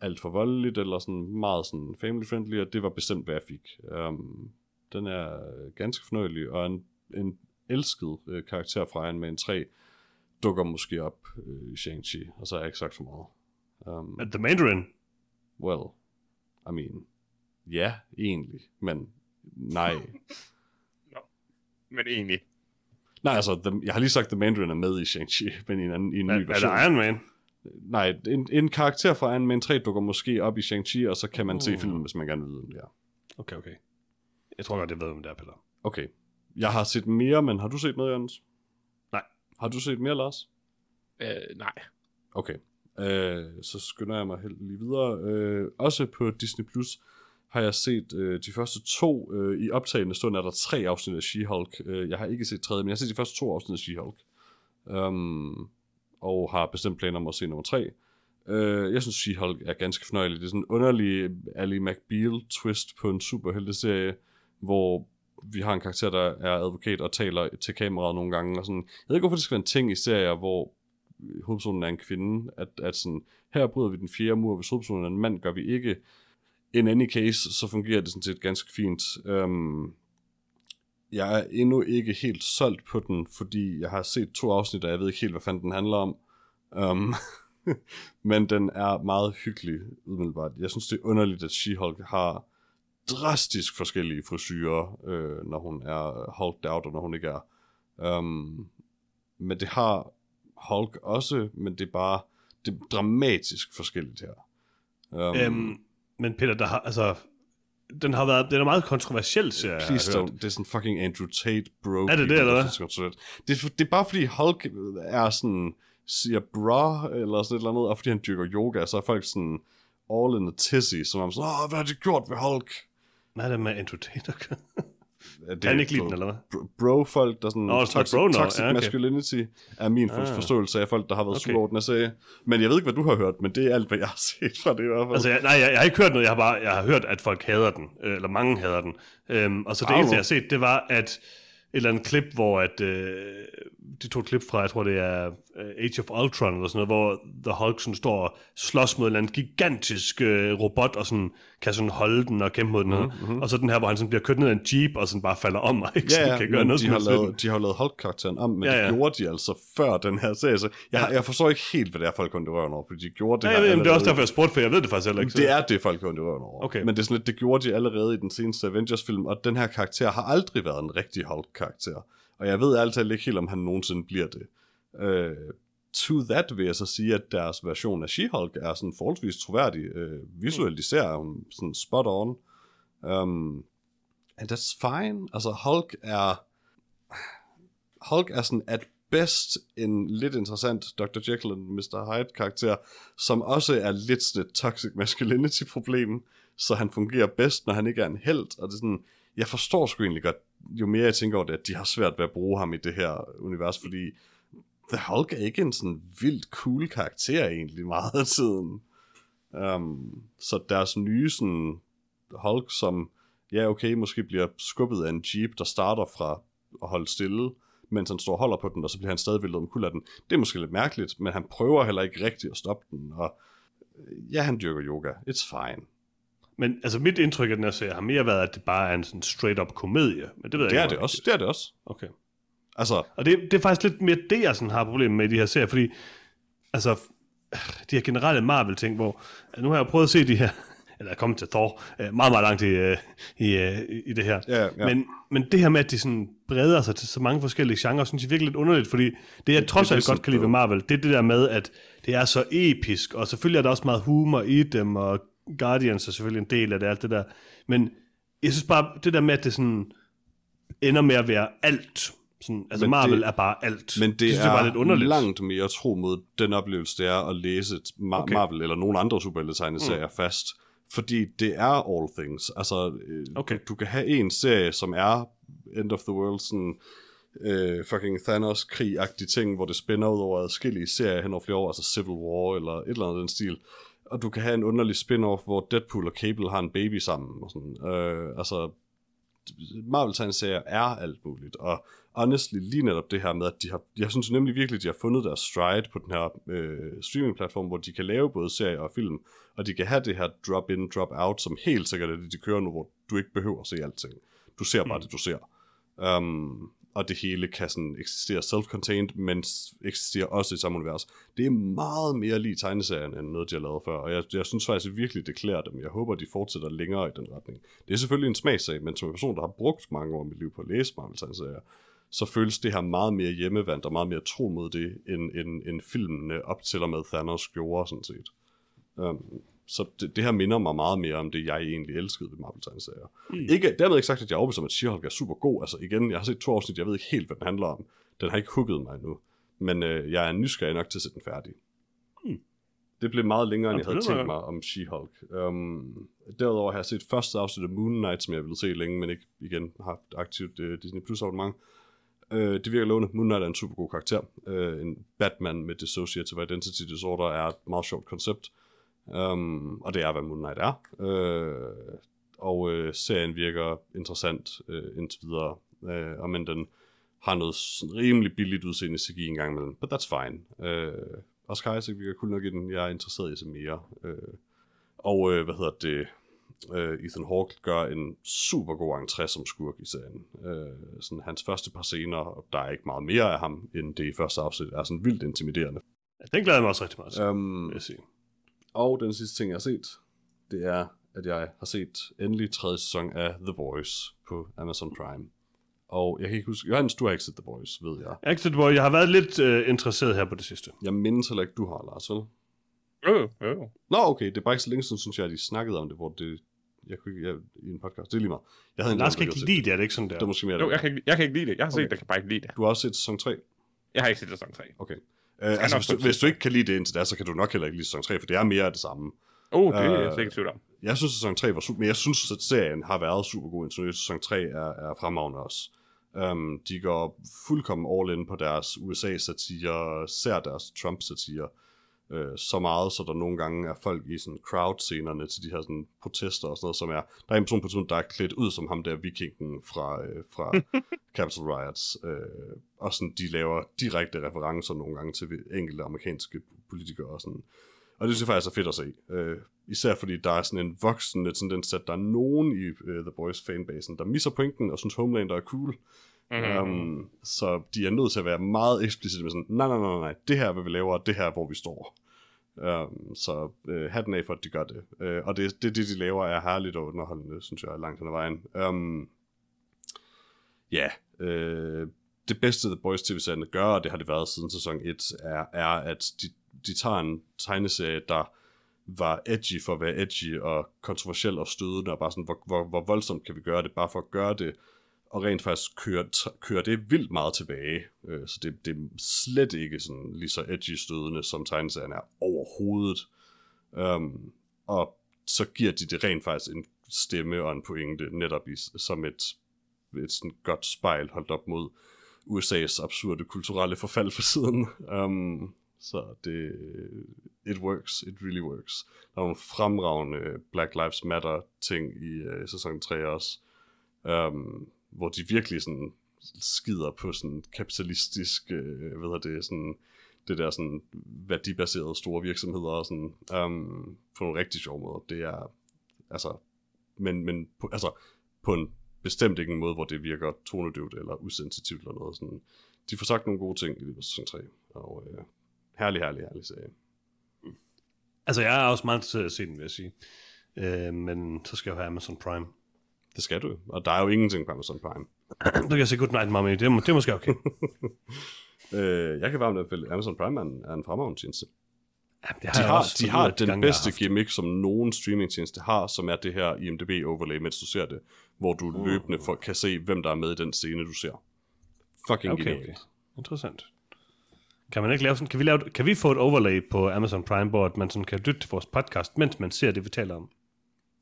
alt for voldeligt, eller sådan meget sådan family friendly, og det var bestemt, hvad jeg fik. Um, den er ganske fornøjelig, og en, en elsket øh, karakter fra Iron Man 3 dukker måske op øh, i Shang-Chi, og så har jeg ikke sagt for meget. Um, The Mandarin. well, I mean, ja, egentlig, men nej. Men egentlig. nej, altså, the, jeg har lige sagt, The Mandarin er med i Shang-Chi, men i en, anden, i en Er, ny er version. det Iron Man? Nej, en, en karakter fra Iron Man 3 dukker måske op i Shang-Chi, og så kan man se Uh. filmen, hvis man gerne vil vide, om det er. Okay, okay. Jeg tror godt, jeg ved, om det er, Peter. Okay. Jeg har set mere, men har du set noget, Jens? Nej. Har du set mere, Lars? Øh, nej. Okay. Øh, så skynder jeg mig helt lige videre. Øh, også på Disney Plus har jeg set øh, de første to. Øh, I optagende stund er der tre afsnit af She-Hulk. Øh, jeg har ikke set tredje, men jeg har set de første to afsnit af She-Hulk. Um, og har bestemt planer om at se nummer tre. Øh, jeg synes, She-Hulk er ganske fornøjelig. Det er sådan en underlig Ali McBeal-twist på en superhelteserie, hvor vi har en karakter, der er advokat og taler til kameraet nogle gange. Og sådan. Jeg ved ikke, hvorfor det skal være en ting i serier, hvor hovedpersonen er en kvinde, at, at sådan, her bryder vi den fjerde mur, hvis hovedpersonen er en mand, gør vi ikke. In any case, så fungerer det sådan set ganske fint. Øhm, jeg er endnu ikke helt solgt på den, fordi jeg har set to afsnit, og jeg ved ikke helt, hvad fanden den handler om. Øhm, men den er meget hyggelig, umiddelbart. Jeg synes, det er underligt, at She-Hulk har drastisk forskellige frisyrer, øh, når hun er hulked out, og når hun ikke er. Øhm, men det har Hulk også, men det er bare det er dramatisk forskelligt her. Um, Øhm, øhm men Peter, der har, altså, den har været, den er meget kontroversiel, ser jeg. Please don't. Det er sådan fucking Andrew Tate, bro. Er det det, eller hvad? Det er, det, er, bare fordi Hulk er sådan, siger bra, eller sådan et eller andet, og fordi han dyrker yoga, så er folk sådan all in the tizzy, som om sådan, åh, hvad har de gjort ved Hulk? Hvad er det med Andrew Tate? Kan han ikke lide den, eller hvad? bro- Bro-folk, der sådan Nå, det toxic, bro nå. toxic Ja, okay. masculinity, er min Ah. forståelse af folk, der har været Okay. over den serie. Men jeg ved ikke, hvad du har hørt, men det er alt, hvad jeg har set fra det i hvert fald. Altså, jeg, nej, jeg, jeg har ikke hørt noget. Jeg har bare jeg har hørt, at folk hader den. øh, Eller mange hader den. Øhm, og så det eneste, jeg har set, det var, at et eller andet klip, hvor at, øh, de et klip fra, jeg tror det er øh, Age of Ultron, eller sådan noget, hvor The Hulk sådan står og slås mod en eller anden gigantisk øh, robot, og sådan, kan sådan holde den og kæmpe mod den. Mm-hmm. Og så den her, hvor han sådan bliver kørt ned af en jeep, og sådan bare falder om, og ikke Ja, sådan ja, kan gøre noget de har, lavet, de har lavet Hulk-karakteren om, men Ja, ja, det gjorde de altså før den her serie, så jeg, Ja. jeg forstår ikke helt, hvad det er, folk i røven over, fordi de gjorde det Ja, her ved, det er også derfor, jeg spurgte, for jeg ved det faktisk heller ikke. så- Det er det, folk i røven over. Okay. Men det er sådan lidt, det gjorde de allerede i den seneste Avengers-film, og den her karakter har aldrig været en rigtig Hulk-karakter. Og jeg ved altid ikke helt, om han nogensinde bliver det. Øh, to that vil jeg så sige, at deres version af She-Hulk er sådan forholdsvis troværdig. Øh, visuelt især er hun sådan spot on. Um, and that's fine. Altså Hulk er... Hulk er sådan at bedst en lidt interessant Dr. Jekyll og Mr. Hyde karakter, som også er lidt sådan et toxic masculinity problem, så han fungerer bedst, når han ikke er en held, og det er sådan, jeg forstår sgu egentlig godt, jo mere jeg tænker over det, at de har svært ved at bruge ham i det her univers, fordi The Hulk er ikke en sådan vildt cool karakter egentlig meget af tiden. Um, så deres nye sådan Hulk, som ja okay, måske bliver skubbet af en jeep, der starter fra at holde stille, mens han står og holder på den, og så bliver han stadig væltet omkuld af den. Det er måske lidt mærkeligt, men han prøver heller ikke rigtigt at stoppe den, og ja, han dyrker yoga. It's fine. Men altså mit indtryk af den her serie har mere været, at det bare er en sådan straight up komedie. Men det ved jeg Det ikke, er om det også. Det er det også. Okay. Altså, Og det, det er faktisk lidt mere det, jeg sådan har problemer med i de her serier, fordi altså, de her generelle Marvel-ting, hvor nu har jeg prøvet at se de her, eller jeg er kommet til Thor, øh, meget, meget langt i, øh, i, øh, i det her. Ja, ja. Men, men det her med, at de sådan breder sig til så mange forskellige genrer, synes jeg virkelig lidt underligt, fordi det, jeg trods alt godt kan lide ved Marvel, det er det der med, at det er så episk, og selvfølgelig er der også meget humor i dem, og Guardians er selvfølgelig en del af det, alt det der. Men jeg synes bare, det der med, at det sådan ender med at være alt, sådan, altså Men Marvel det- er bare alt. Men det, synes er, bare er lidt underligt. langt mere tro mod den oplevelse, det er at læse et Ma- Okay. Marvel eller nogen andre superheltetegneserier mm. fast. Fordi det er all things. Altså, øh, Okay. du, du kan have en serie, som er End of the World, sådan øh, fucking Thanos-krig-agtige ting, hvor det spænder ud over adskillige serier hen over flere år, altså Civil War eller et eller andet den stil. Og du kan have en underlig spin-off, hvor Deadpool og Cable har en baby sammen. Og sådan. Øh, altså, Marvel-tegneserier er alt muligt, og honestly, lige netop det her med, at de har, jeg synes nemlig virkelig, at de har fundet deres stride på den her øh, streaming-platform, hvor de kan lave både serier og film, og de kan have det her drop-in, drop-out, som helt sikkert er det, de kører nu, hvor du ikke behøver at se alting. Du ser bare mm. det, du ser. Um, og det hele kan sådan eksistere self-contained, men eksisterer også i samme univers. Det er meget mere lige tegneserien, end noget, de har lavet før, og jeg, jeg synes faktisk virkelig, det klæder dem. Jeg håber, de fortsætter længere i den retning. Det er selvfølgelig en smagsag, men som en person, der har brugt mange år af mit liv på at læse Marvel-tegneserier, så føles det her meget mere hjemmevandt og meget mere tro mod det, end, end, end filmene op til og med Thanos gjorde, sådan set. Um, så det, det her minder mig meget mere om det, jeg egentlig elskede ved Marvel tegneserier. Mm. Ikke, dermed ikke sagt, at jeg er overbevist om, at She-Hulk er super god. Altså igen, jeg har set to afsnit, jeg ved ikke helt, hvad den handler om. Den har ikke hugget mig endnu. Men øh, jeg er nysgerrig nok til at se den færdig. Mm. Det blev meget længere, end jeg havde tænkt mig om She-Hulk. Um, derudover har jeg set første afsnit af Moon Knight, som jeg ville se længe, men ikke igen har haft aktivt uh, Disney Plus abonnement. Uh, det virker lovende. Moon Knight er en super god karakter. Uh, en Batman med dissociative identity disorder er et meget sjovt koncept. Um, og det er, hvad Moon Knight er. Uh, og uh, serien virker interessant uh, indtil videre. Uh, og men den har noget rimelig billigt udseende CGI en gang imellem. But that's fine. Uh, Oscar Isaac virker cool nok i den. Jeg er interesseret i se mere. Uh, og uh, hvad hedder det? Uh, Ethan Hawke gør en super god entré som skurk i serien. Uh, sådan hans første par scener, og der er ikke meget mere af ham, end det i første afsnit, er sådan vildt intimiderende. Ja, den glæder jeg mig også rigtig meget til, vil jeg sige. Og den sidste ting, jeg har set, det er, at jeg har set endelig tredje sæson af The Boys på Amazon Prime. Og jeg kan ikke huske, Johannes, du har ikke set The Boys, ved jeg. Exit Boy, jeg har været lidt øh, interesseret her på det sidste. Jeg mindes heller ikke, du har, Lars, vel? Øh, øh. Nå, okay, det er bare ikke så længe siden, synes jeg, at de snakkede om det, hvor det... Jeg kunne ikke... Jeg, I en podcast, det er lige meget. Jeg havde en Lars kan ikke lide det, er det ikke sådan der? Det er måske mere Jo, det. jeg kan, ikke, jeg kan ikke lide det. Jeg har set Okay. det, jeg kan bare ikke lide det. Du har også set sæson 3? Jeg har ikke set sæson 3. Okay. Uh, altså, hvis du, hvis du ikke kan lide det indtil da, så kan du nok heller ikke lide sæson 3, for det er mere af det samme. Oh, det er jeg Øh, slet ikke tvivl om. Jeg synes, at sæson 3 var super, men jeg synes, at serien har været super god indtil nu. Jeg Sæson 3 er, er fremragende også. Um, de går fuldkommen all in på deres USA-satire, ser deres Trump-satire øh, så meget, så der nogle gange er folk i sådan crowd-scenerne til de her sådan, protester og sådan noget, som er, der er en person på tidspunkt, der er klædt ud som ham der vikingen fra, øh, fra Capitol Riots, øh, og sådan, de laver direkte referencer nogle gange til enkelte amerikanske politikere og sådan. Og det synes jeg faktisk er fedt at se. Øh, især fordi der er sådan en voksende tendens til, at der er nogen i uh, The Boys fanbasen, der misser pointen og synes Homelander er cool. Mhm. Um, så de er nødt til at være meget eksplicit med sådan, nej, nej, nej, nej, det her er, hvad vi laver, og det her er, hvor vi står. Um, så uh, hatten af for, at de gør det. Uh, og det, det, det, de laver, er herligt og underholdende, synes jeg, langt hen ad vejen. Um, ja, øh, det bedste, The Boys tv-serien gør, og det har det været siden sæson 1, er, er at de, de tager en tegneserie, der var edgy for at være edgy og kontroversiel og stødende, og bare sådan, hvor, hvor, hvor voldsomt kan vi gøre det, bare for at gøre det, og rent faktisk kører, t- kører det vildt meget tilbage. Øh, så det, det er slet ikke sådan lige så edgy stødende, som tegneserien er overhovedet. Um, og så giver de det rent faktisk en stemme og en pointe netop i, som et, et sådan godt spejl holdt op mod USA's absurde kulturelle forfald for siden. Um, så det, it works, it really works. Der er nogle fremragende Black Lives Matter ting i uh, sæson 3 også, um, hvor de virkelig sådan skider på sådan kapitalistisk, øh, uh, ved hedder det, sådan, det der sådan værdibaserede store virksomheder og sådan, um, på nogle rigtig sjove måder. Det er, altså, men, men på, altså, på en bestemt ikke en måde, hvor det virker tonedøvt eller usensitivt eller noget sådan. De får sagt nogle gode ting i løbet af sæson 3, og øh, herlig, herlig, herlig serie. Altså, jeg er også meget interesseret i at se den, vil jeg sige. Øh, men så skal jeg jo have Amazon Prime. Det skal du og der er jo ingenting på Amazon Prime. Så kan jeg se Goodnight Mommy. Det er, det er måske okay. Øh, jeg kan varmt anbefale, Amazon Prime er en, er en fremragende tjeneste. Ja, det De har, de har ud af, den bedste haft. gimmick, som nogen streamingtjeneste har, som er det her IMDb-overlay, mens du ser det, hvor du Uh. løbende for, kan se, hvem der er med i den scene, du ser. Fucking Okay, genialt. Interessant. Kan, man ikke lave sådan, kan, vi lave, kan vi få et overlay på Amazon Prime, hvor at man sådan kan lytte til vores podcast, mens man ser det, vi taler om?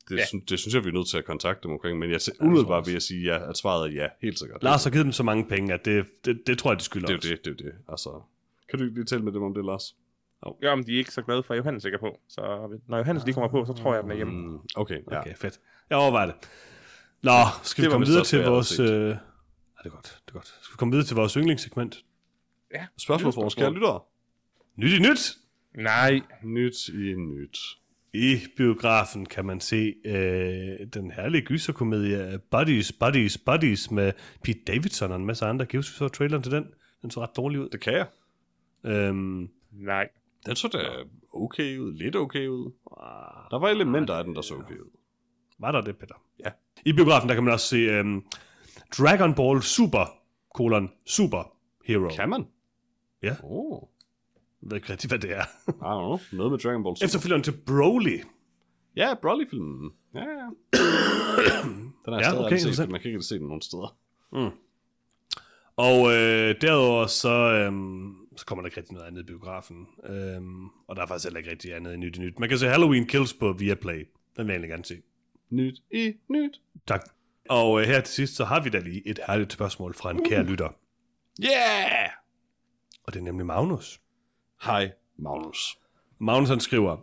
Det, Ja. ja. synes, det synes jeg, vi er nødt til at kontakte dem omkring, men jeg, tror umiddelbart vil jeg sige ja, at svaret er ja, helt sikkert. Lars har givet dem så mange penge, at det, det, det tror jeg, de skylder det er os. jo det, det er det. Altså, kan du ikke lige tale med dem om det, Lars? Ja, men de er ikke så glade for, at Johannes ikke er på. Så når Johannes lige kommer på, så tror jeg, at den er hjemme. Mm, okay, ja. Okay, fedt. Jeg overvejer det. Nå, skal Det vi komme videre til vores... Øh... Ja, det er godt, det er godt. Skal vi komme videre til vores yndlingssegment? Spørgsmål fra vores kære lyttere. Nyt i nyt! Nej. Nyt i nyt. I biografen kan man se øh, den herlige gyserkomedie Buddies, Buddies, Buddies med Pete Davidson og en masse andre. Kan så traileren til den? Den så ret dårlig ud. Det kan jeg. Øhm, Nej. Den så da okay ud, lidt okay ud. Der var elementer af den, der så okay ud. var der det, Peter? Ja. I biografen, der kan man også se øhm, Dragon Ball Super, kolon, Super Hero. Kan man? Ja. Oh. Jeg ved ikke rigtig, hvad det er. I don't know. Noget med Dragon Ball Super. Efterfølgeren til Broly. Ja, Broly-filmen. Ja, ja. den er Ja, stadig okay, set, man kan ikke se den nogen steder. Og øh, derudover så, øhm, så kommer der ikke rigtig noget andet i biografen. Øhm, og der er faktisk heller ikke rigtig andet i nyt i nyt. Man kan se Halloween Kills på Viaplay. Den vil jeg egentlig gerne se. Nyt i nyt. Tak. Og øh, her til sidst, så har vi da lige et herligt spørgsmål fra en kær lytter. Yeah! Og det er nemlig Magnus. Hej, Magnus. Magnus han skriver,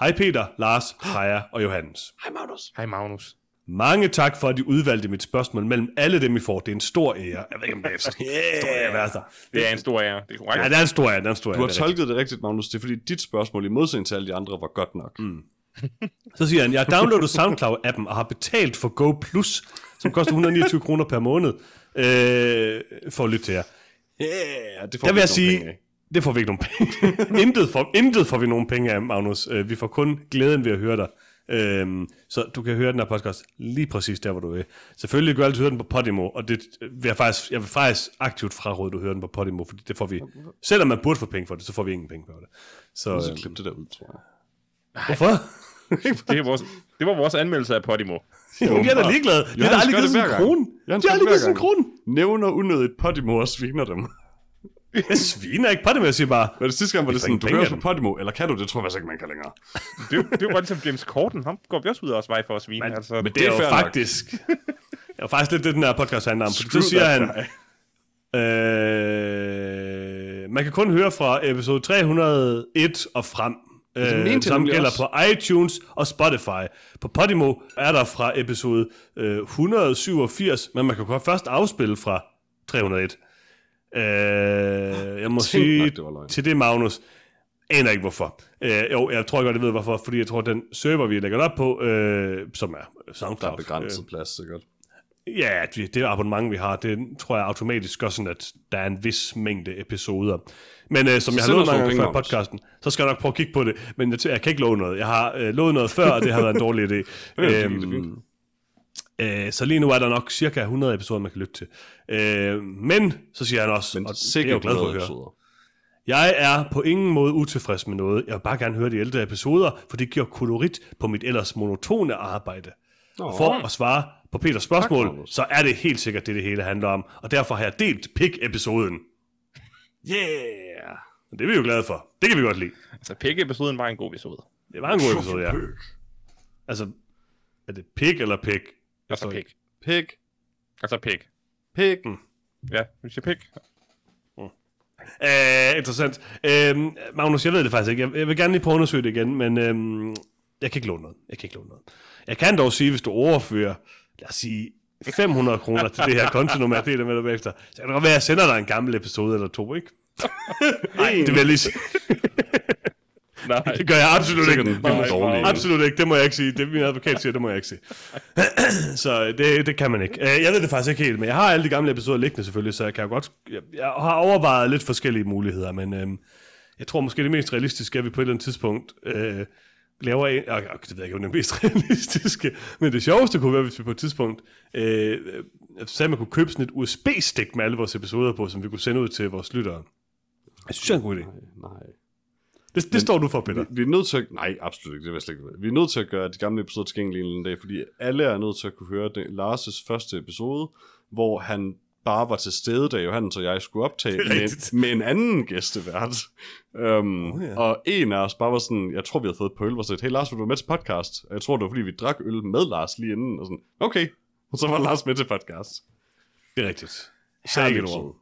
Hej Peter, Lars, Freja og Johannes. Hej, Magnus. Hej Magnus. Mange tak for, at I udvalgte mit spørgsmål mellem alle dem, I får. Det er en stor ære. Jeg ved ikke, om det er så stor ære, hvad altså. Det er en stor ære. Det er korrekt. Ja, det er en stor ære, det er en stor ære. Du har det er rigtigt. tolket det rigtigt, Magnus. Det er fordi dit spørgsmål i modsætning til alle de andre var godt nok. Mm. Så siger han, jeg har downloadet SoundCloud-appen og har betalt for Go Plus, som koster 129 kroner per måned, øh, for at lytte til jer. Yeah, det får Der vi vil jeg sige, det får vi ikke nogen penge. intet, får, intet får vi nogen penge af, Magnus. Øh, Vi får kun glæden ved at høre dig. Øhm, så du kan høre den her podcast lige præcis der, hvor du vil. Selvfølgelig du altid høre den på Podimo, og det vil jeg faktisk, jeg vil faktisk aktivt fraråde, at du hører den på Podimo, fordi det får vi, selvom man burde få penge for det, så får vi ingen penge for det. Så, Så øh, klip det der ud, tror jeg. Hvorfor? Det, er vores, det var vores anmeldelse af Podimo. Jamen, jeg er da ligeglad. Det er Johannes da aldrig givet det sådan en krone. Det har aldrig givet sådan en krone. Nævner unødigt Podimo og sviner dem. Jeg sviner ikke men jeg siger bare, Var det sidste gang, var det sådan, du hører på. Podimo, eller kan du? Det tror jeg faktisk ikke, man kan længere. Det, det var ligesom James Corden. Ham går vi også ud af os vej for at svine. Men- altså, men det, det er, er jo faktisk... det er jo faktisk lidt det, den her podcast handler om. fordi Så siger han, øh, man kan kun høre fra episode 301 og frem. Det Øh, som nemlig gælder også. på iTunes og Spotify. På Podimo er der fra episode øh, 187, men man kan kun først afspille fra 301. Øh, jeg må Tænk sige nok, det til det, Magnus, aner ikke hvorfor. Øh, jo, jeg tror godt, jeg ved hvorfor, fordi jeg tror, den server, vi lægger det op på, øh, som er Der SoundCloud, er begrænset plads, sikkert. Ja, det, det abonnement, vi har, det tror jeg automatisk gør sådan, at der er en vis mængde episoder. Men øh, som jeg har lovet mange gange før i podcasten, så skal jeg nok prøve at kigge på det. Men jeg, jeg kan ikke love noget. Jeg har øh, lovet noget før, og det har været en dårlig idé. Fint. øh, så lige nu er der nok cirka 100 episoder, man kan lytte til. Øh, men, så siger han også, Men og det er jeg jo glad for at 100 høre, episoder. jeg er på ingen måde utilfreds med noget. Jeg vil bare gerne høre de ældre episoder, for det giver kolorit på mit ellers monotone arbejde. Og for at svare på Peters spørgsmål, Magnus. så er det helt sikkert det, det hele handler om. Og derfor har jeg delt pik-episoden. Yeah! Det er vi jo glade for. Det kan vi godt lide. Altså, Pig-episoden var en god episode. Det var en god episode, ja. Altså, er det pik eller pik? Altså, Pig. Pig. Altså, Pig. Pig. Ja, vi siger Pig. Uh, interessant. Uh, Magnus, jeg ved det faktisk ikke. Jeg, jeg vil gerne lige prøve at undersøge det igen, men uh, jeg kan ikke låne noget. Jeg kan ikke låne noget. Jeg kan dog sige, hvis du overfører, lad os sige, 500 kroner til det her kontonummer, jeg deler med dig bagefter, så kan det godt være, at jeg sender dig en gammel episode eller to, ikke? Nej, det vil jeg lige sige. Nej. Det gør jeg absolut ikke. en vildt Nej, dårlig en. Absolut ikke, det må jeg ikke sige. Det min advokat siger, det må jeg ikke sige. så det, det kan man ikke. Øh, Jeg ved det faktisk ikke helt, men jeg har alle de gamle episoder liggende selvfølgelig, så jeg kan jo godt... Jeg, jeg har overvejet lidt forskellige muligheder, men øhm, jeg tror måske det mest realistiske er, at vi på et eller andet tidspunkt øh, laver en... Okay, det ved jeg ikke, om det er mest realistiske, men det sjoveste kunne være, hvis vi på et tidspunkt øh, sagde, at man kunne købe sådan et USB-stik med alle vores episoder på, som vi kunne sende ud til vores lyttere. Jeg synes, det er en god idé. Nej. Det, det står du for, Peter. Vi, vi er nødt til at... Nej, absolut ikke. Det jeg slet ikke. Vi er nødt til at gøre de gamle episoder tilgængelige en dag, fordi alle er nødt til at kunne høre det. Lars' første episode, hvor han bare var til stede, da Johannes og jeg skulle optage med, med en anden gæstevært. Um, Oh, ja. Og en af os bare var sådan, jeg tror vi havde fået et på øl, var sådan, hey Lars, vil du være med til podcast? Og jeg tror det var fordi vi drak øl med Lars lige inden, og sådan, okay. Og så var Lars med til podcast. Det er rigtigt. Et ord.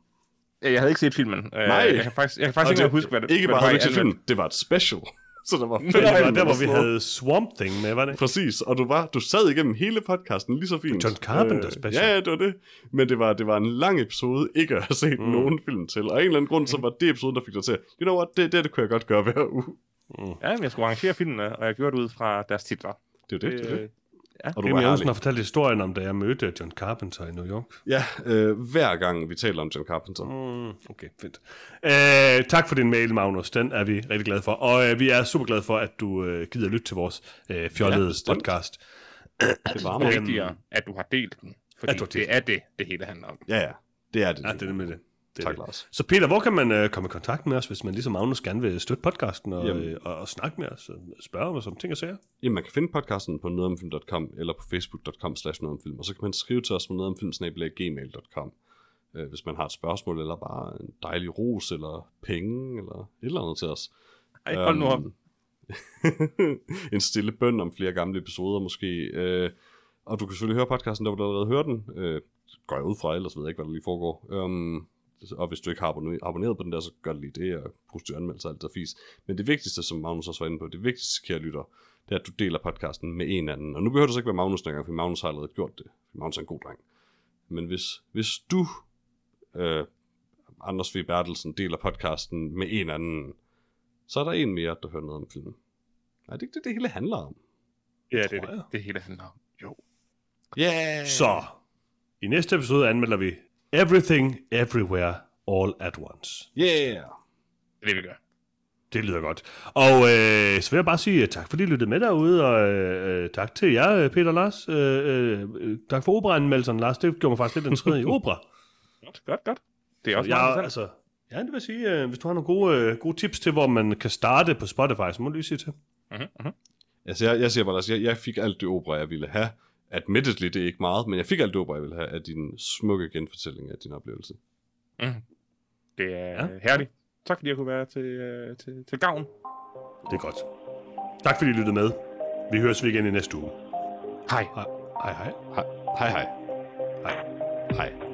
Jeg havde ikke set filmen. Nej. Nej. Jeg kan faktisk, jeg kan faktisk Og ikke det- huske, hvad det Ikke hvad bare det havde var du ikke i set filmen, det var et special. Så der var fem Det var der, hvor vi havde Swamp Thing med, var det? Præcis, og du var du sad igennem hele podcasten lige så fint. John Carpenter Øh, special. Ja, ja, det var det. Men det var, det var en lang episode, ikke at have set mm. nogen film til. Og af en eller anden grund, så var det episode, der fik dig til, you know what, det, det, det kunne jeg godt gøre hver uge. Ja, men jeg skulle arrangere filmene, og jeg gjorde det ud fra deres titler. Det er jo det, det, det. Øh, Og du Jensen herlig. har fortalt historien om, da jeg mødte John Carpenter i New York. Ja, øh, hver gang vi taler om John Carpenter. Mm. Okay, fint. Øh, tak for din mail, Magnus. Den er vi rigtig glade for. Og øh, vi er super glade for, at du øh, gider lytte til vores øh, fjollede Ja, ja, podcast. Det var mig. vigtigere, at du har delt den. Fordi det er det, det hele handler om. Ja, ja, det er det. Ja, det er det med det. Det, Tak, det. Lars. Så Peter, hvor kan man øh, komme i kontakt med os, hvis man ligesom Magnus gerne vil støtte podcasten og, øh, og, og snakke med os og spørge os om ting og sager? Jamen, man kan finde podcasten på nogetomfilm.com eller på facebook.com slash nogetomfilm, og så kan man skrive til os på nogetomfilm.gmail.com øh, hvis man har et spørgsmål, eller bare en dejlig ros, eller penge, eller et eller andet til os. Ej, hold nu op. Øhm, en stille bøn om flere gamle episoder måske. Øh, og du kan selvfølgelig høre podcasten, der hvor du allerede hører den. Øh, går jeg ud fra, ellers ved jeg ikke, hvad der lige foregår. Um, og hvis du ikke har abonne- abonneret på den der, så gør det lige det, og positive anmeldelser og alt der fis. Men det vigtigste, som Magnus også var inde på, det vigtigste, kære lytter, det er, at du deler podcasten med en anden. Og nu behøver du så ikke være Magnus dengang, for Magnus har allerede gjort det. Magnus er en god dreng. Men hvis, hvis du, øh, Anders V. Bertelsen, deler podcasten med en anden, så er der en mere, der hører noget om filmen. Nej, det er ikke det, det hele handler om. Ja, det er det, det hele handler om. Jo. Yeah! Så, i næste episode anmelder vi Everything, Everywhere, All at Once. Yeah! Det er det, vi gør. Det lyder godt. Og øh, så vil jeg bare sige øh, tak, fordi I lyttede med derude, og øh, øh, tak til jer, øh, Peter og Lars. Øh, øh, tak for operaanmeldelserne, Lars. Det gjorde mig faktisk lidt interesseret i opera. Godt, godt, godt. Det er også jeg, meget interessant. altså, ja, det vil sige, øh, hvis du har nogle gode, øh, gode tips til, hvor man kan starte på Spotify, så må du lige sige til. Mhm, mhm. Altså, jeg, jeg siger bare, altså, jeg, jeg fik alt det opera, jeg ville have. Admittedly, det er ikke meget, men jeg fik alt det opera, jeg ville have af din smukke genfortælling af din oplevelse. Mhm. Det er Ja. ja. herligt. Tak fordi jeg kunne være til, øh, til, til gavn. Det er godt. Tak fordi I lyttede med. Vi høres vi igen i næste uge. Hej. Hej hej. Hej hej. Hej. Hej.